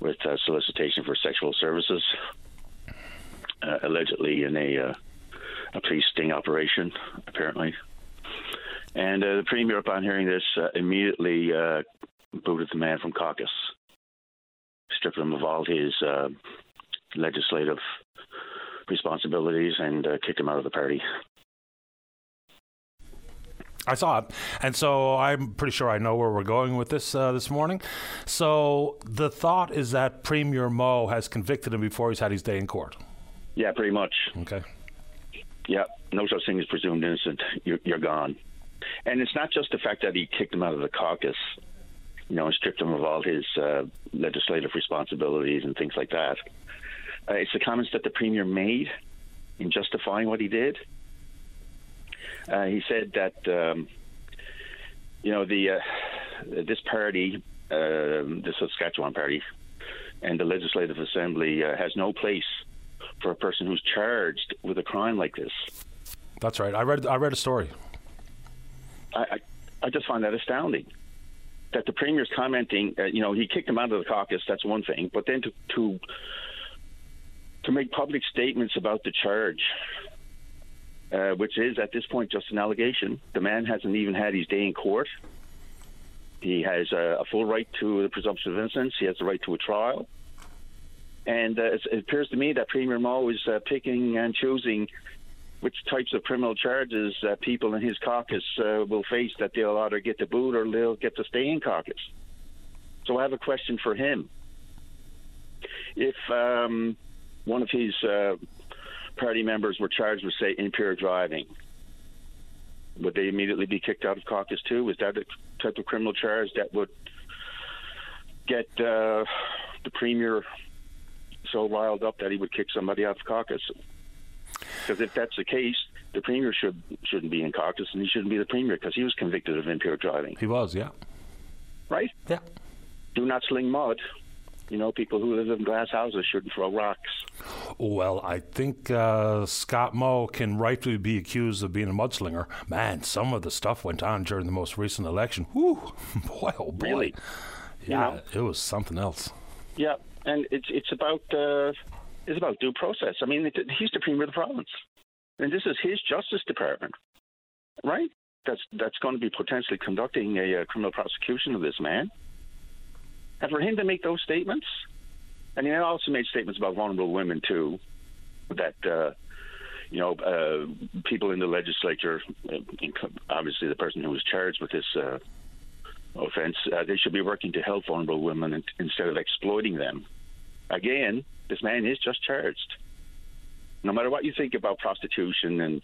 with uh, solicitation for sexual services, allegedly in a a police sting operation, apparently. And the premier, upon hearing this, immediately booted the man from caucus, stripped him of all his uh, legislative responsibilities, and uh, kicked him out of the party. I saw it, and so I'm pretty sure I know where we're going with this uh, this morning. So the thought is that Premier Moe has convicted him before he's had his day in court. Yeah, pretty much. Okay. Yeah, no such thing as presumed innocent. You're, you're gone. And it's not just the fact that he kicked him out of the caucus, you know, and stripped him of all his uh, legislative responsibilities and things like that. Uh, it's the comments that the premier made in justifying what he did. Uh, he said that um, you know the uh, this party, uh, the Saskatchewan party, and the Legislative Assembly uh, has no place for a person who's charged with a crime like this. That's right. I read I read a story. I I, I just find that astounding. That the premier's commenting, uh, you know, he kicked him out of the caucus. That's one thing, but then to to to make public statements about the charge uh, which is at this point just an allegation. The man hasn't even had his day in court. He has a, a full right to the presumption of innocence. He has the right to a trial. And uh, it appears to me that Premier Moe is uh, picking and choosing which types of criminal charges uh, people in his caucus uh, will face that they'll either get the boot or they'll get to stay in caucus. So I have a question for him. If um, one of his uh, party members were charged with, say, impaired driving, would they immediately be kicked out of caucus too? Is that a type of criminal charge that would get uh, the premier so riled up that he would kick somebody out of caucus? Because if that's the case, the premier should shouldn't be in caucus, and he shouldn't be the premier because he was convicted of impaired driving. He was, yeah. Right? Yeah. Do not sling mud. You know, people who live in glass houses shouldn't throw rocks. Well, I think uh, Scott Moe can rightfully be accused of being a mudslinger. Man, some of the stuff went on during the most recent election. Whew, boy, oh boy. Really? Yeah, You know? it was something else. Yeah, and it's it's about uh, it's about due process. I mean, he's the premier of the province, and this is his justice department, right? That's that's going to be potentially conducting a, uh criminal prosecution of this man, and for him to make those statements, and he also made statements about vulnerable women too, that. Uh, you know, uh, people in the legislature, uh, obviously the person who was charged with this uh, offense, uh, they should be working to help vulnerable women instead of exploiting them. Again, this man is just charged. No matter what you think about prostitution and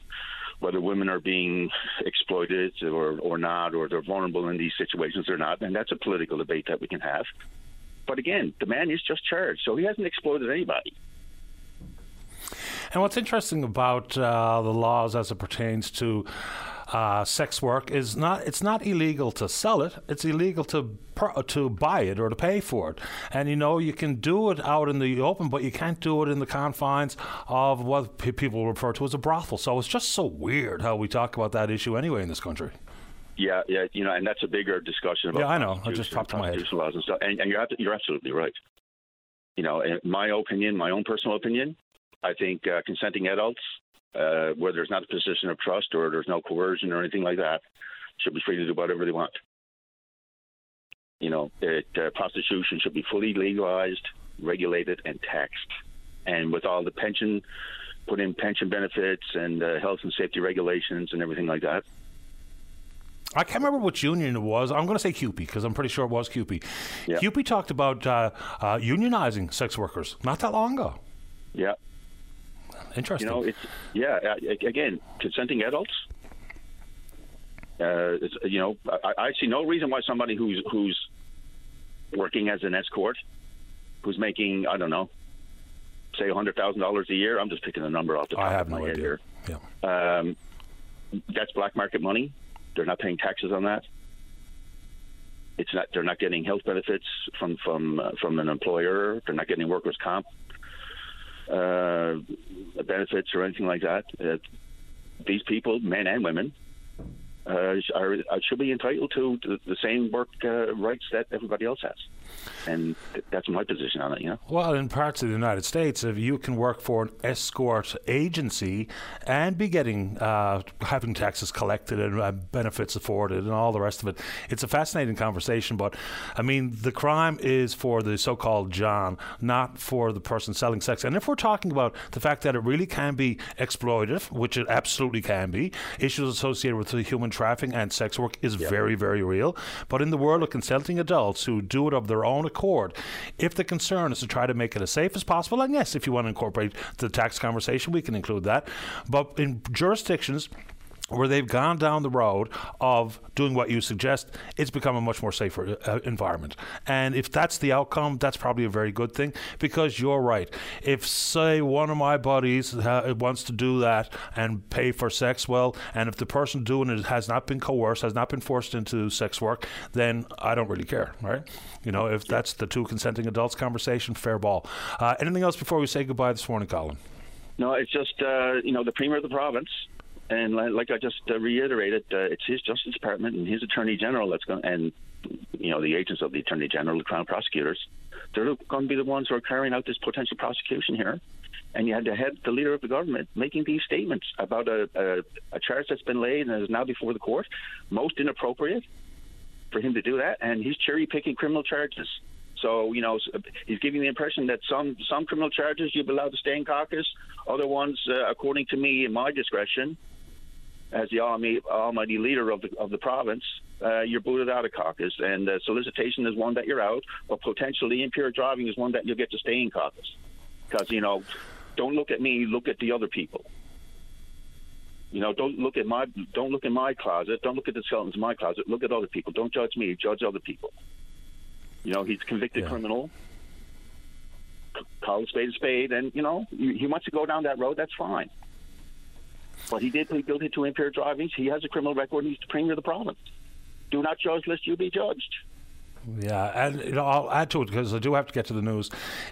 whether women are being exploited or, or not, or they're vulnerable in these situations or not, and that's a political debate that we can have. But again, the man is just charged, so he hasn't exploited anybody. And what's interesting about uh, the laws as it pertains to uh, sex work is not it's not illegal to sell it; it's illegal to pr- to buy it or to pay for it. And you know you can do it out in the open, but you can't do it in the confines of what p- people refer to as a brothel. So it's just so weird how we talk about that issue anyway in this country. Yeah, yeah, you know, and that's a bigger discussion about Yeah, I know. I just popped my head. laws and stuff. And, and you're you're absolutely right. You know, in my opinion, my own personal opinion, I think uh, consenting adults, uh, where there's not a position of trust or there's no coercion or anything like that, should be free to do whatever they want. You know, it, uh, prostitution should be fully legalized, regulated, and taxed. And with all the pension, put in pension benefits and uh, health and safety regulations and everything like that. I can't remember which union it was. I'm going to say CUPE because I'm pretty sure it was CUPE. CUPE talked about uh, uh, unionizing sex workers not that long ago. Yeah. Interesting. You know, it's yeah. Again, consenting adults. Uh, it's, you know, I, I see no reason why somebody who's who's working as an escort, who's making I don't know, say hundred thousand dollars a year. I'm just picking a number off the top I have of my no head idea. here. Um, that's black market money. They're not paying taxes on that. It's not. They're not getting health benefits from from uh, from an employer. They're not getting workers' comp benefits or anything like that. Uh, these people, men and women, uh, are, are should be entitled to the, the same work uh, rights that everybody else has. and th- that's my position on it. You know. Well, in parts of the United States, if you can work for an escort agency and be getting uh, having taxes collected and uh, benefits afforded and all the rest of it, it's a fascinating conversation. But I mean, the crime is for the so-called John, not for the person selling sex. And if we're talking about the fact that it really can be exploitative, which it absolutely can be, issues associated with the human trafficking and sex work is very, very real. But in the world of consenting adults who do it of their own accord, if the concern is to try to make it as safe as possible, and yes, if you want to incorporate the tax conversation, we can include that. But in jurisdictions where they've gone down the road of doing what you suggest, it's become a much more safer uh, environment. And if that's the outcome, that's probably a very good thing because you're right. If, say, one of my buddies uh, wants to do that and pay for sex, well, and if the person doing it has not been coerced, has not been forced into sex work, then I don't really care, right? You know, if that's the two consenting adults conversation, fair ball. Uh, anything else before we say goodbye this morning, Colin? No, it's just uh, you know the premier of the province and like I just uh, reiterated, uh, it's his Justice Department and his Attorney General that's going, and you know the agents of the Attorney General, the Crown prosecutors, they're going to be the ones who are carrying out this potential prosecution here. And you had the head, the leader of the government, making these statements about a, a, a charge that's been laid and is now before the court, most inappropriate for him to do that, and he's cherry picking criminal charges. So you know he's giving the impression that some some criminal charges you'll be allowed to stay in caucus, other ones, uh, according to me, in my discretion, as the almighty, almighty leader of the of the province, uh, you're booted out of caucus. And uh, solicitation is one that you're out, or potentially impure driving is one that you'll get to stay in caucus. Because you know, don't look at me, look at the other people. You know, don't look at my don't look in my closet, don't look at the skeletons in my closet. Look at other people. Don't judge me, judge other people. You know, he's a convicted yeah. criminal. Call a spade a spade, and you know, he wants to go down that road. That's fine. But he did plead guilty to impaired driving. He has a criminal record. He's the premier of the province. Do not judge lest you be judged. Yeah, and you know, I'll add to it because I do have to get to the news.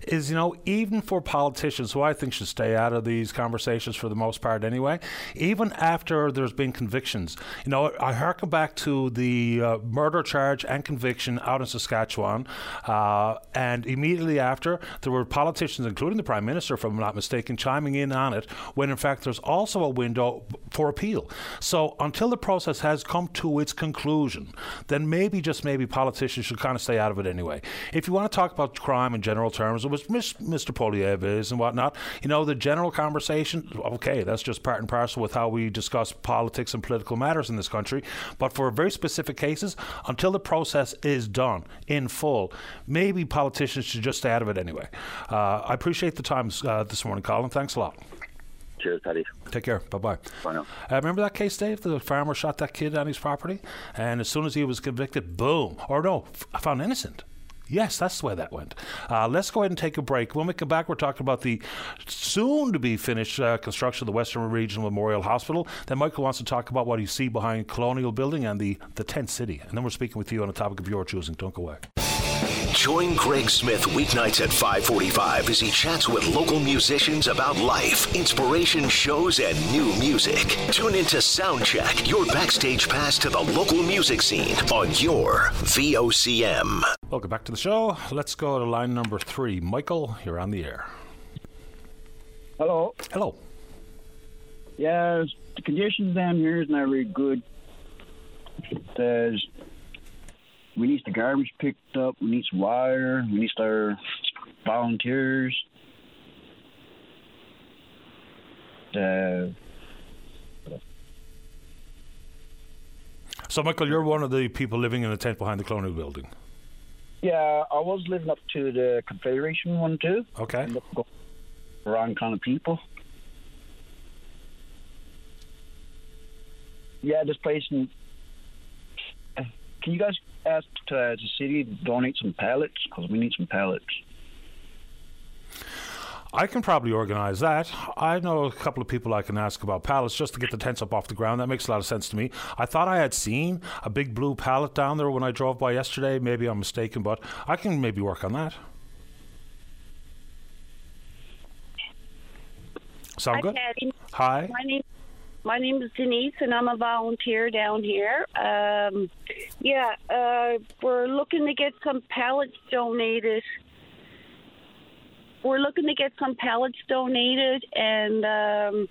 Is you know, even for politicians who I think should stay out of these conversations for the most part anyway, even after there's been convictions, you know, I harken back to the uh, murder charge and conviction out in Saskatchewan, uh, and immediately after there were politicians, including the prime minister, if I'm not mistaken, chiming in on it. When in fact there's also a window for appeal. So until the process has come to its conclusion, then maybe just maybe politicians should kind of stay out of it anyway. If you want to talk about crime in general terms, was Mr. Poilievre is and whatnot, you know, the general conversation, okay, that's just part and parcel with how we discuss politics and political matters in this country. But for very specific cases, until the process is done in full, maybe politicians should just stay out of it anyway. Uh, I appreciate the time uh, this morning, Colin. Thanks a lot. Cheers, Paddy. Take care. Bye bye. Bye now. Uh, remember that case, Dave? The farmer shot that kid on his property, and as soon as he was convicted, boom. Or no, f- found innocent. Yes, that's the way that went. Uh, let's go ahead and take a break. When we come back, we're talking about the soon to be finished uh, construction of the Western Regional Memorial Hospital. Then Michael wants to talk about what you see behind Colonial Building and the, the tent city. And then we're speaking with you on a topic of your choosing. Don't go away. Join Greg Smith weeknights at 545 as he chats with local musicians about life, inspiration shows, and new music. Tune into Soundcheck, your backstage pass to the local music scene on your VOCM. Welcome back to the show. Let's go to line number three. Michael, you're on the air. Hello. Hello. Yeah, the conditions down here is not very good. There's we need the garbage picked up. We need some water. We need our volunteers. Uh, so, Michael, you're one of the people living in a tent behind the Colonial Building. Yeah, I was living up to the Confederation one too. Okay. Wrong kind of people. Yeah, this place. In, can you guys ask to, uh, the city to donate some pallets because we need some pallets. I can probably organise that. I know a couple of people I can ask about pallets just to get the tents up off the ground. That makes a lot of sense to me. I thought I had seen a big blue pallet down there when I drove by yesterday. Maybe I'm mistaken, but I can maybe work on that. Sound Hi, good? Paddy. Hi. My name my name is Denise, and I'm a volunteer down here. Um, yeah, uh, we're looking to get some pallets donated. We're looking to get some pallets donated, and um,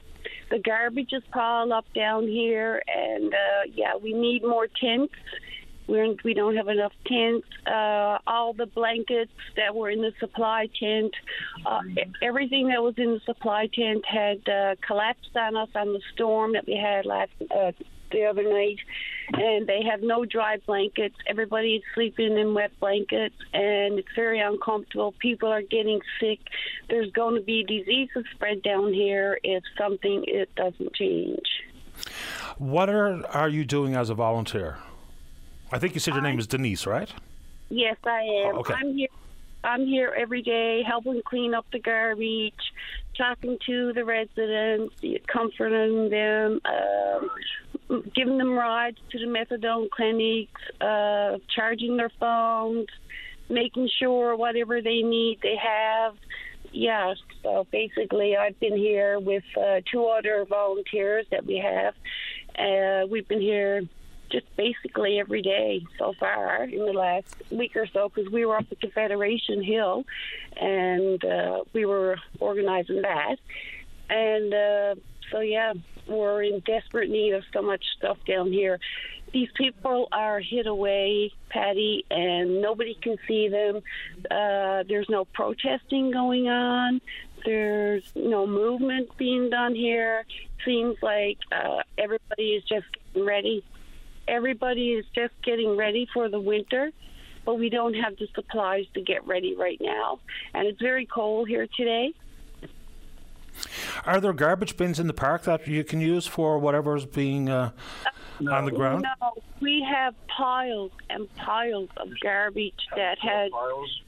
the garbage is piled up down here. And uh, yeah, we need more tents. We're, we don't have enough tents. Uh, all the blankets that were in the supply tent, uh, everything that was in the supply tent had uh, collapsed on us on the storm that we had last uh, the other night, and they have no dry blankets. Everybody's sleeping in wet blankets, and it's very uncomfortable. People are getting sick. There's going to be diseases spread down here if something it doesn't change. What are are you doing as a volunteer? I think you said your name is Denise, right? Yes, I am. Oh, okay. I'm here. I'm here every day, helping clean up the garbage, talking to the residents, comforting them, um, giving them rides to the methadone clinics, uh, charging their phones, making sure whatever they need they have. Yeah, so basically, I've been here with uh, two other volunteers that we have. Uh, we've been here just basically every day so far in the last week or so because we were up at Confederation Hill and uh, we were organizing that. And uh, so, yeah, we're in desperate need of so much stuff down here. These people are hid away, Paddy, and nobody can see them. Uh, there's no protesting going on. There's no movement being done here. Seems like uh, everybody is just getting ready everybody is just getting ready for the winter, but we don't have the supplies to get ready right now. And it's very cold here today. Are there garbage bins in the park that you can use for whatever's being uh, on the ground? No, we have piles and piles of garbage that had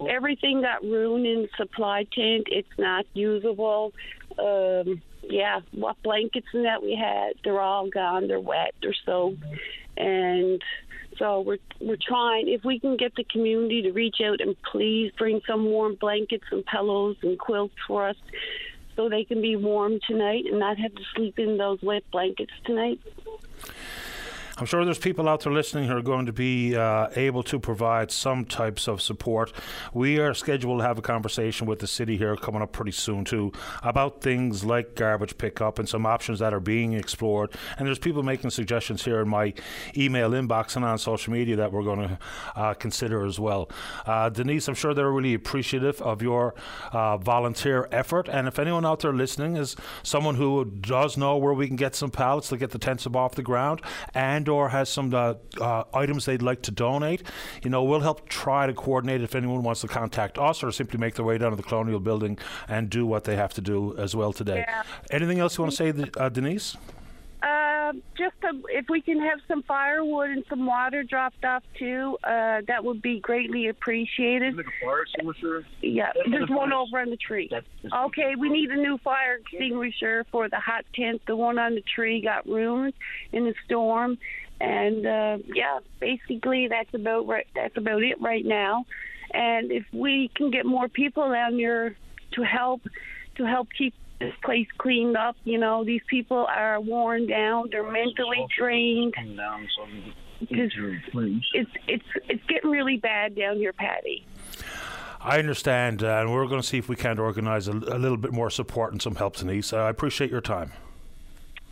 everything got ruined in the supply tent. It's not usable. Um, yeah, what blankets and that we had, they're all gone. They're wet. They're soaked, and so we're we're trying. If we can get the community to reach out and please bring some warm blankets and pillows and quilts for us, so they can be warm tonight and not have to sleep in those wet blankets tonight. I'm sure there's people out there listening who are going to be uh, able to provide some types of support. We are scheduled to have a conversation with the city here coming up pretty soon too about things like garbage pickup and some options that are being explored. And there's people making suggestions here in my email inbox and on social media that we're going to uh, consider as well. Uh, Denise, I'm sure they're really appreciative of your uh, volunteer effort. And if anyone out there listening is someone who does know where we can get some pallets to get the tents up off the ground and or has some uh, uh, items they'd like to donate, you know, we'll help try to coordinate if anyone wants to contact us or simply make their way down to the Colonial Building and do what they have to do as well today. Yeah. Anything else you want to say, uh, Denise? Uh, just a, if we can have some firewood and some water dropped off too, uh, that would be greatly appreciated. Like a fire extinguisher? Yeah, there's one over on the tree. Okay, we need a new fire extinguisher for the hot tent. The one on the tree got ruined in the storm, and uh, yeah, basically that's about right. That's about it right now. And if we can get more people down here to help, to help keep this place cleaned up, you know, these people are worn down. They're mentally drained. Because it's it's it's getting really bad down here, Paddy. I understand, uh, and we're going to see if we can't organise a, a little bit more support and some help, Denise. Uh, I appreciate your time.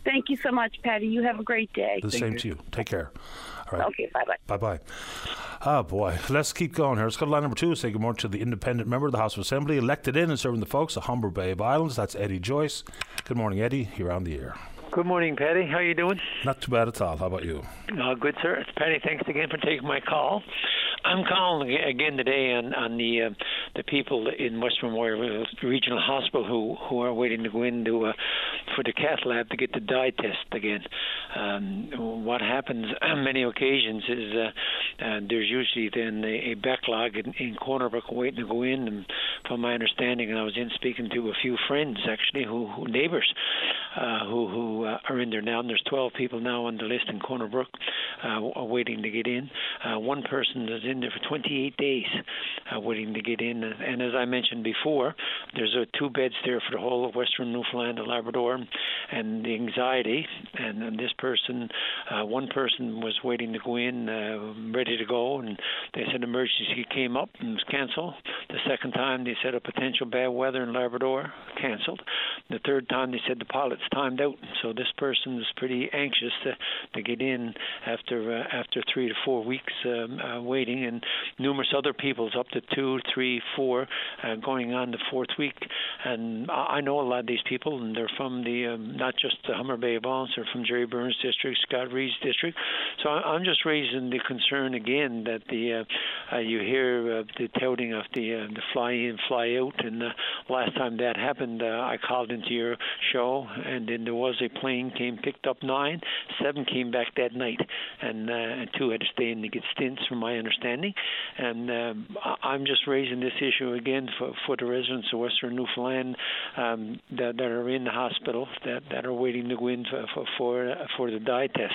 Thank you so much, Paddy. You have a great day. The same to you. Take care. All right. Okay, bye bye. Bye bye. Oh ah, boy, let's keep going here. Let's go to line number two. Say good morning to the independent member of the House of Assembly, elected in and serving the folks of Humber Bay of Islands. That's Eddie Joyce. Good morning, Eddie. You're on the air. Good morning, Paddy. How are you doing? Not too bad at all. How about you? Uh, good, sir. It's Paddy. Thanks again for taking my call. I'm calling again today on on the uh, the people in West Memorial Regional Hospital who who are waiting to go into uh, for the cath lab to get the dye test again. Um, what happens on many occasions is uh, uh, there's usually then a, a backlog in, in Corner Brook waiting to go in. And from my understanding, and I was in speaking to a few friends actually who, who neighbors uh, who who uh, are in there now. And there's 12 people now on the list in Corner Brook uh, waiting to get in. Uh, one person is in there for 28 days uh, waiting to get in. And as I mentioned before, there's uh, two beds there for the whole of Western Newfoundland and Labrador. And the anxiety, and, and this person, uh, one person was waiting to go in, uh, ready to go, and they said emergency came up and was canceled. The second time they said a potential bad weather in Labrador, canceled. The third time they said the pilot's timed out. So this person was pretty anxious to to get in after uh, after three to four weeks um, uh, waiting, and numerous other people's up to two, three, four, uh, going on the fourth week. And I know a lot of these people, and they're from the um, not just the Humber Bay of Islands, they're from Gerry Byrne's district, Scott Reid's district. So I'm just raising the concern again that the uh, uh, you hear uh, the touting of the uh, the fly in, fly out, and uh, last time that happened, uh, I called into your show, and then there was a plane came picked up nine, seven came back that night, and uh, two had to stay in to get stents, from my understanding. And um, I'm just raising this issue again for for the residents of Western Newfoundland um, that that are in the hospital that that are waiting to go in for for for, for the dye test.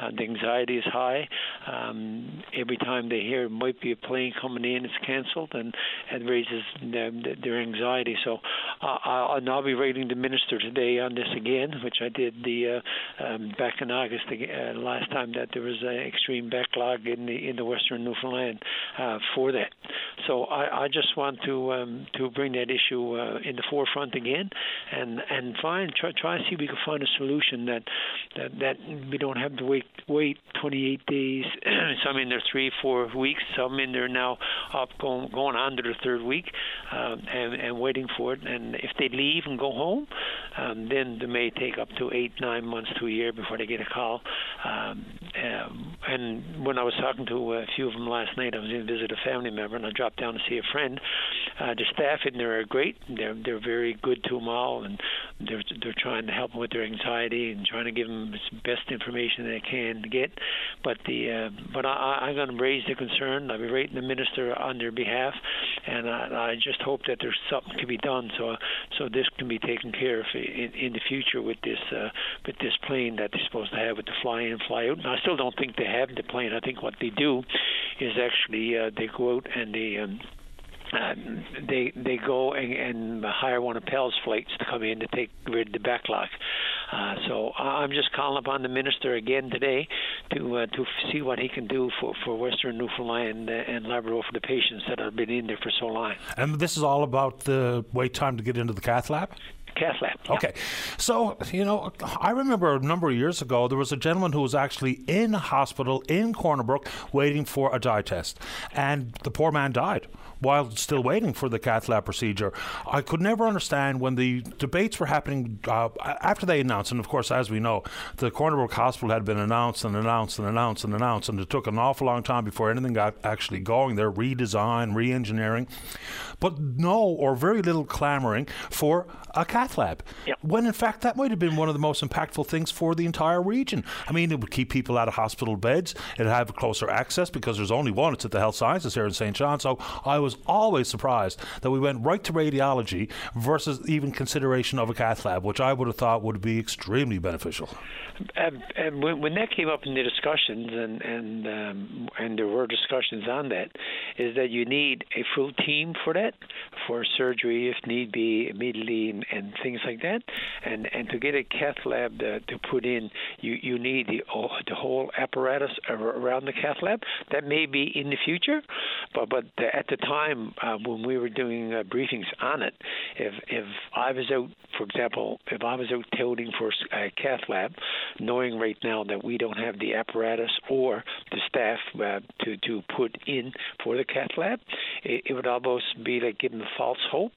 Uh, the anxiety is high. Um, every time they hear it might be a plane coming in, it's cancelled, and it raises their, their anxiety. So uh, I'll, I'll be writing the minister today on this again, which I did the uh, um, back in August uh, last time that there was an extreme backlog in the in the Western Newfoundland uh, for that. So I, I just want to um, to bring that issue uh, in the forefront again, and and find try try and see if we can find a solution that that that we don't have to wait wait 28 days. some in there three four weeks. Some in there now up going going on to the third week, um, and and waiting for it. And if they leave and go home, um, then they may take up to eight nine months to a year before they get a call. Um, um, and when I was talking to a few of them last night, I was in to visit a family member, and I dropped down to see a friend. Uh, the staff in there are great. They're they're very good to them all, and they're they're trying to help them with their anxiety and trying to give them the best information they can get. But the uh, but I, I'm going to raise the concern. I'll be writing the minister on their behalf, and I, I just hope that there's something can be done so so this can be taken care of in, in the future with this uh, with this plane that they're supposed to have with the fly in fly out. And I still don't think they have the plane. I think what they do is actually uh, they go out and they um, uh, they they go and, and hire one of PAL's flights to come in to take rid of the backlog. Uh, so I'm just calling upon the minister again today to uh, to see what he can do for, for Western Newfoundland and Labrador for the patients that have been in there for so long. And this is all about the wait time to get into the cath lab. Yeah. Okay. So, you know, I remember a number of years ago, there was a gentleman who was actually in a hospital in Corner Brook waiting for a dye test, and the poor man died while still waiting for the cath lab procedure. I could never understand when the debates were happening uh, after they announced, and of course, as we know, the Corner Brook Hospital had been announced and announced and announced and announced, and it took an awful long time before anything got actually going there, redesign, re engineering. But no, or very little clamoring for a cath lab. Yep. When in fact, that might have been one of the most impactful things for the entire region. I mean, it would keep people out of hospital beds, it'd have closer access because there's only one, it's at the Health Sciences here in St. John. So I was always surprised that we went right to radiology versus even consideration of a cath lab, which I would have thought would be extremely beneficial. And, and when, when that came up in the discussions, and and um, and there were discussions on that, is that you need a full team for that, for surgery if need be immediately, and, and things like that, and and to get a cath lab to, to put in, you you need the the whole apparatus around the cath lab. That may be in the future, but but at the time uh, when we were doing uh, briefings on it, if if I was out, for example, if I was out touting for a cath lab, knowing right now that we don't have the apparatus or the staff uh, to to put in for the cath lab, it, it would almost be like giving false hope.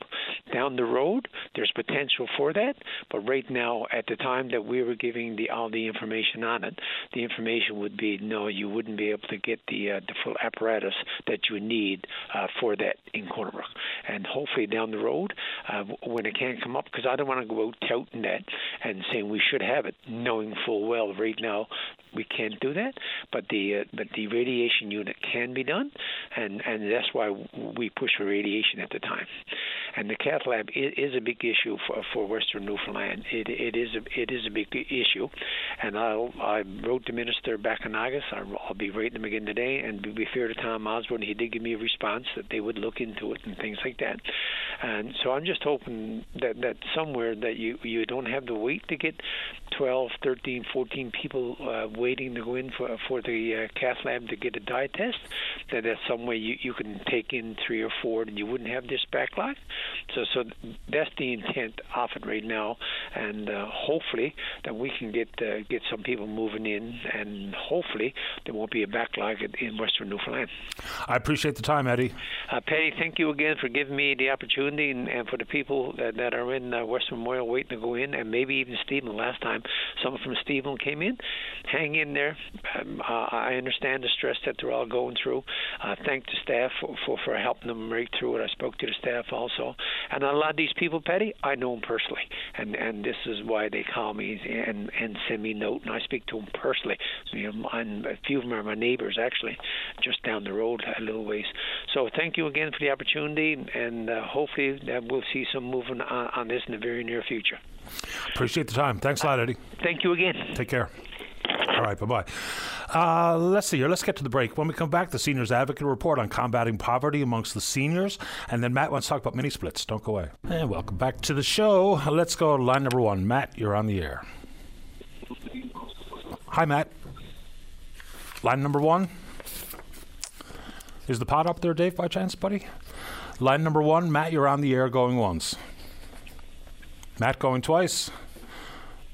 Down the road, there's potential for that, but right now, at the time that we were giving the all the information on it, the information would be no, you wouldn't be able to get the uh, the full apparatus that you need uh, for that in Corner Brook. And hopefully down the road, uh, when it can come up, because I don't want to go out touting that and saying we should have it, knowing full well right now we can't do that. But the uh, but the radiation unit can be done, and and that's why we push for radiation at the time. and the cath lab is, is a big issue for for Western Newfoundland. It it is a it is a big issue, and I I wrote the minister back in August. I'll, I'll be writing him again today, and be fair to Tom Osborne, he did give me a response that they would look into it and things like that. And so I'm just hoping that that somewhere that you you don't have to wait to get 12, 13, 14 people uh, waiting to go in for for the uh, cath lab to get a dye test. That there's some way you you can take in three or four, and you wouldn't have this backlog. So so that's the intent of it right now, and uh, hopefully that we can get uh, get some people moving in, and hopefully there won't be a backlog in Western Newfoundland. I appreciate the time, Eddie. Uh, Paddy, thank you again for giving me the opportunity, and, and for the people that, that are in uh, Western Memorial waiting to go in, and maybe even Stephen. Last time, someone from Stephen came in. Hang in there. Um, uh, I understand the stress that they're all going through. Uh, thank the staff for, for, for helping them right through it. I spoke to the staff also, and a lot of these people, Paddy, I know them personally, and and this is why they call me and and send me note, and I speak to them personally. So, you know, a few of them are my neighbors actually, just down the road a little ways. So thank you again for the opportunity, and uh, hopefully that we'll see some movement on, on this in the very near future. Appreciate the time. Thanks a lot, Eddie. Thank you again. Take care. All right, bye bye. Uh, let's see here. Let's get to the break. When we come back, the Seniors Advocate report on combating poverty amongst the seniors. And then Matt wants to talk about mini splits. Don't go away. And welcome back to the show. Let's go to line number one. Matt, you're on the air. Hi, Matt. Line number one. Is the pot up there, Dave, by chance, buddy? Line number one, Matt, you're on the air going once. Matt going twice.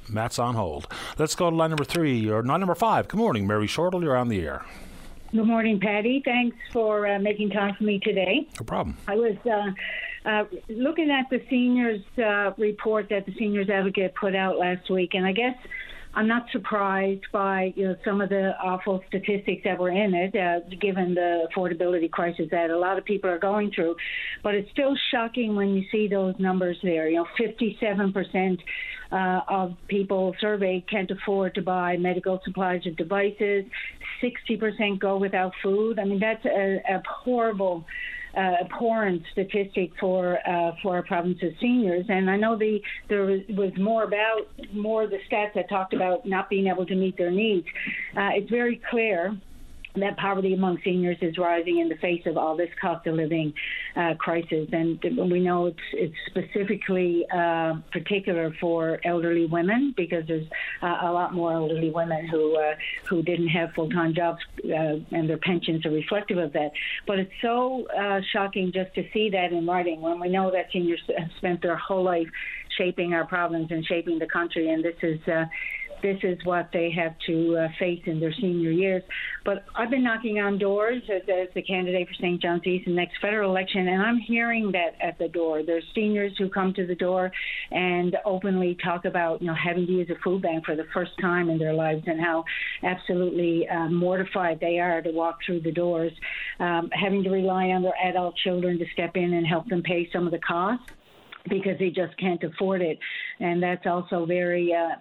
Matt's on hold. Let's go to line number three, or line number five. Good morning, Mary Shortall. You're on the air. Good morning, Paddy. Thanks for uh, making time for me today. No problem. I was uh, uh, looking at the seniors uh, report that the Seniors Advocate put out last week, and I guess I'm not surprised by you know some of the awful statistics that were in it, uh, given the affordability crisis that a lot of people are going through. But it's still shocking when you see those numbers there. You know, 57 percent uh, of people surveyed can't afford to buy medical supplies or devices. 60% go without food. I mean, that's a, a horrible uh, abhorrent statistic for uh, for our province's seniors. And I know the there was, more about more the stats that talked about not being able to meet their needs. Uh, it's very clear that poverty among seniors is rising in the face of all this cost of living uh, crisis, and we know it's it's specifically uh, particular for elderly women because there's uh, a lot more elderly women who uh, who didn't have full time jobs, uh, and their pensions are reflective of that. But it's so uh, shocking just to see that in writing when we know that seniors have spent their whole life shaping our province and shaping the country, and this is this is what they have to uh, face in their senior years. But I've been knocking on doors as, as the candidate for St. John's East in the next federal election, and I'm hearing that at the door. There's seniors who come to the door and openly talk about, you know, having to use a food bank for the first time in their lives and how absolutely uh, mortified they are to walk through the doors, um, having to rely on their adult children to step in and help them pay some of the costs because they just can't afford it, and that's also very uh,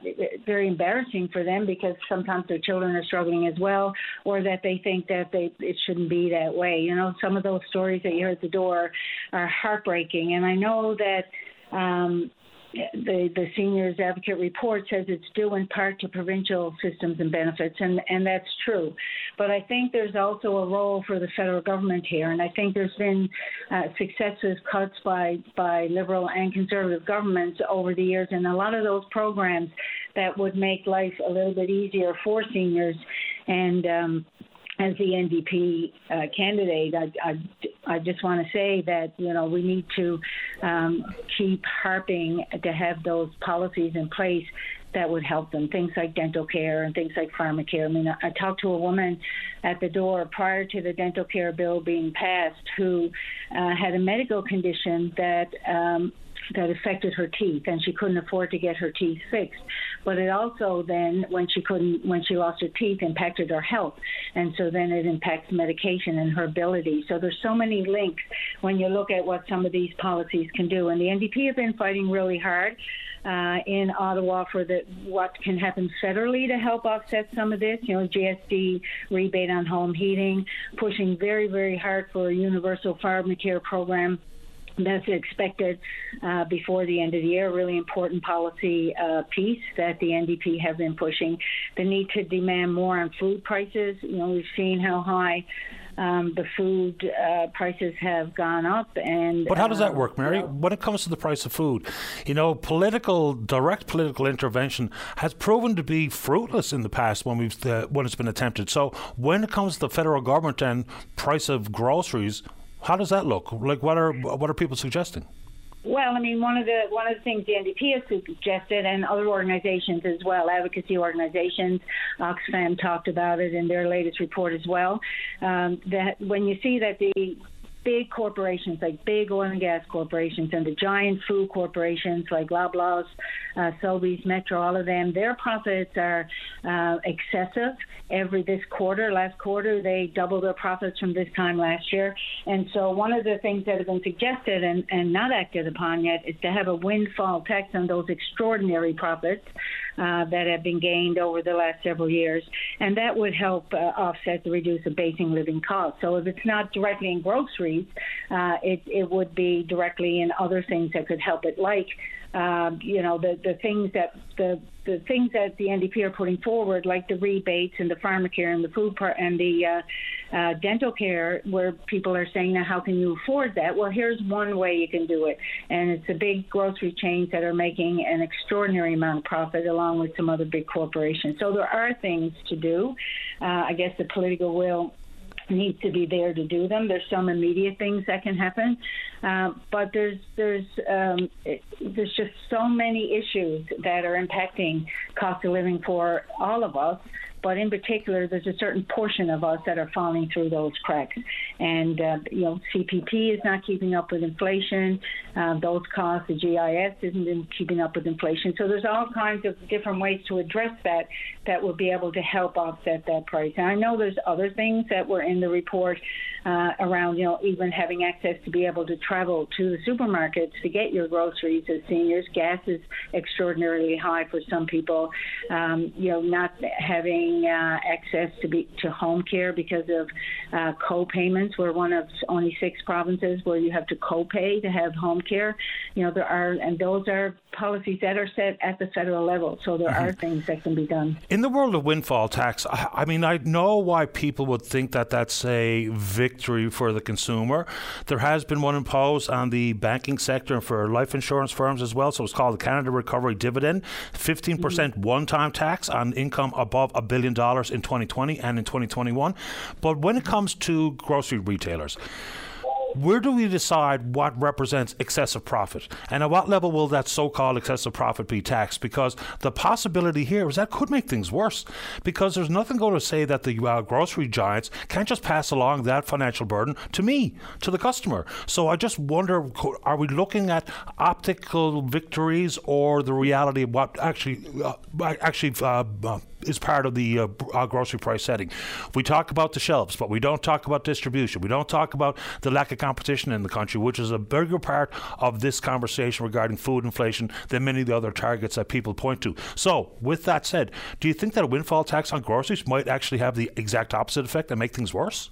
very embarrassing for them because sometimes their children are struggling as well, or that they think that they it shouldn't be that way. You know, some of those stories that you hear at the door are heartbreaking, and I know that. Um, the, the seniors advocate report says it's due in part to provincial systems and benefits, and, and that's true. But I think there's also a role for the federal government here, and I think there's been uh, successive cuts by, by liberal and conservative governments over the years, and a lot of those programs that would make life a little bit easier for seniors and um, as the NDP uh, candidate, I, I, I just want to say that you know we need to um, keep harping to have those policies in place that would help them. Things like dental care and things like pharmacare. I mean, I talked to a woman at the door prior to the dental care bill being passed who uh, had a medical condition that um, that affected her teeth and she couldn't afford to get her teeth fixed. But it also then when she couldn't when she lost her teeth impacted her health. And so then it impacts medication and her ability. So there's so many links when you look at what some of these policies can do. And the NDP have been fighting really hard uh, in Ottawa for the what can happen federally to help offset some of this. You know, GST rebate on home heating, pushing very very hard for a universal pharmacare program that's expected uh, before the end of the year. A really important policy uh, piece that the NDP have been pushing. The need to demand more on food prices. You know, we've seen how high um, the food uh, prices have gone up. And but how does that uh, work, Mary? When it comes to the price of food, you know, political direct political intervention has proven to be fruitless in the past when we've uh, when it's been attempted. So when it comes to the federal government and price of groceries, how does that look? Like, what are what are people suggesting? Well, I mean, one of the one of the things the NDP has suggested, and other organisations as well, advocacy organisations, Oxfam talked about it in their latest report as well. Um, that when you see that the big corporations like big oil and gas corporations and the giant food corporations like Loblaws, uh, Sobeys, Metro, all of them, their profits are uh, excessive. Every this quarter, last quarter, they doubled their profits from this time last year. And so, one of the things that have been suggested and, and not acted upon yet is to have a windfall tax on those extraordinary profits uh, that have been gained over the last several years, and that would help uh, offset the reduce of basic living costs. So if it's not directly in groceries, uh, it it would be directly in other things that could help it, like um, you know the the things that the the things that the NDP are putting forward, like the rebates and the pharmacare and the food part and the uh, uh, dental care, where people are saying, now how can you afford that? Well, here's one way you can do it, and it's the big grocery chains that are making an extraordinary amount of profit, along with some other big corporations. So there are things to do. Uh, I guess the political will needs to be there to do them. There's some immediate things that can happen, uh, but there's there's um, there's just so many issues that are impacting cost of living for all of us but in particular, there's a certain portion of us that are falling through those cracks. And, uh, you know, CPP is not keeping up with inflation. Uh, those costs, the GIS isn't keeping up with inflation. So there's all kinds of different ways to address that that will be able to help offset that price. And I know there's other things that were in the report uh, around, you know, even having access to be able to travel to the supermarkets to get your groceries as seniors. Gas is extraordinarily high for some people. Um, you know, not having uh, access to be to home care because of uh, co-payments. We're one of only six provinces where you have to co-pay to have home care. You know, there are, and those are policies that are set at the federal level. So there mm-hmm. are things that can be done. In the world of windfall tax, I, I mean, I know why people would think that that's a victory for the consumer. There has been one imposed on the banking sector and for life insurance firms as well. So it's called the Canada Recovery Dividend, 15% mm hmm one-time tax on income above a billion dollars in 2020 and in 2021. But when it comes to grocery retailers, where do we decide what represents excessive profit? And at what level will that so called excessive profit be taxed? Because the possibility here is that could make things worse. Because there's nothing going to say that the uh, grocery giants can't just pass along that financial burden to me, to the customer. So I just wonder are we looking at optical victories or the reality of what actually, uh, actually uh is part of the uh, uh, grocery price setting. We talk about the shelves, but we don't talk about distribution. We don't talk about the lack of competition in the country, which is a bigger part of this conversation regarding food inflation than many of the other targets that people point to. So, with that said, do you think that a windfall tax on groceries might actually have the exact opposite effect and make things worse?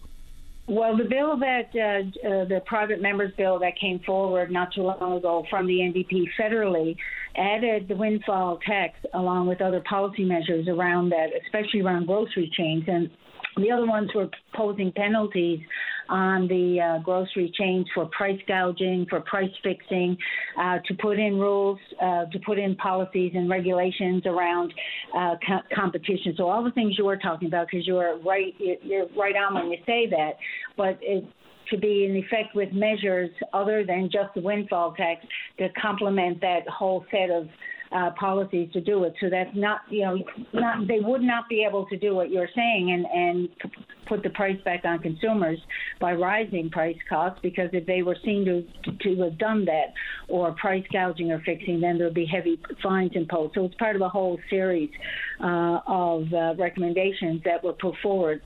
Well, the bill that uh, uh, the private members bill that came forward not too long ago from the NDP federally added the windfall tax along with other policy measures around that, especially around grocery chains. And the other ones were posing penalties on the uh, grocery chains for price gouging, for price fixing, uh, to put in rules, uh, to put in policies and regulations around uh, co- competition. So all the things you were talking about, because you're right, you're right on when you say that. But it, to be in effect with measures other than just the windfall tax to complement that whole set of uh, policies to do it. So that's not, you know, not they would not be able to do what you're saying and and put the price back on consumers by rising price costs because if they were seen to to have done that or price gouging or fixing, then there would be heavy fines imposed. So it's part of a whole series uh, of uh, recommendations that were put forward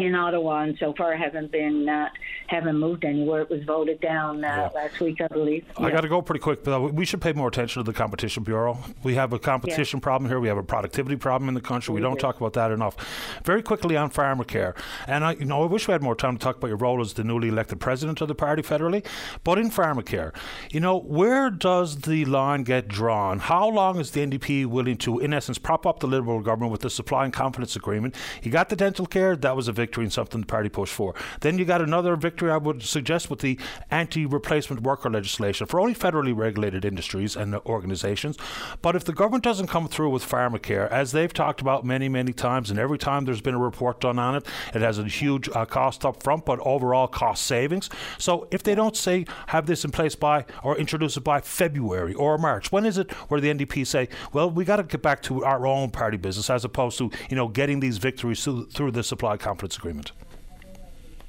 in Ottawa and so far haven't been uh, haven't moved anywhere. It was voted down uh, yeah. last week, I believe. I yeah. got to go pretty quick, but we should pay more attention to the Competition Bureau. We have a competition yeah. problem here. We have a productivity problem in the country. We, we don't do. talk about that enough. Very quickly on pharmacare, and I, you know, I wish we had more time to talk about your role as the newly elected president of the party federally. But in pharmacare, you know, where does the line get drawn? How long is the NDP willing to, in essence, prop up the Liberal government with the supply and confidence agreement? You got the dental care, that was a victory and something the party pushed for. Then you got another victory, I would suggest, with the anti replacement worker legislation for only federally regulated industries and organisations. But if the government doesn't come through with pharmacare, as they've talked about many, many times, and every time there's been a report done on it, it has a huge uh, cost up front, but overall cost savings. So if they don't say have this in place by or introduce it by February or March, when is it where the NDP say, well, we got to get back to our own party business as opposed to you know getting these victories through, through the supply confidence agreement?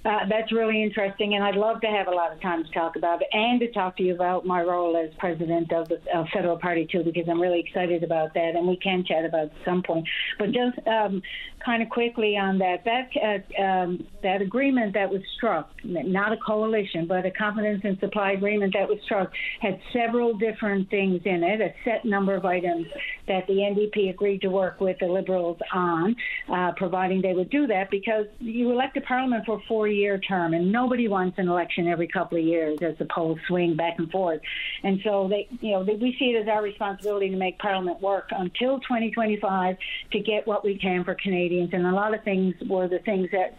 Uh, that's really interesting, and I'd love to have a lot of time to talk about it and to talk to you about my role as president of the uh, federal party too, because I'm really excited about that, and we can chat about it at some point. But just um, kind of quickly on that, that uh, um, that agreement that was struck, not a coalition, but a confidence and supply agreement that was struck, had several different things in it, a set number of items that the NDP agreed to work with the Liberals on, uh, providing they would do that, because you elect a parliament for a four year term, and nobody wants an election every couple of years as the polls swing back and forth. And so they, you know, they, we see it as our responsibility to make Parliament work until 2025 to get what we can for Canadians. And a lot of things were the things that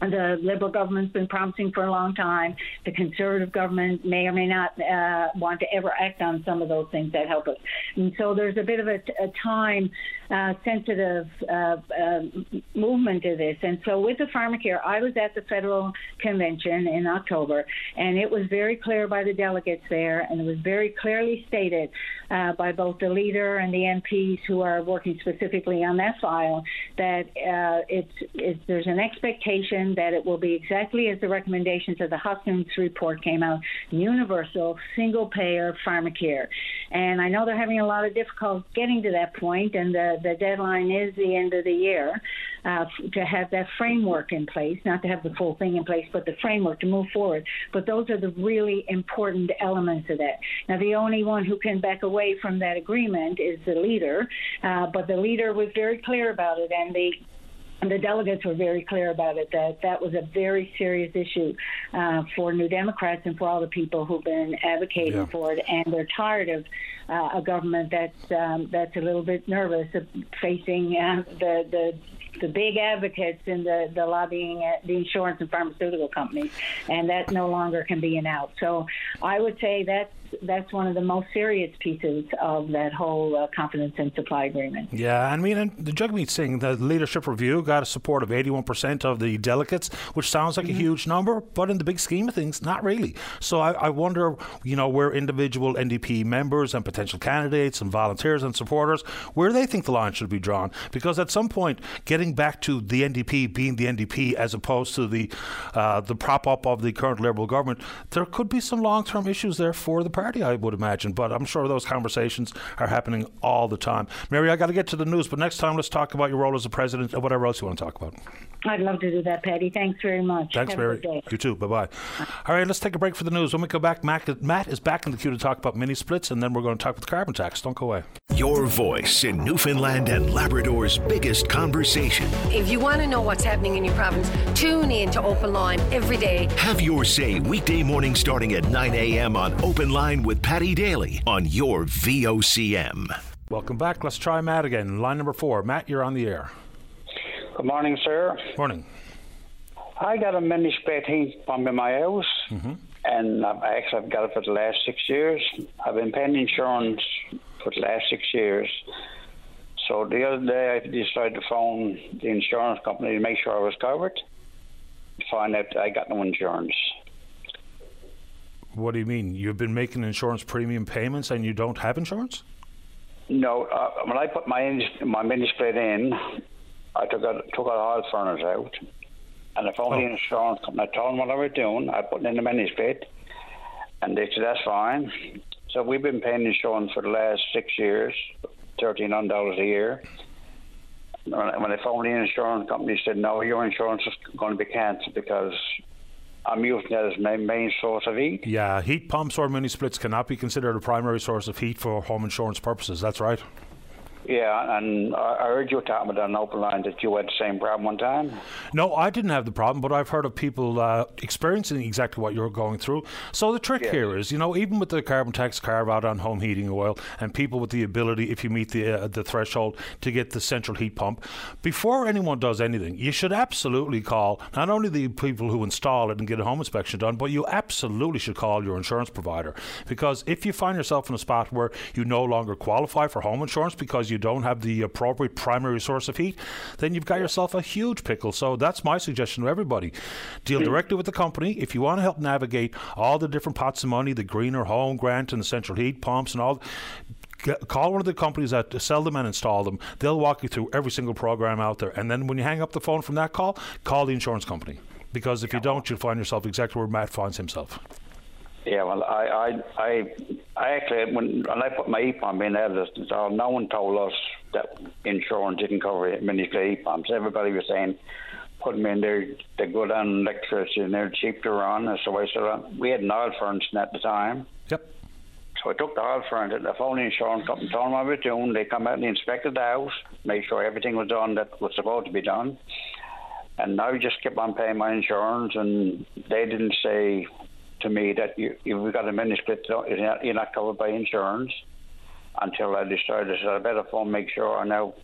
the Liberal government's been promising for a long time. The Conservative government may or may not uh, want to ever act on some of those things that help us. And so there's a bit of a, a time uh, sensitive uh, um, movement to this. And so with the pharmacare, I was at the federal convention in October, and it was very clear by the delegates there, and it was very clearly stated uh, by both the leader and the MPs who are working specifically on that file that uh, it's, it's there's an expectation that it will be exactly as the recommendations of the Hoskins report came out, universal single payer pharmacare. And I know they're having a lot of difficulty getting to that point, and the, the deadline is the end of the year uh, to have that framework in place, not to have the full thing in place, but the framework to move forward. But those are the really important elements of that. Now, the only one who can back away from that agreement is the leader, uh, but the leader was very clear about it, and the and the delegates were very clear about it that that was a very serious issue uh, for New Democrats and for all the people who've been advocating yeah. for it, and they're tired of uh, a government that's um, that's a little bit nervous of facing uh, the the the big advocates in the, the lobbying, at the insurance and pharmaceutical companies, and that no longer can be an out. So I would say that's that's one of the most serious pieces of that whole uh, confidence and supply agreement. Yeah, and I mean, the Jagmeet Singh, the leadership review got a support of 81% of the delegates, which sounds like mm-hmm. a huge number, but in the big scheme of things, not really. So I, I wonder, you know, where individual NDP members and potential candidates and volunteers and supporters, where they think the line should be drawn, because at some point, getting getting back to the NDP being the NDP as opposed to the uh, the prop up of the current Liberal government, there could be some long term issues there for the party, I would imagine. But I'm sure those conversations are happening all the time. Mary, I got to get to the news, but next time let's talk about your role as a president and whatever else you want to talk about. I'd love to do that, Paddy. Thanks very much. Thanks, Have Mary. You too. Bye bye. All right, let's take a break for the news. When we come back, Matt, Matt is back in the queue to talk about mini splits, and then we're going to talk about the carbon tax. Don't go away. Your voice in Newfoundland and Labrador's biggest conversation. If you want to know what's happening in your province, tune in to Open Line every day. Have your say weekday morning starting at 9 a.m. on Open Line with Paddy Daly on your VOCM. Welcome back. Let's try Matt again. Line number four. Matt, you're on the air. Good morning, sir. Morning. I got a mini split heat pump in my house, mm-hmm. and I've actually I've got it for the last six years. I've been paying insurance for the last six years. So the other day, I decided to phone the insurance company to make sure I was covered. To find out I got no insurance. What do you mean? You've been making insurance premium payments and you don't have insurance? No. Uh, when I put my my mini split in, I took out took out all furnace out, and I phoned oh. the insurance company. I told them what I was doing. I put in the mini split, and they said that's fine. So we've been paying insurance for the last six years, thirteen hundred dollars a year. When I phoned the insurance company, said no, your insurance is going to be cancelled because I'm using that as my main source of heat. Yeah, heat pumps or mini splits cannot be considered a primary source of heat for home insurance purposes. That's right. Yeah, and I heard you talking about an open line that you had the same problem one time. No, I didn't have the problem, but I've heard of people uh, experiencing exactly what you're going through. So the trick here is, you know, even with the carbon tax carve out on home heating oil, and people with the ability, if you meet the uh, the threshold, to get the central heat pump, before anyone does anything, you should absolutely call not only the people who install it and get a home inspection done, but you absolutely should call your insurance provider because if you find yourself in a spot where you no longer qualify for home insurance because you don't have the appropriate primary source of heat, then you've got yourself a huge pickle. So that's my suggestion to everybody. Deal directly with the company. If you want to help navigate all the different pots of money, the greener home grant and the central heat pumps and all, get, call one of the companies that sell them and install them. They'll walk you through every single program out there. And then when you hang up the phone from that call, call the insurance company. Because if you don't, you'll find yourself exactly where Matt finds himself. Yeah, well, I, I, I, I actually when, when I put my pump in there, this- this no one told us that insurance didn't cover mini split heat pumps. Everybody was saying put them in there. They're good on electricity and they're cheap to run. And so I said uh, we had an oil furnace at the time. Yep. So I took the oil furnace. The phone insurance company told them I was doing. They come out and inspected the house, made sure everything was done that was supposed to be done. And I just kept on paying my insurance, and they didn't say to me that you, you've got a mini split, you're not, you're not covered by insurance until I decided I better phone make sure I know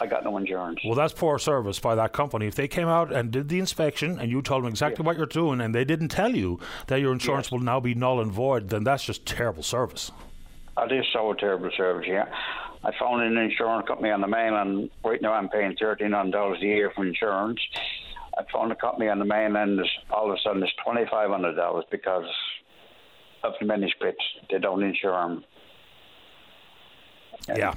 I got no insurance. Well, that's poor service by that company. If they came out and did the inspection and you told them exactly what you're doing and they didn't tell you that your insurance will now be null and void, then that's just terrible service. That is so terrible service, yeah. I found an insurance company on the mainland. Right now, I'm paying thirteen hundred dollars a year for insurance. I found a company on the mainland. All of a sudden, it's twenty five hundred dollars because of the many splits. They don't insure them. Yeah.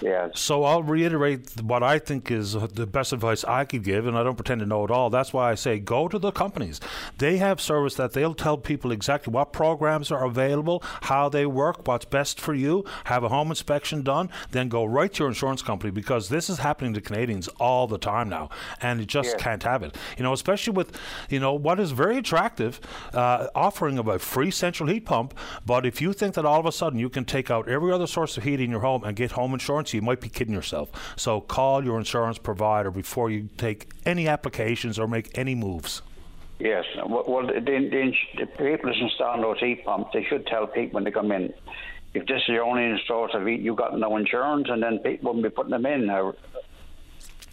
Yeah. So I'll reiterate what I think is the best advice I could give, and I don't pretend to know it all. That's why I say go to the companies. They have service that they'll tell people exactly what programs are available, how they work, what's best for you. Have a home inspection done, then go right to your insurance company because this is happening to Canadians all the time now, and you just can't have it. You know, especially with you know what is very attractive, uh, offering of a free central heat pump. But if you think that all of a sudden you can take out every other source of heat in your home and get home insurance, you might be kidding yourself. So call your insurance provider before you take any applications or make any moves. Yes. Well, well the, the, the, the people that's installing those heat pumps, they should tell people when they come in, if this is your only source of heat, you got no insurance, and then people wouldn't be putting them in. Now,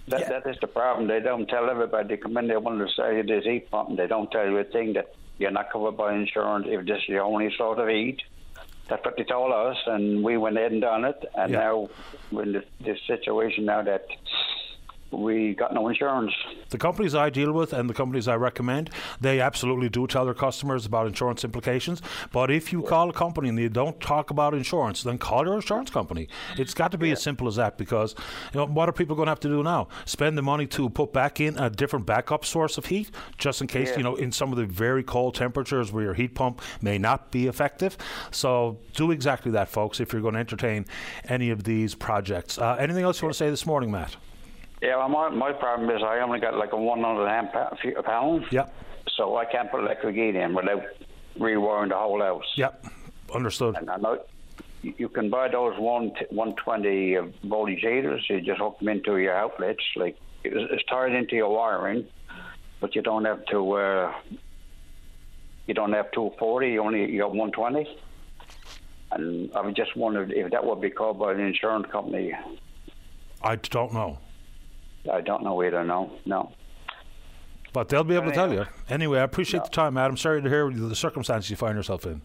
that, that is the problem. They don't tell everybody. They come in, they want to sell you this heat pump, and they don't tell you a thing that you're not covered by insurance if this is your only source of heat. That's what they told us, and we went ahead and done it. And now we're in this, this situation now that we got no insurance. The companies I deal with and the companies I recommend, they absolutely do tell their customers about insurance implications. But if you call a company and they don't talk about insurance, then call your insurance company. It's got to be as simple as that because you know what are people going to have to do now? Spend the money to put back in a different backup source of heat, just in case Yeah. you know in some of the very cold temperatures where your heat pump may not be effective. So do exactly that, folks. If you're going to entertain any of these projects, uh, anything else you want to say this morning, Matt? Yeah, well, my, my problem is I only got like a 100 amp f- pound. Yeah. So I can't put electric heat in without rewiring the whole house. Yep. Understood. And I know you can buy those one 120 uh, voltage heaters. You just hook them into your outlets. Like it's, tied into your wiring, but you don't have to. Uh, you don't have 240. You only you have 120. And I was just wondered if that would be covered by an insurance company. I don't know. I don't know We don't know. no. But they'll be able to tell you. Anyway, I appreciate the time. I'm sorry to hear the circumstances you find yourself in.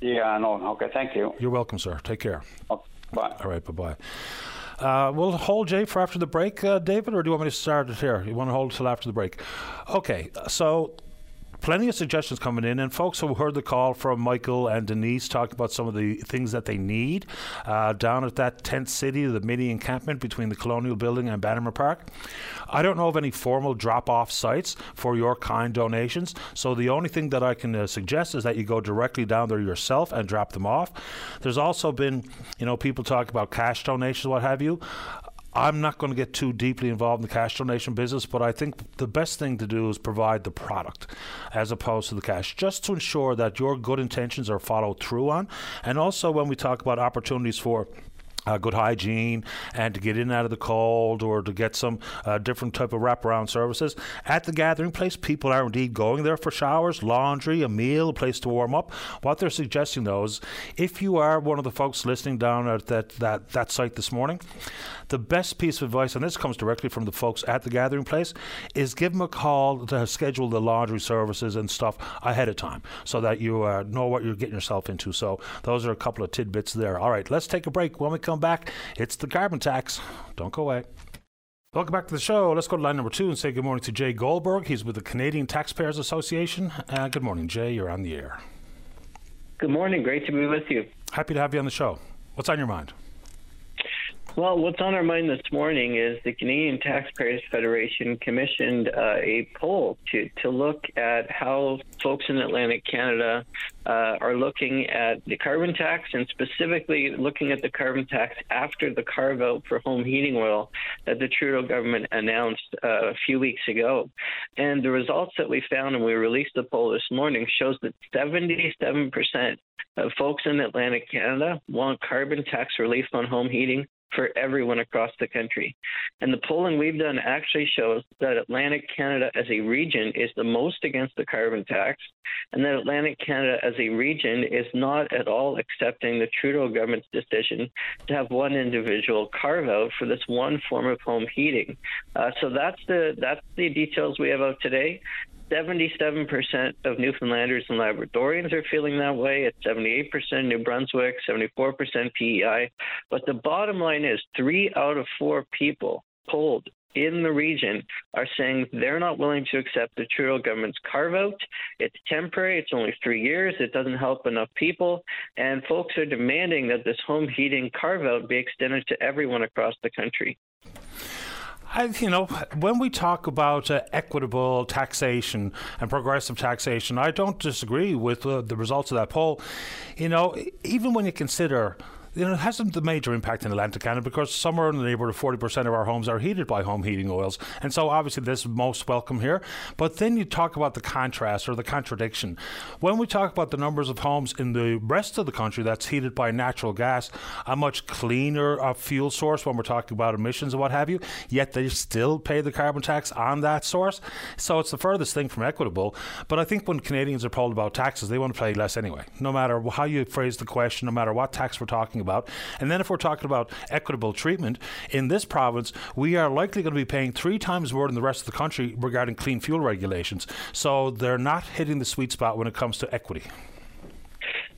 Yeah, I know. Okay, thank you. You're welcome, sir. Take care. Bye. All right, bye bye. Uh, we'll hold Jay for after the break, uh, David, or do you want me to start it here? You want to hold till after the break? Okay, so plenty of suggestions coming in, and folks who heard the call from Michael and Denise talking about some of the things that they need uh, down at that tent city, the mini encampment between the Colonial Building and Bannerman Park. I don't know of any formal drop off sites for your kind donations, so the only thing that I can uh, suggest is that you go directly down there yourself and drop them off. There's also been, you know, people talk about cash donations, what have you. I'm not going to get too deeply involved in the cash donation business, but I think the best thing to do is provide the product as opposed to the cash, just to ensure that your good intentions are followed through on. And also, when we talk about opportunities for uh, good hygiene and to get in and out of the cold or to get some uh, different type of wraparound services. At the gathering place, people are indeed going there for showers, laundry, a meal, a place to warm up. What they're suggesting though is if you are one of the folks listening down at that, that, that site this morning, the best piece of advice, and this comes directly from the folks at the gathering place, is give them a call to schedule the laundry services and stuff ahead of time so that you uh, know what you're getting yourself into. So those are a couple of tidbits there. All right, let's take a break. When we come back, it's the carbon tax. Don't go away. Welcome back to the show. Let's go to line number two and say good morning to Jay Goldberg. He's with the Canadian Taxpayers Association. Uh, good morning, Jay. You're on the air. Good morning. Great to be with you. Happy to have you on the show. What's on your mind? Well, what's on our mind this morning is the Canadian Taxpayers Federation commissioned uh, a poll to, to look at how folks in Atlantic Canada uh, are looking at the carbon tax and specifically looking at the carbon tax after the carve out for home heating oil that the Trudeau government announced uh, a few weeks ago. And the results that we found, and we released the poll this morning, shows that 77% of folks in Atlantic Canada want carbon tax relief on home heating for everyone across the country. And the polling we've done actually shows that Atlantic Canada as a region is the most against the carbon tax, and that Atlantic Canada as a region is not at all accepting the Trudeau government's decision to have one individual carve out for this one form of home heating. Uh, so that's the that's the details we have out today. 77% of Newfoundlanders and Labradorians are feeling that way. It's 78% New Brunswick, 74% PEI. But the bottom line is three out of four people polled in the region are saying they're not willing to accept the Trudeau government's carve out. It's temporary, it's only three years, it doesn't help enough people, and folks are demanding that this home heating carve out be extended to everyone across the country. I, you know, when we talk about uh, equitable taxation and progressive taxation, I don't disagree with uh, the results of that poll. You know, even when you consider you know, it hasn't the major impact in Atlantic Canada because somewhere in the neighborhood of 40% of our homes are heated by home heating oils. And so obviously this is most welcome here. But then you talk about the contrast or the contradiction. When we talk about the numbers of homes in the rest of the country that's heated by natural gas, a much cleaner uh, fuel source when we're talking about emissions and what have you, yet they still pay the carbon tax on that source. So it's the furthest thing from equitable. But I think when Canadians are polled about taxes, they want to pay less anyway, no matter how you phrase the question, no matter what tax we're talking about about. And then if we're talking about equitable treatment, in this province, we are likely going to be paying three times more than the rest of the country regarding clean fuel regulations. So they're not hitting the sweet spot when it comes to equity.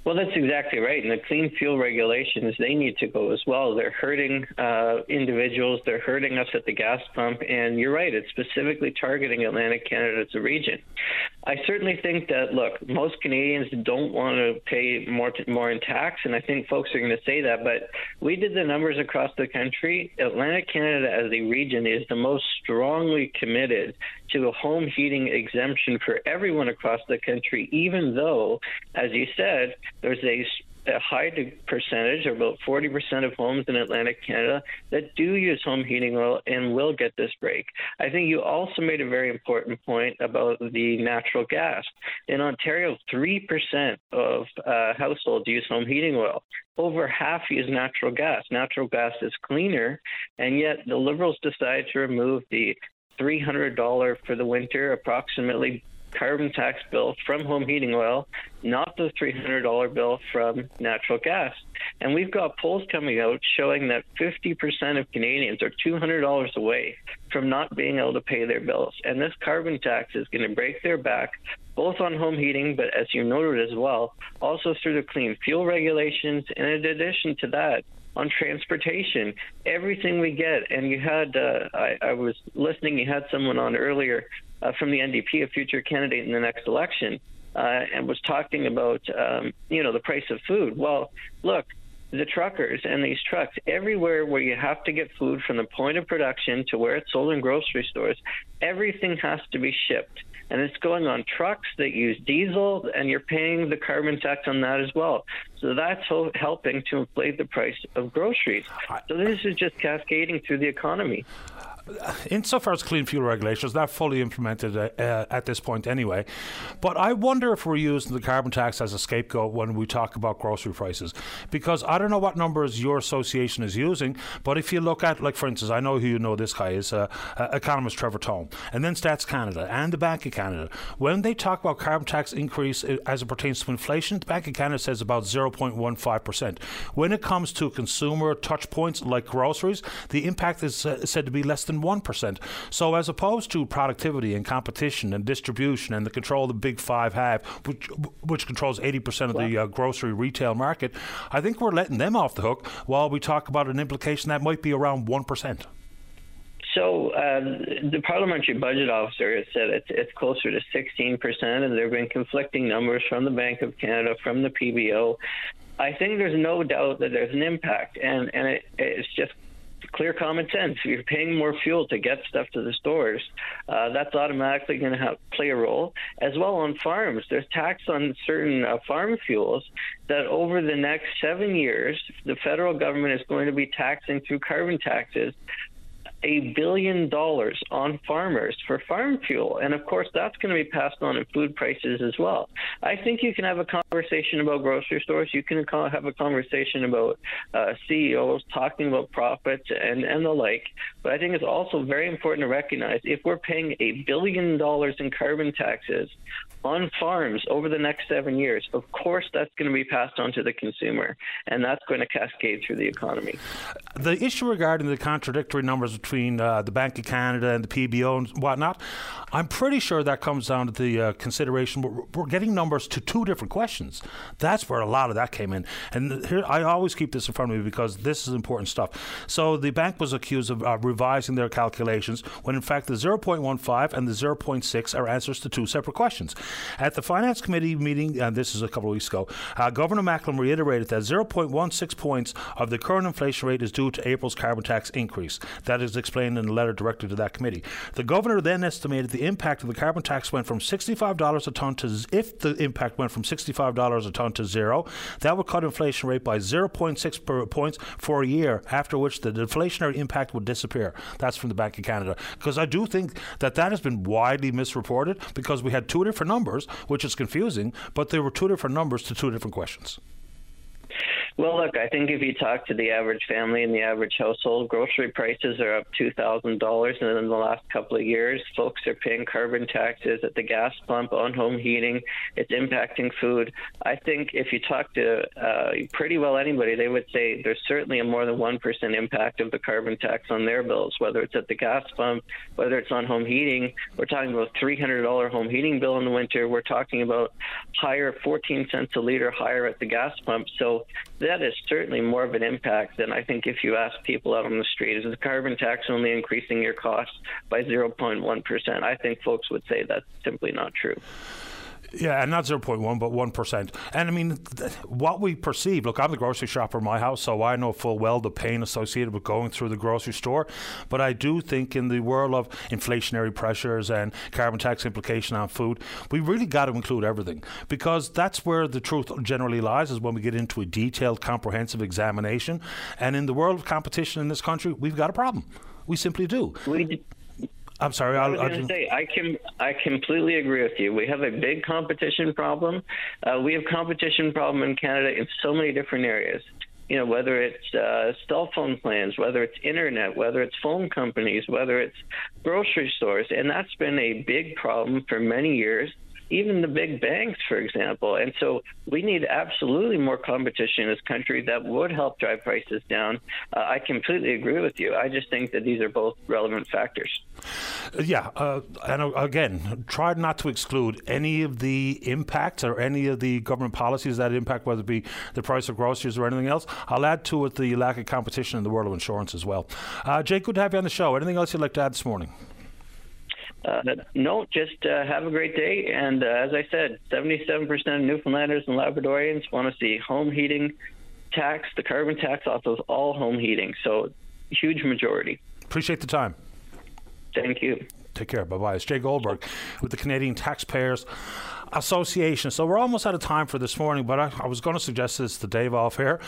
Well, that's exactly right. And the clean fuel regulations, they need to go as well. They're hurting uh, individuals, they're hurting us at the gas pump. And you're right, it's specifically targeting Atlantic Canada as a region. I certainly think that, look, most Canadians don't want to pay more, t- more in tax. And I think folks are going to say that. But we did the numbers across the country. Atlantic Canada as a region is the most strongly committed to a home heating exemption for everyone across the country, even though, as you said, there's a a high percentage, or about 40% of homes in Atlantic Canada, that do use home heating oil and will get this break. I think you also made a very important point about the natural gas. In Ontario, 3% of uh, households use home heating oil. Over half use natural gas. Natural gas is cleaner, and yet the Liberals decided to remove the $300 for the winter, approximately carbon tax bill from home heating oil, not the $300 bill from natural gas. And we've got polls coming out showing that 50% of Canadians are $200 away from not being able to pay their bills. And this carbon tax is going to break their back, both on home heating, but as you noted as well, also through the clean fuel regulations. And in addition to that, on transportation, everything we get. And you had, uh, I, I was listening, you had someone on earlier uh, from the NDP, a future candidate in the next election, uh, and was talking about um, you know the price of food. Well, look, the truckers and these trucks everywhere where you have to get food from the point of production to where it's sold in grocery stores, everything has to be shipped and it's going on trucks that use diesel, and you're paying the carbon tax on that as well. So that's helping to inflate the price of groceries. So this is just cascading through the economy insofar as clean fuel regulations, they're fully implemented uh, uh, at this point anyway. But I wonder if we're using the carbon tax as a scapegoat when we talk about grocery prices. Because I don't know what numbers your association is using, but if you look at, like, for instance, I know who you know this guy is, uh, uh, economist Trevor Tombe, and then Stats Canada and the Bank of Canada. When they talk about carbon tax increase uh, as it pertains to inflation, the Bank of Canada says about 0.15%. When it comes to consumer touch points like groceries, the impact is said to be less than 1%. So, as opposed to productivity and competition and distribution and the control the big five have, which, which controls 80% of the uh, grocery retail market, I think we're letting them off the hook while we talk about an implication that might be around 1%. So uh, the parliamentary budget officer has said it's, it's closer to 16%, and there have been conflicting numbers from the Bank of Canada, from the PBO. I think there's no doubt that there's an impact, and, and it, it's just clear common sense. If you're paying more fuel to get stuff to the stores, uh, that's automatically going to play a role. As well on farms, there's tax on certain uh, farm fuels that over the next seven years, the federal government is going to be taxing through carbon taxes a billion dollars on farmers for farm fuel. And of course, that's going to be passed on in food prices as well. I think you can have a conversation about grocery stores. You can have a conversation about uh, CEOs talking about profits and, and the like. But I think it's also very important to recognize if we're paying a billion dollars in carbon taxes on farms over the next seven years, of course that's going to be passed on to the consumer, and that's going to cascade through the economy. The issue regarding the contradictory numbers between uh, the Bank of Canada and the PBO and whatnot, I'm pretty sure that comes down to the uh, consideration we're, we're, getting numbers to two different questions. That's where a lot of that came in. And here, I always keep this in front of me because this is important stuff. So the bank was accused of uh, revising their calculations when in fact the 0.15 and the 0.6 are answers to two separate questions. At the Finance Committee meeting, and this is a couple of weeks ago, uh, Governor Macklem reiterated that 0.16 points of the current inflation rate is due to April's carbon tax increase. That is explained in a letter directed to that committee. The governor then estimated the impact of the carbon tax went from $65 a ton to, if the impact went from $65 a ton to zero, that would cut inflation rate by 0.6 points for a year, after which the deflationary impact would disappear. That's from the Bank of Canada. Because I do think that that has been widely misreported because we had two different numbers, which is confusing, but there were two different numbers to two different questions. Well, look, I think if you talk to the average family and the average household, grocery prices are up $2,000 in the last couple of years. Folks are paying carbon taxes at the gas pump, on home heating. It's impacting food. I think if you talk to uh, pretty well anybody, they would say there's certainly a more than 1% impact of the carbon tax on their bills, whether it's at the gas pump, whether it's on home heating. We're talking about $300 home heating bill in the winter. We're talking about higher 14 cents a liter higher at the gas pump. So that is certainly more of an impact than I think if you ask people out on the street. Is the carbon tax only increasing your costs by 0.1%? I think folks would say that's simply not true. Yeah, and not 0.1, but 1%. And I mean, th- what we perceive look, I'm the grocery shopper in my house, so I know full well the pain associated with going through the grocery store. But I do think in the world of inflationary pressures and carbon tax implication on food, we really got to include everything because that's where the truth generally lies, is when we get into a detailed, comprehensive examination. And in the world of competition in this country, we've got a problem. We simply do. We I'm sorry. I was going to say I can I completely agree with you. We have a big competition problem. Uh, we have competition problem in Canada in so many different areas. You know, whether it's uh, cell phone plans, whether it's internet, whether it's phone companies, whether it's grocery stores, and that's been a big problem for many years even the big banks, for example. And so we need absolutely more competition in this country that would help drive prices down. Uh, I completely agree with you. I just think that these are both relevant factors. Yeah, uh, and again, try not to exclude any of the impacts or any of the government policies that impact, whether it be the price of groceries or anything else. I'll add to it the lack of competition in the world of insurance as well. Uh, Jake, good to have you on the show. Anything else you'd like to add this morning? Uh, no, just uh, have a great day. And uh, as I said, 77% of Newfoundlanders and Labradorians want to see home heating tax, the carbon tax off of all home heating. So, huge majority. Appreciate the time. Thank you. Take care. Bye bye. It's Jay Goldberg with the Canadian Taxpayers Association. So we're almost out of time for this morning, but I, I was going to suggest this to Dave off here.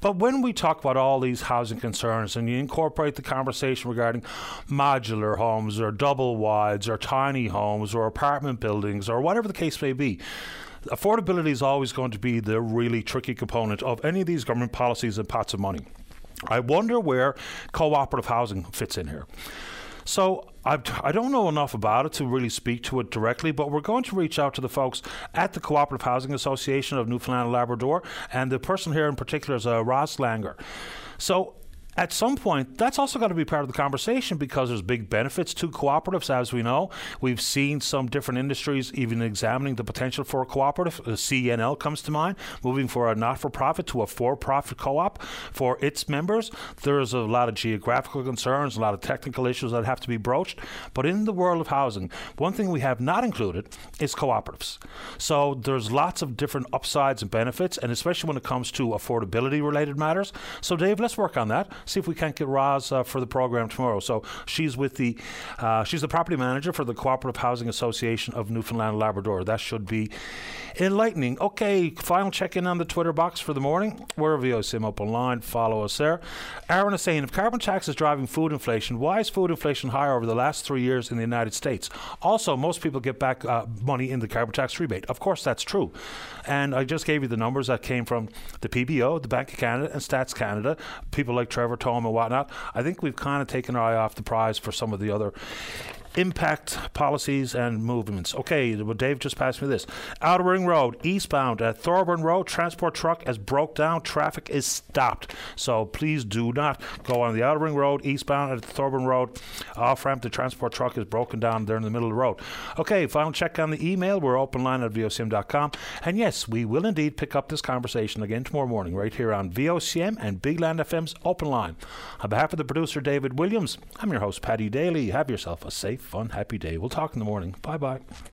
But when we talk about all these housing concerns and you incorporate the conversation regarding modular homes or double wides or tiny homes or apartment buildings or whatever the case may be, affordability is always going to be the really tricky component of any of these government policies and pots of money. I wonder where cooperative housing fits in here. So I, I don't know enough about it to really speak to it directly, but we're going to reach out to the folks at the Cooperative Housing Association of Newfoundland and Labrador, and the person here in particular is uh, Ross Langer. So at some point, that's also got to be part of the conversation because there's big benefits to cooperatives, as we know. We've seen some different industries even examining the potential for a cooperative. The CNL comes to mind, moving for a not for profit to a for profit co op for its members. There's a lot of geographical concerns, a lot of technical issues that have to be broached. But in the world of housing, one thing we have not included is cooperatives. So there's lots of different upsides and benefits, and especially when it comes to affordability related matters. So, Dave, let's work on that see if we can't get Roz uh, for the program tomorrow. So she's with the uh, she's the property manager for the Cooperative Housing Association of Newfoundland and Labrador. That should be enlightening. Okay, final check in on the Twitter box for the morning. We're VOCM Open Line. Follow us there. Aaron is saying if carbon tax is driving food inflation, why is food inflation higher over the last three years in the United States? Also, most people get back uh, money in the carbon tax rebate. Of course, that's true. And I just gave you the numbers that came from the PBO, the Bank of Canada, and Stats Canada. People like Trevor Tombe and whatnot. I think we've kind of taken our eye off the prize for some of the other impact policies and movements. Okay, Dave just passed me this. Outer Ring Road, eastbound at Thorburn Road, transport truck has broke down. Traffic is stopped. So please do not go on the Outer Ring Road, eastbound at Thorburn Road. Off ramp, the transport truck is broken down there in the middle of the road. Okay, final check on the email. We're open line at vocm.com. And yes, we will indeed pick up this conversation again tomorrow morning right here on VOCM and Big Land FM's Open Line. On behalf of the producer, David Williams, I'm your host, Paddy Daly. Have yourself a safe fun, happy day. We'll talk in the morning. Bye bye.